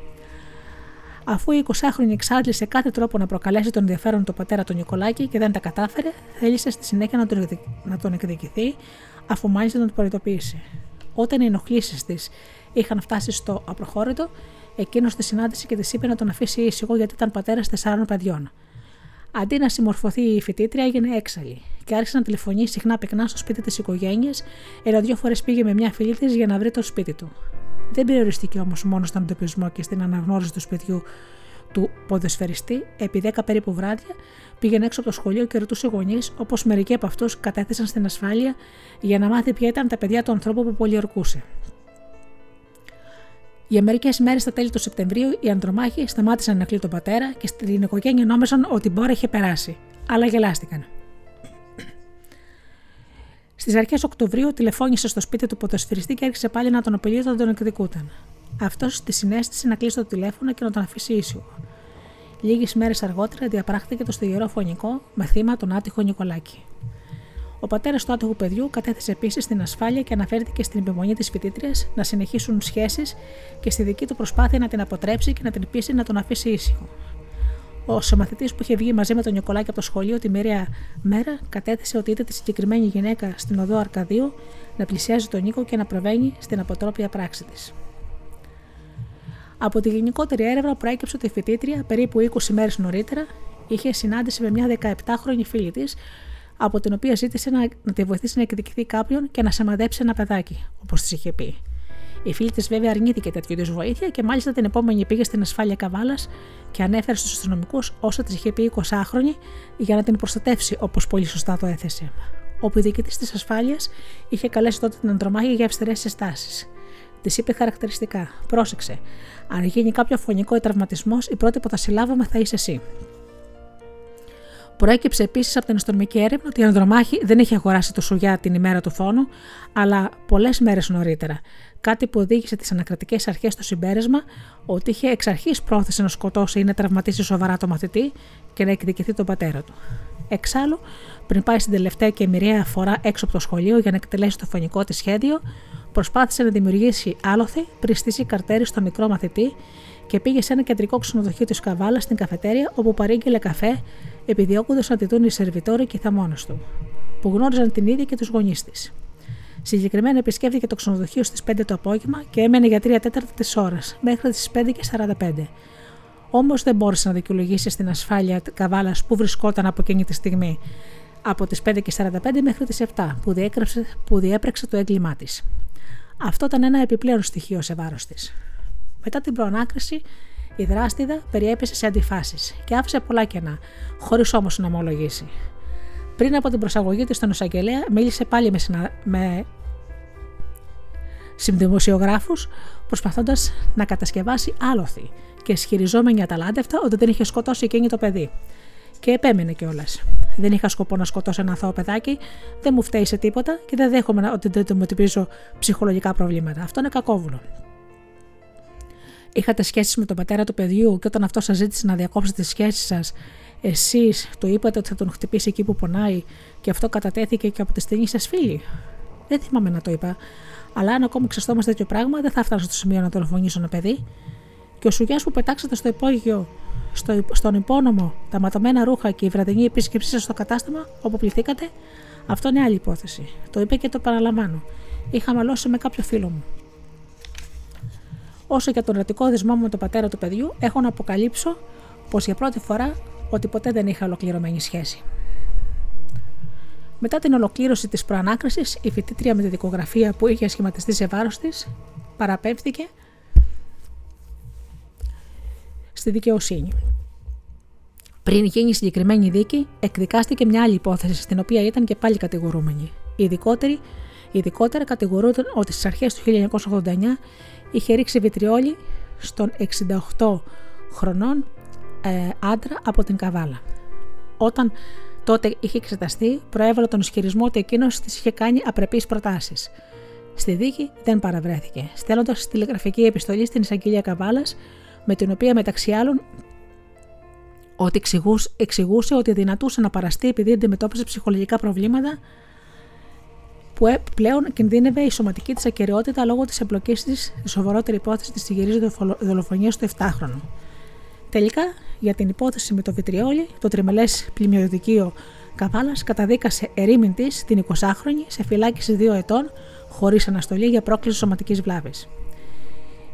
Speaker 1: Αφού η 20χρονη εξάντλησε κάθε τρόπο να προκαλέσει τον ενδιαφέρον του πατέρα του Νικολάκη και δεν τα κατάφερε, θέλησε στη συνέχεια να τον, να τον εκδικηθεί, αφού μάλιστα τον προειδοποίησε. Όταν οι ενοχλήσεις της είχαν φτάσει στο απροχώρητο, εκείνος τη συνάντησε και της είπε να τον αφήσει ήσυχο γιατί ήταν πατέρας τεσσάρων παιδιών. Αντί να συμμορφωθεί η φοιτήτρια, έγινε έξαλλη και άρχισε να τηλεφωνεί συχνά πυκνά στο σπίτι της οικογένειας, ενώ δύο φορές πήγε με μια φίλη της για να βρει το σπίτι του. Δεν περιοριστήκε όμως μόνο στον εντοπισμό και στην αναγνώριση του σπιτιού του ποδοσφαιριστή, επί 10 περίπου βράδια πήγαινε έξω από το σχολείο και ρωτούσε γονείς, όπως μερικοί από αυτούς κατέθεσαν στην ασφάλεια για να μάθει ποια ήταν τα παιδιά του ανθρώπου που πολιορκούσε. Για μερικές μέρες στα τέλη του Σεπτεμβρίου οι ανδρομάχοι σταμάτησαν να κλείουν τον πατέρα και στην οικογένεια νόμισαν ότι η μπόρα είχε περάσει, αλλά γελάστηκαν. Στις αρχές Οκτωβρίου τηλεφώνησε στο σπίτι του ποδοσφαιριστή και άρχισε πάλι να τον απειλεί όταν τον εκδικούταν. Αυτός τη συνέστησε να κλείσει το τηλέφωνο και να τον αφήσει ήσυχο. Λίγες μέρες αργότερα διαπράχθηκε το στιγερό φωνικό με θύμα τον άτυχο Νικολάκη. Ο πατέρας του άτυχου παιδιού κατέθεσε επίσης στην ασφάλεια και αναφέρθηκε στην επιμονή της φοιτήτριας να συνεχίσουν σχέσεις και στη δική του προσπάθεια να την αποτρέψει και να την πείσει να τον αφήσει ήσυχο. Ο συμμαθητή που είχε βγει μαζί με τον Νικολάκη από το σχολείο τη μοιραία μέρα κατέθεσε ότι είδε τη συγκεκριμένη γυναίκα στην οδό Αρκαδίου να πλησιάζει τον Νίκο και να προβαίνει στην αποτρόπια πράξη της. Από τη γενικότερη έρευνα προέκυψε ότι η φοιτήτρια, περίπου 20 μέρες νωρίτερα, είχε συνάντηση με μια 17χρονη φίλη της, από την οποία ζήτησε να, να τη βοηθήσει να εκδικηθεί κάποιον και να σεμαδέψει ένα παιδάκι, όπως της είχε πει. Η φίλη της βέβαια αρνήθηκε τέτοιου είδους βοήθεια και μάλιστα την επόμενη πήγε στην ασφάλεια Καβάλας και ανέφερε στους αστυνομικούς όσα της είχε πει 20χρονη για να την προστατεύσει, όπως πολύ σωστά το έθεσε. Ο διοικητή της ασφάλειας είχε καλέσει τότε την Αντρομάχη για αυστηρές συστάσεις. Της είπε χαρακτηριστικά: Πρόσεξε, αν γίνει κάποιο φωνικό ή τραυματισμός, η πρώτη που θα συλλάβουμε θα είσαι εσύ. Προέκυψε επίσης από την αστυνομική έρευνα ότι η Ανδρομάχη δεν είχε αγοράσει το σουγιά την ημέρα του φόνου, αλλά πολλές μέρες νωρίτερα. Κάτι που οδήγησε τις ανακρατικέ αρχές στο συμπέρασμα ότι είχε εξ αρχής πρόθεση να σκοτώσει ή να τραυματίσει σοβαρά το μαθητή και να εκδικηθεί τον πατέρα του. Εξάλλου, πριν πάει στην τελευταία και μοιραία φορά έξω από το σχολείο για να εκτελέσει το φωνικό της σχέδιο, προσπάθησε να δημιουργήσει άλοθη πριν στήσει καρτέρι στο μικρό μαθητή και πήγε σε ένα κεντρικό ξενοδοχείο της Καβάλας στην καφετέρια όπου παρήγγειλε καφέ, επιδιώκοντας να τη δουν οι σερβιτόροι και θα μόνο του, που γνώριζαν την ίδια και τους γονείς της. Συγκεκριμένα επισκέφθηκε το ξενοδοχείο στις 5 το απόγευμα και έμενε για 3 τέταρτα τη ώρα, μέχρι τις 5 και 45. Όμως δεν μπόρεσε να δικαιολογήσει στην ασφάλεια καβάλας που βρισκόταν από εκείνη τη στιγμή, από τις 5 και 45 μέχρι τις 7, που, που διέπραξε το έγκλημά της. Αυτό ήταν ένα επιπλέον στοιχείο σε βάρος της. Μετά την προανάκριση, η δράστιδα περιέπεσε σε αντιφάσεις και άφησε πολλά κενά, χωρίς όμως να ομολογήσει. Πριν από την προσαγωγή της στον εισαγγελέα, μίλησε πάλι με, συνα... με συμδημοσιογράφου, προσπαθώντας να κατασκευάσει άλοθη και ισχυριζόμενη αταλάντευτα ότι δεν είχε σκοτώσει εκείνη το παιδί. Και επέμενε κιόλας. Δεν είχα σκοπό να σκοτώσω ένα αθώο παιδάκι, δεν μου φταίει σε τίποτα και δεν δέχομαι ότι δεν αντιμετωπίζω ψυχολογικά προβλήματα. Αυτό είναι κακόβουλο. Είχατε σχέσεις με τον πατέρα του παιδιού και όταν αυτό σας ζήτησε να διακόψετε τις σχέσεις σας, εσείς του είπατε ότι θα τον χτυπήσει εκεί που πονάει και αυτό κατατέθηκε και από τη στενή σας φίλη. Δεν θυμάμαι να το είπα, αλλά αν ακόμα ξεστόμαστε τέτοιο πράγμα, δεν θα φτάσω στο σημείο να δολοφονήσω ένα παιδί. Και ο σουγιάς που πετάξατε στο υπόγειο, στο, στον υπόνομο, τα ματωμένα ρούχα και η βραδινή επίσκεψή σας στο κατάστημα όπου πληθήκατε, αυτό είναι άλλη υπόθεση. Το είπε και το παραλαμβάνω. Είχα μαλώσει με κάποιο φίλο μου. Όσο για τον ερωτικό δεσμό μου με τον πατέρα του παιδιού, έχω να αποκαλύψω πως για πρώτη φορά ότι ποτέ δεν είχα ολοκληρωμένη σχέση. Μετά την ολοκλήρωση της προανάκρισης, η φοιτήτρια με τη δικογραφία που είχε σχηματιστεί σε βάρος της παραπέμφθηκε στη δικαιοσύνη. Πριν γίνει η συγκεκριμένη δίκη, εκδικάστηκε μια άλλη υπόθεση στην οποία ήταν και πάλι κατηγορούμενη. Οι ειδικότεροι, ειδικότερα κατηγορούνταν ότι στις αρχές του 1989 είχε ρίξει βιτριόλι στον 68 χρονών ε, άντρα από την Καβάλα. Όταν τότε είχε εξεταστεί, προέβαλε τον ισχυρισμό ότι εκείνος της είχε κάνει απρεπείς προτάσεις. Στη δίκη δεν παραβρέθηκε, στέλνοντας τηλεγραφική επιστολή στην εισαγγελία Καβάλας, με την οποία μεταξύ άλλων ότι εξηγούσε ότι δυνατούσε να παραστεί επειδή αντιμετώπιζε ψυχολογικά προβλήματα που πλέον κινδύνευε η σωματική της ακαιρεότητα λόγω της εμπλοκής της στη σοβαρότερη υπόθεση της τυγερή δολοφονία του 7χρονου. Τελικά, για την υπόθεση με το βιτριόλι, το τριμελές πλημμυριοδικείο Καβάλας καταδίκασε ερήμην της την 20χρονη σε φυλάκιση 2 ετών χωρίς αναστολή για πρόκληση σωματικής βλάβης.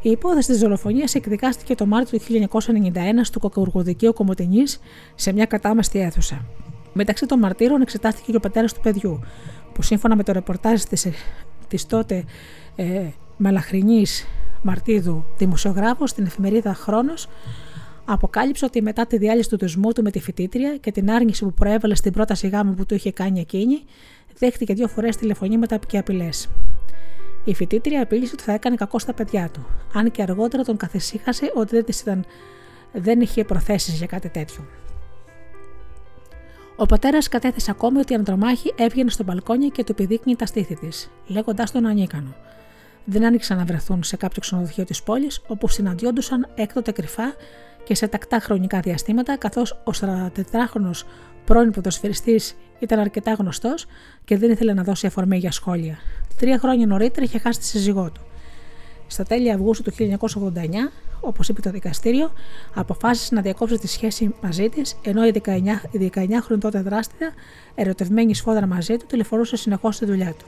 Speaker 1: Η υπόθεση της δολοφονίας εκδικάστηκε το Μάρτιο του 1991 στο Κοκοργοδικείο Κομωτινής σε μια κατάμαστη αίθουσα. Μεταξύ των μαρτύρων εξετάστηκε και ο πατέρας του παιδιού, που σύμφωνα με το ρεπορτάζ της τότε ε, Μαλαχρινής Μαρτίδου δημοσιογράφος στην εφημερίδα Χρόνος, αποκάλυψε ότι μετά τη διάλυση του δεσμού του με τη φοιτήτρια και την άρνηση που προέβαλε στην πρόταση γάμου που του είχε κάνει εκείνη, δέχτηκε δύο φορές τηλεφωνήματα και απειλές. Η φοιτήτρια απείλησε ότι θα έκανε κακό στα παιδιά του, αν και αργότερα τον καθησύχασε ότι δεν, ήταν, δεν είχε προθέσεις για κάτι τέτοιο. Ο πατέρας κατέθεσε ακόμη ότι η ανδρομάχη έβγαινε στο μπαλκόνι και του επιδείκνυε τα στήθη της, λέγοντάς τον ανίκανο. Δεν άνοιξαν να βρεθούν σε κάποιο ξενοδοχείο της πόλης, όπου συναντιόντουσαν έκτοτε κρυφά και σε τακτά χρονικά διαστήματα, καθώς ο 44χρονο πρώην ποδοσφαιριστής ήταν αρκετά γνωστός και δεν ήθελε να δώσει αφορμή για σχόλια. Τρία χρόνια νωρίτερα είχε χάσει τη σύζυγό του. Στα τέλη Αυγούστου του 1989, όπως είπε το δικαστήριο, αποφάσισε να διακόψει τη σχέση μαζί της, ενώ η 19, 19χρονη τότε δράστηρα, ερωτευμένη σφόδρα μαζί του, τηλεφωνούσε συνεχώς στη δουλειά του.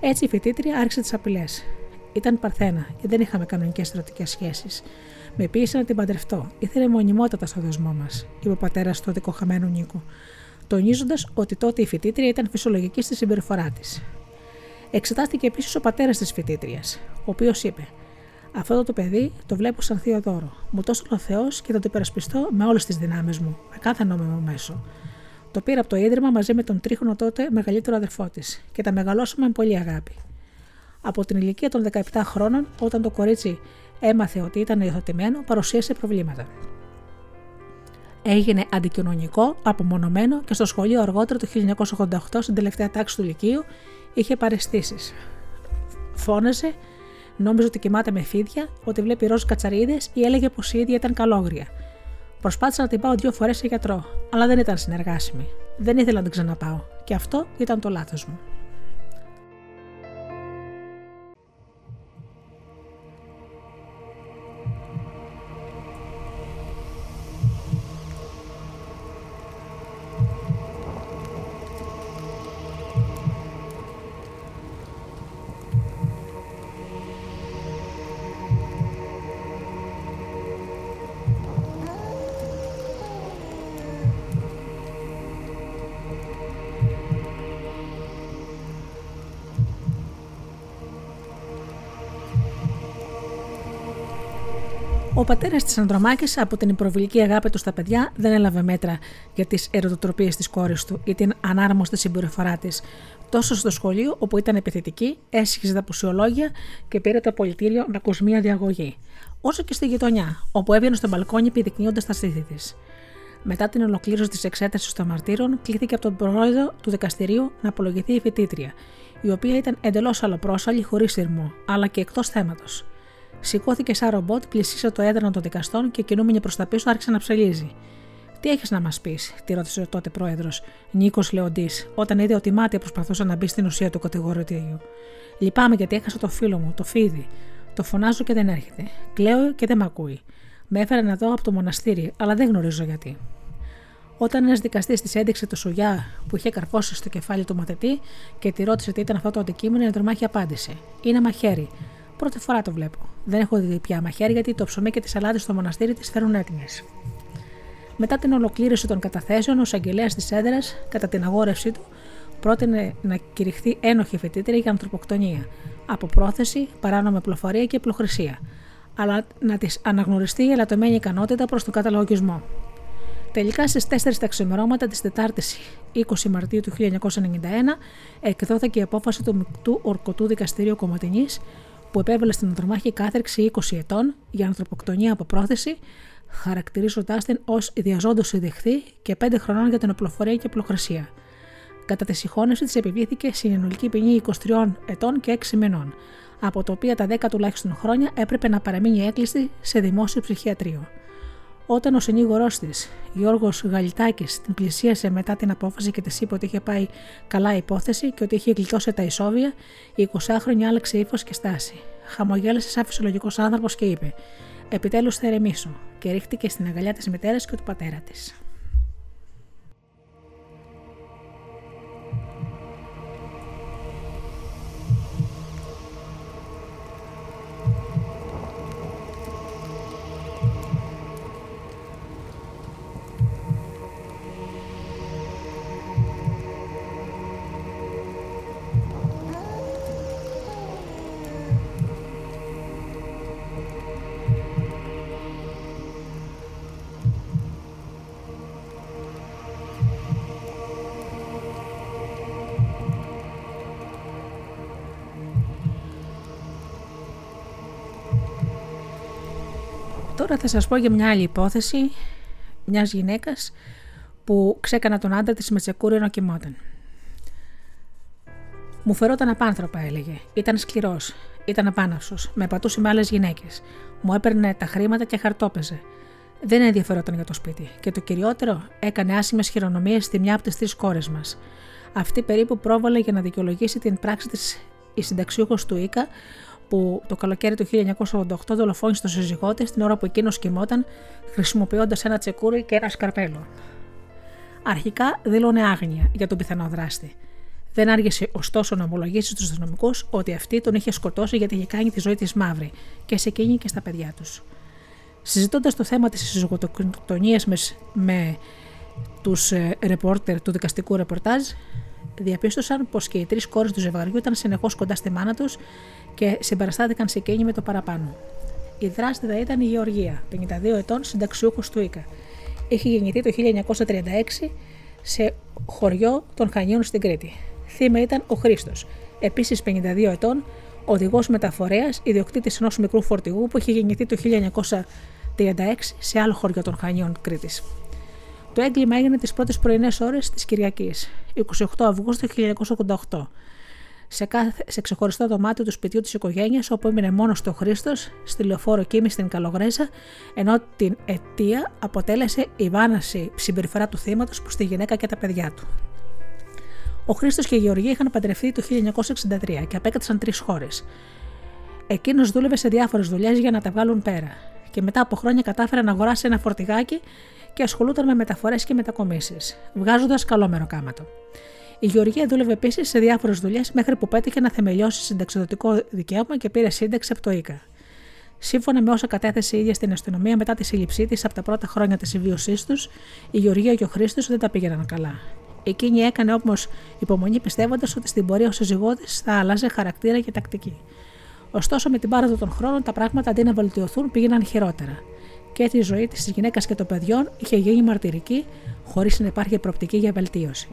Speaker 1: Έτσι η φοιτήτρια άρχισε τις απειλές. Ήταν παρθένα και δεν είχαμε κανονικές ερωτικέ σχέσεις. Με πίεσε να την παντρευτώ. Ήθελε μονιμότατα στο δεσμό μας, είπε ο πατέρας του δικοχαμένου Νίκου, τονίζοντας ότι τότε η φοιτήτρια ήταν φυσιολογική στη συμπεριφορά της. Εξετάστηκε επίσης ο πατέρας της φοιτήτριας, ο οποίος είπε: Αυτό το παιδί το βλέπω σαν θείο δώρο. Μου τόσο ο Θεός και θα το υπερασπιστώ με όλες τις δυνάμεις μου, με κάθε νόμιμο μέσο. Το πήρα από το ίδρυμα μαζί με τον τρίχρονο τότε μεγαλύτερο αδερφό της και τα μεγαλώσαμε με πολύ αγάπη. Από την ηλικία των 17 χρόνων, όταν το κορίτσι έμαθε ότι ήταν υιοθετημένο, παρουσίασε προβλήματα. Έγινε αντικοινωνικό, απομονωμένο και στο σχολείο αργότερα το 1988, στην τελευταία τάξη του Λυκείου, είχε παρεστήσεις. Φώναζε, νόμιζε ότι κοιμάται με φίδια, ότι βλέπει ροζ κατσαρίδες ή έλεγε πως η ίδια ήταν καλόγρια. Προσπάθησα να την πάω δύο φορές σε γιατρό, αλλά δεν ήταν συνεργάσιμη. Δεν ήθελα να την ξαναπάω, και αυτό ήταν το λάθος μου. Ο πατέρας της Ανδρομάκης, από την υπροβιλική αγάπη του στα παιδιά, δεν έλαβε μέτρα για τις ερωτοτροπίες της κόρης του ή την ανάρμοστη συμπεριφορά της, τόσο στο σχολείο, όπου ήταν επιθετική, έσχιζε τα πουσιολόγια και πήρε το απολυτήριο να ακούς μία διαγωγή, όσο και στη γειτονιά, όπου έβγαινε στο μπαλκόνι επιδεικνύοντα τα στήθη της. Μετά την ολοκλήρωση της εξέτασης των μαρτύρων, κλήθηκε από τον πρόεδρο του δικαστηρίου να απολογηθεί η φοιτήτρια, η οποία ήταν εντελώς αλλοπρόσαλη, χωρίς θυρμό, αλλά και εκτός θέματος. Σηκώθηκε σαν ρομπότ, πλησίασε το έδρανο των δικαστών και κινούμενη προς τα πίσω άρχισε να ψελίζει. Τι έχεις να μας πεις, τη ρώτησε ο τότε πρόεδρος, Νίκος Λεοντής, όταν είδε ότι μάτια προσπαθούσε να μπει στην ουσία του κατηγορητήριου. Λυπάμαι γιατί έχασα το φίλο μου, το φίδι. Το φωνάζω και δεν έρχεται. Κλαίω και δεν με ακούει. Με έφερε εδώ από το μοναστήρι, αλλά δεν γνωρίζω γιατί. Όταν ένας δικαστής της έδειξε το σουγιά που είχε καρφώσει στο κεφάλι του μαθητή και τη ρώτησε τι ήταν αυτό το αντικείμενο, η Αντρομάχη απάντησε: Είναι μαχαίρι. Πρώτη φορά το βλέπω. Δεν έχω δει πια μαχαίρι γιατί το ψωμί και τις σαλάτες στο μοναστήρι της φέρουν έτοιμες. Μετά την ολοκλήρωση των καταθέσεων, ο εισαγγελέας της έδρας, κατά την αγόρευσή του, πρότεινε να κηρυχθεί ένοχη φοιτήτρια για ανθρωποκτονία, από πρόθεση, παράνομη πληροφορία και πλοχρησία, αλλά να της αναγνωριστεί η ελαττωμένη ικανότητα προς τον καταλογισμό. Τελικά στις 4 τα ξημερώματα της 4η 20 Μαρτίου του 1991 εκδόθηκε η απόφαση του Μικτού Ορκωτού Δικαστηρίου Κομματινή που επέβαλε στην Ανδρομάχη κάθερξη 20 ετών για ανθρωποκτονία από πρόθεση, χαρακτηρίζοντάς την ως ιδιαζόντωση δεχθή και 5 χρονών για την οπλοφορία και απλοχρησία. Κατά τη συγχώνευση της επιβλήθηκε συνολική ποινή 23 ετών και 6 μηνών, από τα οποία τα 10 τουλάχιστον χρόνια έπρεπε να παραμείνει έκλειστη σε δημόσιο ψυχιατρίο. Όταν ο συνήγορός της, Γιώργος Γαλιτάκης, την πλησίασε μετά την απόφαση και της είπε ότι είχε πάει καλά η υπόθεση και ότι είχε γλιτώσει τα ισόβια, η 20χρονη άλλαξε ύφος και στάση. Χαμογέλασε σαν φυσιολογικός άνθρωπος και είπε: επιτέλους θα ερεμήσω και ρίχτηκε στην αγκαλιά της μητέρας και του πατέρα της. Τώρα θα σας πω για μια άλλη υπόθεση μιας γυναίκας που ξέκανα τον άντρα της με τσεκούρι ενώ κοιμόταν. Μου φερόταν απάνθρωπα, έλεγε. Ήταν σκληρός. Ήταν απάναυσος. Με πατούσε με άλλες γυναίκες. Μου έπαιρνε τα χρήματα και χαρτόπεζε. Δεν ενδιαφερόταν για το σπίτι. Και το κυριότερο, έκανε άσημες χειρονομίες στη μια από τις τρεις κόρες μας. Αυτή περίπου πρόβαλε για να δικαιολογήσει την πράξη της η συνταξιούχος του Ίκα, που το καλοκαίρι του 1988 δολοφόνησε τον σύζυγό της την ώρα που εκείνος κοιμόταν, χρησιμοποιώντας ένα τσεκούρι και ένα σκαρπέλο. Αρχικά δήλωνε άγνοια για τον πιθανό δράστη. Δεν άργησε ωστόσο να ομολογήσει στους αστυνομικούς ότι αυτή τον είχε σκοτώσει γιατί είχε κάνει τη ζωή της μαύρη και σε εκείνη και στα παιδιά τους. Συζητώντας το θέμα της συζυγοτοκτονίας μες, με τους ε, ρεπόρτερ του δικαστικού ρεπορτάζ, διαπίστωσαν πως και οι τρεις κόρες του ζευγαριού ήταν συνεχώς κοντά στη μάνα τους και συμπαραστάθηκαν σε εκείνη με το παραπάνω. Η δράστηδα ήταν η Γεωργία, 52 ετών, συνταξιούχος του Ίκα. Είχε γεννηθεί το 1936 σε χωριό των Χανίων στην Κρήτη. Θύμα ήταν ο Χρήστος, επίσης 52 ετών, οδηγός μεταφορέας, ιδιοκτήτης ενός μικρού φορτηγού που είχε γεννηθεί το 1936 σε άλλο χωριό των Χανίων Κρήτης. Το έγκλημα έγινε τις πρώτες πρωινές ώρες της Κυριακής, 28 Αυγούστου 1988 σε, κάθε, σε ξεχωριστό δωμάτιο του σπιτιού της οικογένειας, όπου έμεινε μόνος στο Χρήστος, στη λεωφόρο Κίμης στην Καλογρέζα, ενώ την αιτία αποτέλεσε η βάναση συμπεριφορά του θύματος προς τη γυναίκα και τα παιδιά του. Ο Χρήστος και η Γεωργία είχαν παντρευτεί το 1963 και απέκτησαν τρεις χώρες. Εκείνος δούλευε σε διάφορες δουλειές για να τα βγάλουν πέρα, και μετά από χρόνια κατάφερε να αγοράσει ένα φορτηγάκι και ασχολούταν με μεταφορές και μετακομίσεις, βγάζοντας καλό μεροκάματο. Η Γεωργία δούλευε επίσης σε διάφορες δουλειές μέχρι που πέτυχε να θεμελιώσει συνταξιδοτικό δικαίωμα και πήρε σύνταξη από το ΙΚΑ. Σύμφωνα με όσα κατέθεσε η ίδια στην αστυνομία μετά τη σύλληψή της από τα πρώτα χρόνια της συμβίωσής τους, η Γεωργία και ο Χρήστος δεν τα πήγαιναν καλά. Εκείνη έκανε όμως υπομονή πιστεύοντας ότι στην πορεία ο σύζυγός της θα άλλαζε χαρακτήρα και τακτική. Ωστόσο, με την πάροδο των χρόνων τα πράγματα αντί να βελτιωθούν πήγαιναν χειρότερα. Και έτσι η ζωή της γυναίκας και των παιδιών είχε γίνει μαρτυρική, χωρίς να υπάρχει προοπτική για βελτίωση.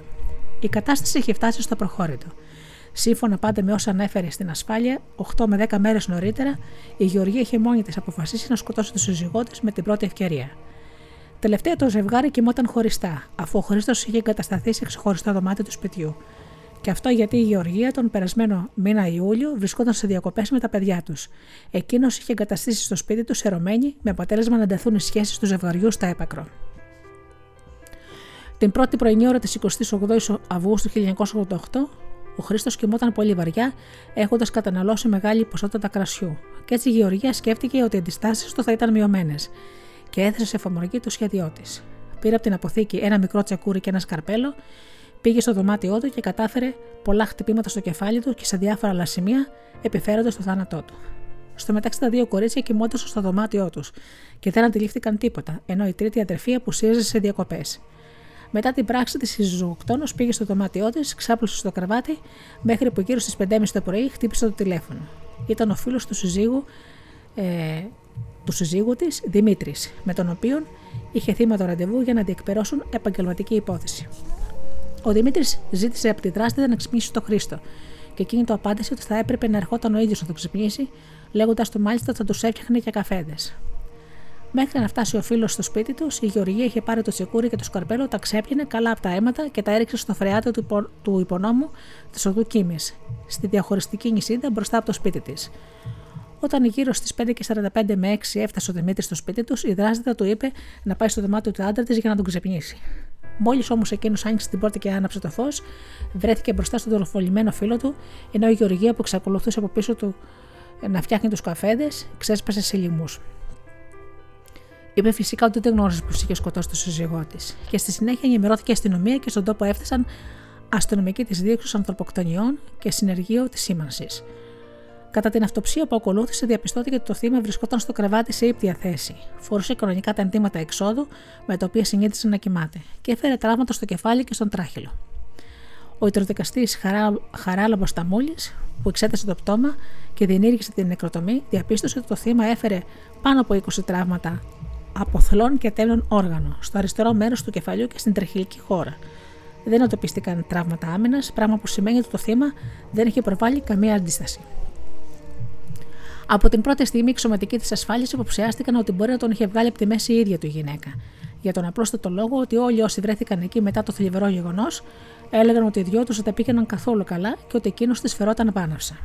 Speaker 1: Η κατάσταση είχε φτάσει στο προχώρητο. Σύμφωνα πάντα με όσα ανέφερε στην ασφάλεια, 8 με 10 μέρες νωρίτερα, η Γεωργία είχε μόνη της αποφασίσει να σκοτώσει τον σύζυγό τη με την πρώτη ευκαιρία. Τελευταία το ζευγάρι κοιμόταν χωριστά, αφού ο Χρήστος είχε εγκατασταθεί σε ξεχωριστό δωμάτιο του σπιτιού. Και αυτό γιατί η Γεωργία τον περασμένο μήνα Ιούλιο βρισκόταν σε διακοπές με τα παιδιά τους. Εκείνος είχε εγκαταστήσει στο σπίτι του σε με αποτέλεσμα να ντεθούν οι σχέσεις του ζευγαριού στα έπακρο. Την πρώτη πρωινή ώρα της 28η Αυγούστου 1988, ο Χρήστος κοιμόταν πολύ βαριά, έχοντας καταναλώσει μεγάλη ποσότητα κρασιού. Και έτσι η Γεωργία σκέφτηκε ότι οι αντιστάσεις του θα ήταν μειωμένες και έθεσε σε εφαρμογή το σχέδιό της. Πήρε από την αποθήκη ένα μικρό τσεκούρι και ένα σκαρπέλο, πήγε στο δωμάτιό του και κατάφερε πολλά χτυπήματα στο κεφάλι του και σε διάφορα άλλα σημεία, επιφέροντας το θάνατό του. Στο μεταξύ, τα δύο κορίτσια κοιμόταν στο δωμάτιό τους και δεν αντιλήφθηκαν τίποτα, ενώ η τρίτη αδερφή απουσίαζε σε διακοπές. Μετά την πράξη της συζυγοκτόνο πήγε στο δωμάτιό της, ξάπλωσε στο κρεβάτι, μέχρι που γύρω στις 5.30 το πρωί χτύπησε το τηλέφωνο. Ήταν ο φίλος του συζύγου, ε, του συζύγου της, Δημήτρης, με τον οποίο είχε θύμα το ραντεβού για να διεκπαιρώσουν επαγγελματική υπόθεση. Ο Δημήτρης ζήτησε από τη δράστηδα να ξυπνήσει τον Χρήστο, και εκείνη το απάντησε ότι θα έπρεπε να ερχόταν ο ίδιος να το ξυπνήσει, λέγοντας του μάλιστα ότι θα τους έφτιαχνε και καφέδες. Μέχρι να φτάσει ο φίλος στο σπίτι τους, η Γεωργία είχε πάρει το τσεκούρι και το σκαρπέλο, τα ξέπλυνε καλά από τα αίματα και τα έριξε στο φρεάτο του, υπο... του υπονόμου της οδού Κίμης, στη διαχωριστική νησίδα μπροστά από το σπίτι της. Όταν γύρω στις 5.45 με 6 έφτασε ο Δημήτρης στο σπίτι τους, η δράστητα του είπε να πάει στο δωμάτιο του άντρα της για να τον ξεπνήσει. Μόλις όμως εκείνος άνοιξε την πόρτα και άναψε το φως, βρέθηκε μπροστά στον δολοφολημένο φίλο του, ενώ η Γεωργία που εξακολουθούσε από πίσω του να φτιάχνει τους καφέδες, ξέσπασε σε λοιμούς. Είπε φυσικά ότι δεν γνώριζε πως είχε σκοτώσει το σύζυγό της. Και στη συνέχεια ενημερώθηκε η αστυνομία και στον τόπο έφτασαν αστυνομικοί της δίωξης ανθρωποκτονιών και συνεργείο της σήμανσης. Κατά την αυτοψία που ακολούθησε, διαπιστώθηκε ότι το θύμα βρισκόταν στο κρεβάτι σε ύπτια θέση. Φορούσε κανονικά τα ενδύματα εξόδου με τα οποία συνήθιζε να κοιμάται και έφερε τραύματα στο κεφάλι και στον τράχυλο. Ο ιτροδικαστή Χαράλαμπος Ταμούλης, που εξέτασε το πτώμα και διενήργησε την νεκροτομή, διαπίστωσε ότι το θύμα έφερε πάνω από 20 τραύματα από θλόν και τέλων όργανο στο αριστερό μέρος του κεφαλιού και στην τραχυλική χώρα. Δεν εντοπίστηκαν τραύματα άμυνας, πράγμα που σημαίνει ότι το θύμα δεν είχε προβάλει καμία αντίσταση. Από την πρώτη στιγμή, οι σωματικοί της ασφάλειας υποψιάστηκαν ότι μπορεί να τον είχε βγάλει από τη μέση η ίδια του γυναίκα. Για τον απλώστατο λόγο ότι όλοι όσοι βρέθηκαν εκεί μετά το θλιβερό γεγονός έλεγαν ότι οι δυο τους δεν τα πήγαιναν καθόλου καλά και ότι εκείνος της φερόταν πάναυσα.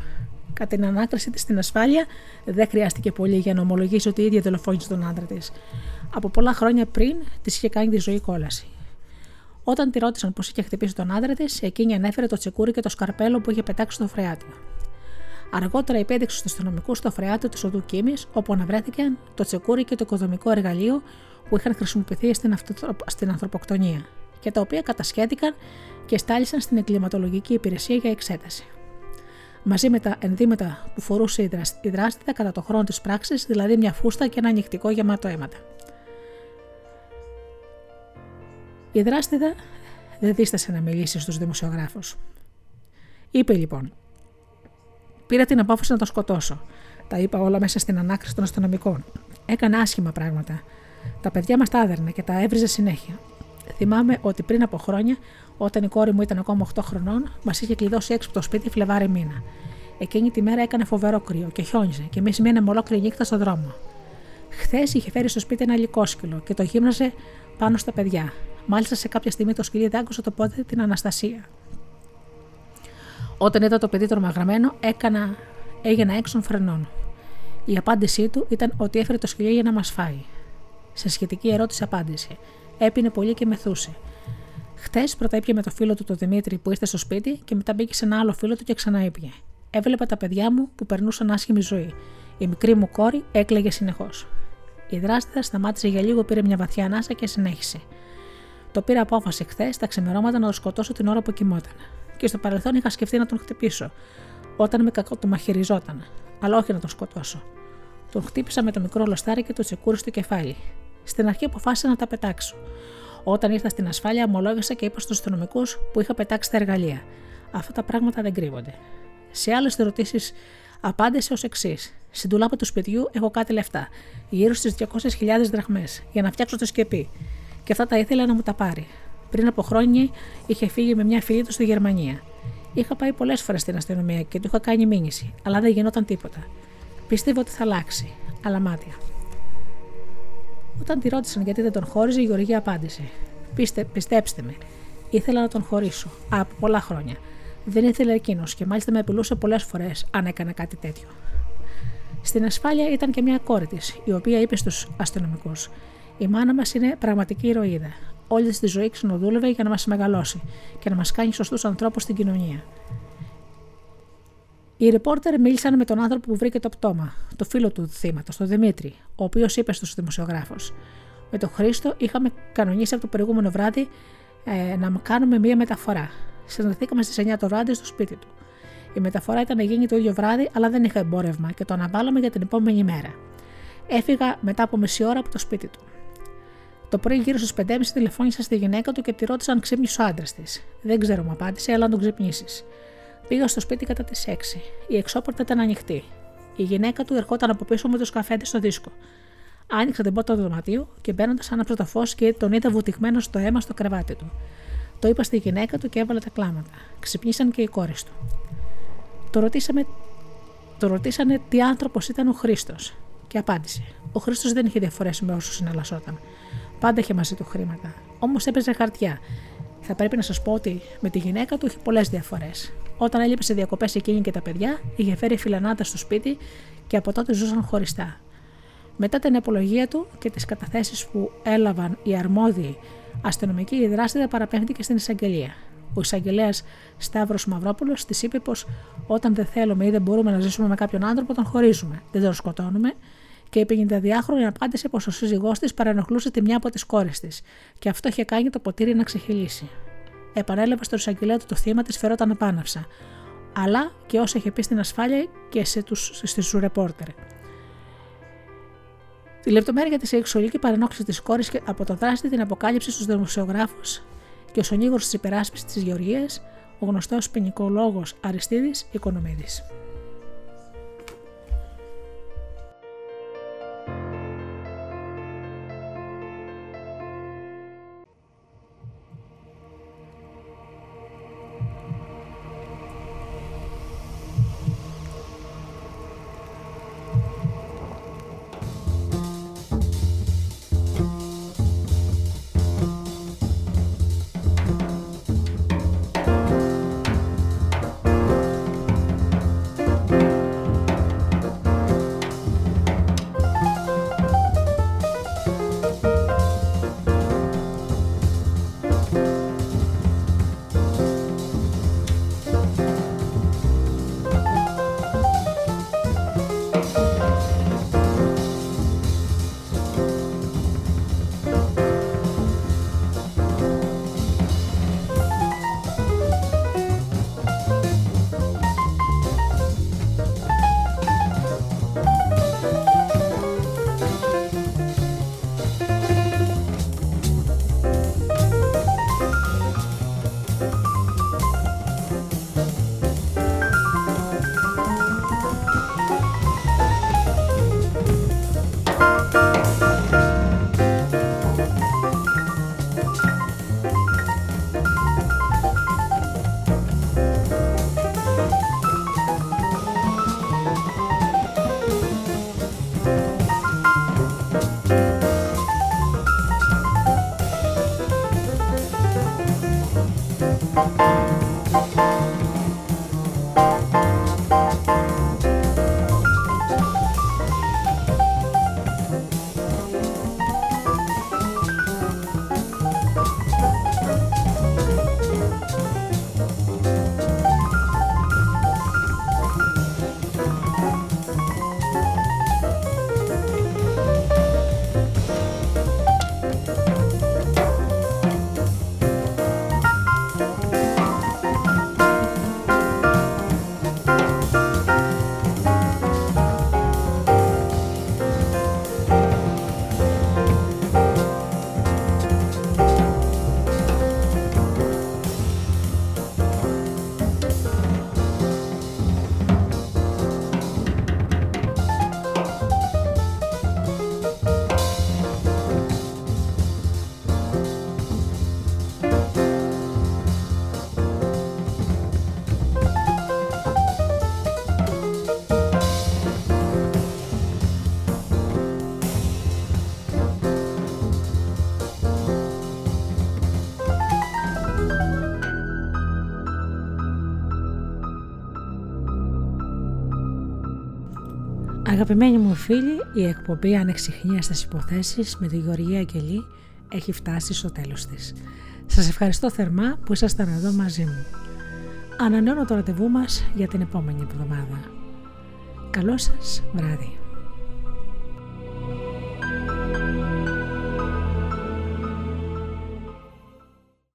Speaker 1: Κατά την ανάκριση της στην ασφάλεια, δεν χρειάστηκε πολύ για να ομολογήσει ότι η ίδια δολοφόνησε τον άντρα της. Από πολλά χρόνια πριν της είχε κάνει τη ζωή κόλαση. Όταν τη ρώτησαν πώ είχε χτυπήσει τον άντρα της, εκείνη ανέφερε το τσεκούρι και το σκαρπέλο που είχε πετάξει στο φρεάτιο. Αργότερα υπέδειξε στους αστυνομικούς το φρεάτιο του οδού Κίμης, όπου αναβρέθηκαν το τσεκούρι και το οικοδομικό εργαλείο που είχαν χρησιμοποιηθεί στην, στην ανθρωποκτονία και τα οποία κατασχέθηκαν και στάλησαν στην εγκληματολογική υπηρεσία για εξέταση. Μαζί με τα ενδύματα που φορούσε η δράστητα κατά το χρόνο της πράξης, δηλαδή μια φούστα και ένα ανοιχτικό γεμάτο αίματα. Η δράστηδα δεν δίστασε να μιλήσει στους δημοσιογράφους. Είπε λοιπόν Πήρα την απόφαση να το σκοτώσω. Τα είπα όλα μέσα στην ανάκριση των αστυνομικών. Έκανα άσχημα πράγματα. Τα παιδιά μας τα άδερνε και τα έβριζε συνέχεια. Θυμάμαι ότι πριν από χρόνια, όταν η κόρη μου ήταν ακόμα 8 χρονών, μας είχε κλειδώσει έξω από το σπίτι Φλεβάρι μήνα. Εκείνη τη μέρα έκανε φοβερό κρύο και χιόνιζε και εμείς μείναμε ολόκληρη νύχτα στο δρόμο. Χθες είχε φέρει στο σπίτι ένα λικόσκυλο και το γύμναζε πάνω στα παιδιά. Μάλιστα σε κάποια στιγμή το σκυλί δάγκωσε το πόδι την Αναστασία. Όταν είδα το παιδί τρομαγραμμένο, έκανα, έγινα έξω φρενών. Η απάντησή του ήταν ότι έφερε το σκυλί για να μας φάει. Σε σχετική ερώτηση απάντησε. Έπινε πολύ και μεθούσε. Χτε πρώτα ήπια με το φίλο του το Δημήτρη που ήρθε στο σπίτι και μετά μπήκε σε ένα άλλο φίλο του και ξανά ήπια. Έβλεπα τα παιδιά μου που περνούσαν άσχημη ζωή. Η μικρή μου κόρη έκλαιγε συνεχώς. Η δράστηδα σταμάτησε για λίγο, πήρε μια βαθιά ανάσα και συνέχισε. Το πήρα απόφαση χθες τα ξημερώματα να το σκοτώσω την ώρα που κοιμόταν και στο παρελθόν είχα σκεφτεί να τον χτυπήσω, όταν με κακοτομαχαιριζόταν, αλλά όχι να τον σκοτώσω. Τον χτύπησα με το μικρό λοστάρι και το τσεκούρι στο κεφάλι. Στην αρχή αποφάσισα να τα πετάξω. Όταν ήρθα στην ασφάλεια, ομολόγησα και είπα στους αστυνομικούς που είχα πετάξει τα εργαλεία. Αυτά τα πράγματα δεν κρύβονται. Σε άλλες ερωτήσεις απάντησε ως εξής. Στην τουλάπα του σπιτιού έχω κάτι λεφτά, γύρω στις 200.000 δραχμές, για να φτιάξω το σκεπί. Και αυτά τα ήθελα να μου τα πάρει. Πριν από χρόνια είχε φύγει με μια φίλη του στη Γερμανία. Είχα πάει πολλές φορές στην αστυνομία και του είχα κάνει μήνυση, αλλά δεν γινόταν τίποτα. Πίστευα ότι θα αλλάξει, αλλά μάτια. Όταν τη ρώτησαν γιατί δεν τον χώριζε, η Γεωργία απάντησε: Πίστε, Πιστέψτε με, ήθελα να τον χωρίσω από πολλά χρόνια. Δεν ήθελε εκείνος και μάλιστα με απειλούσε πολλές φορές αν έκανα κάτι τέτοιο. Στην ασφάλεια ήταν και μια κόρη της, η οποία είπε στους αστυνομικούς: Η μάνα μας είναι πραγματική ηρωίδα όλη τη ζωή ξενοδούλευε για να μας μεγαλώσει και να μας κάνει σωστούς ανθρώπους στην κοινωνία. Οι ρεπόρτερ μίλησαν με τον άνθρωπο που βρήκε το πτώμα, το φίλο του θύματος, τον Δημήτρη, ο οποίος είπε στους δημοσιογράφους: Με τον Χρήστο είχαμε κανονίσει από το προηγούμενο βράδυ ε, να κάνουμε μία μεταφορά. Συναντηθήκαμε στις 9 το βράδυ στο σπίτι του. Η μεταφορά ήταν να γίνει το ίδιο βράδυ, αλλά δεν είχα εμπόρευμα και το αναβάλαμε για την επόμενη μέρα. Έφυγα μετά από μισή ώρα από το σπίτι του. Το πρωί γύρω στις 5.30 τηλεφώνησα στη γυναίκα του και τη ρώτησα αν ξύπνησε ο άντρας της. Δεν ξέρω, μου απάντησε, αλλά αν τον ξυπνήσεις. Πήγα στο σπίτι κατά τις 6. Η εξώπορτα ήταν ανοιχτή. Η γυναίκα του ερχόταν από πίσω με του καφέτε στο δίσκο. Άνοιξα την πόρτα του δωματίου και μπαίνοντας άναψα το φως και τον είδα βουτυγμένος στο αίμα στο κρεβάτι του. Το είπα στη γυναίκα του και έβαλε τα κλάματα. Ξυπνήσαν και οι κόρες του. Το, ρωτήσαμε, το ρωτήσανε τι άνθρωπος ήταν ο Χρήστος και απάντησε. Ο Χρήστος δεν είχε διαφορές με όσους συναλλασσόταν. Πάντα είχε μαζί του χρήματα. Όμως έπαιζε χαρτιά. Θα πρέπει να σας πω ότι με τη γυναίκα του είχε πολλές διαφορές. Όταν έλειπε σε διακοπές εκείνη και τα παιδιά, είχε φέρει φιλανάτα στο σπίτι και από τότε ζούσαν χωριστά. Μετά την απολογία του και τις καταθέσεις που έλαβαν οι αρμόδιοι αστυνομικοί, η δράστηδα παραπέμφθηκε στην εισαγγελία. Ο εισαγγελέας Σταύρος Μαυρόπουλος της είπε πως όταν δεν θέλουμε ή δεν μπορούμε να ζήσουμε με κάποιον άνθρωπο, τον χωρίζουμε. Δεν τον σκοτώνουμε και η 52χρονη απάντησε πως ο σύζυγός της παρανοχλούσε τη μια από τις κόρες της, και αυτό είχε κάνει το ποτήρι να ξεχυλήσει. Επανέλαβε στο εισαγγελέα του το θύμα της φερόταν απάναυσα, αλλά και όσα είχε πει στην ασφάλεια και σε τους, στους ρεπόρτερ. Τη λεπτομέρεια της σεξουαλική παρενόχλησης της κόρης από το δράστη την αποκάλυψε στους δημοσιογράφους και ο σονίγορο της υπεράσπισης της Γεωργίας, ο γνωστός ποινικολόγος Αριστίδης Οικονομίδης. Αγαπημένοι μου φίλοι, η εκπομπή Ανεξιχνία στις υποθέσεις με τη Γεωργία Αγγελή έχει φτάσει στο τέλος της. Σας ευχαριστώ θερμά που ήσασταν εδώ μαζί μου. Ανανεώνω το ραντεβού μας για την επόμενη εβδομάδα. Καλό σας βράδυ.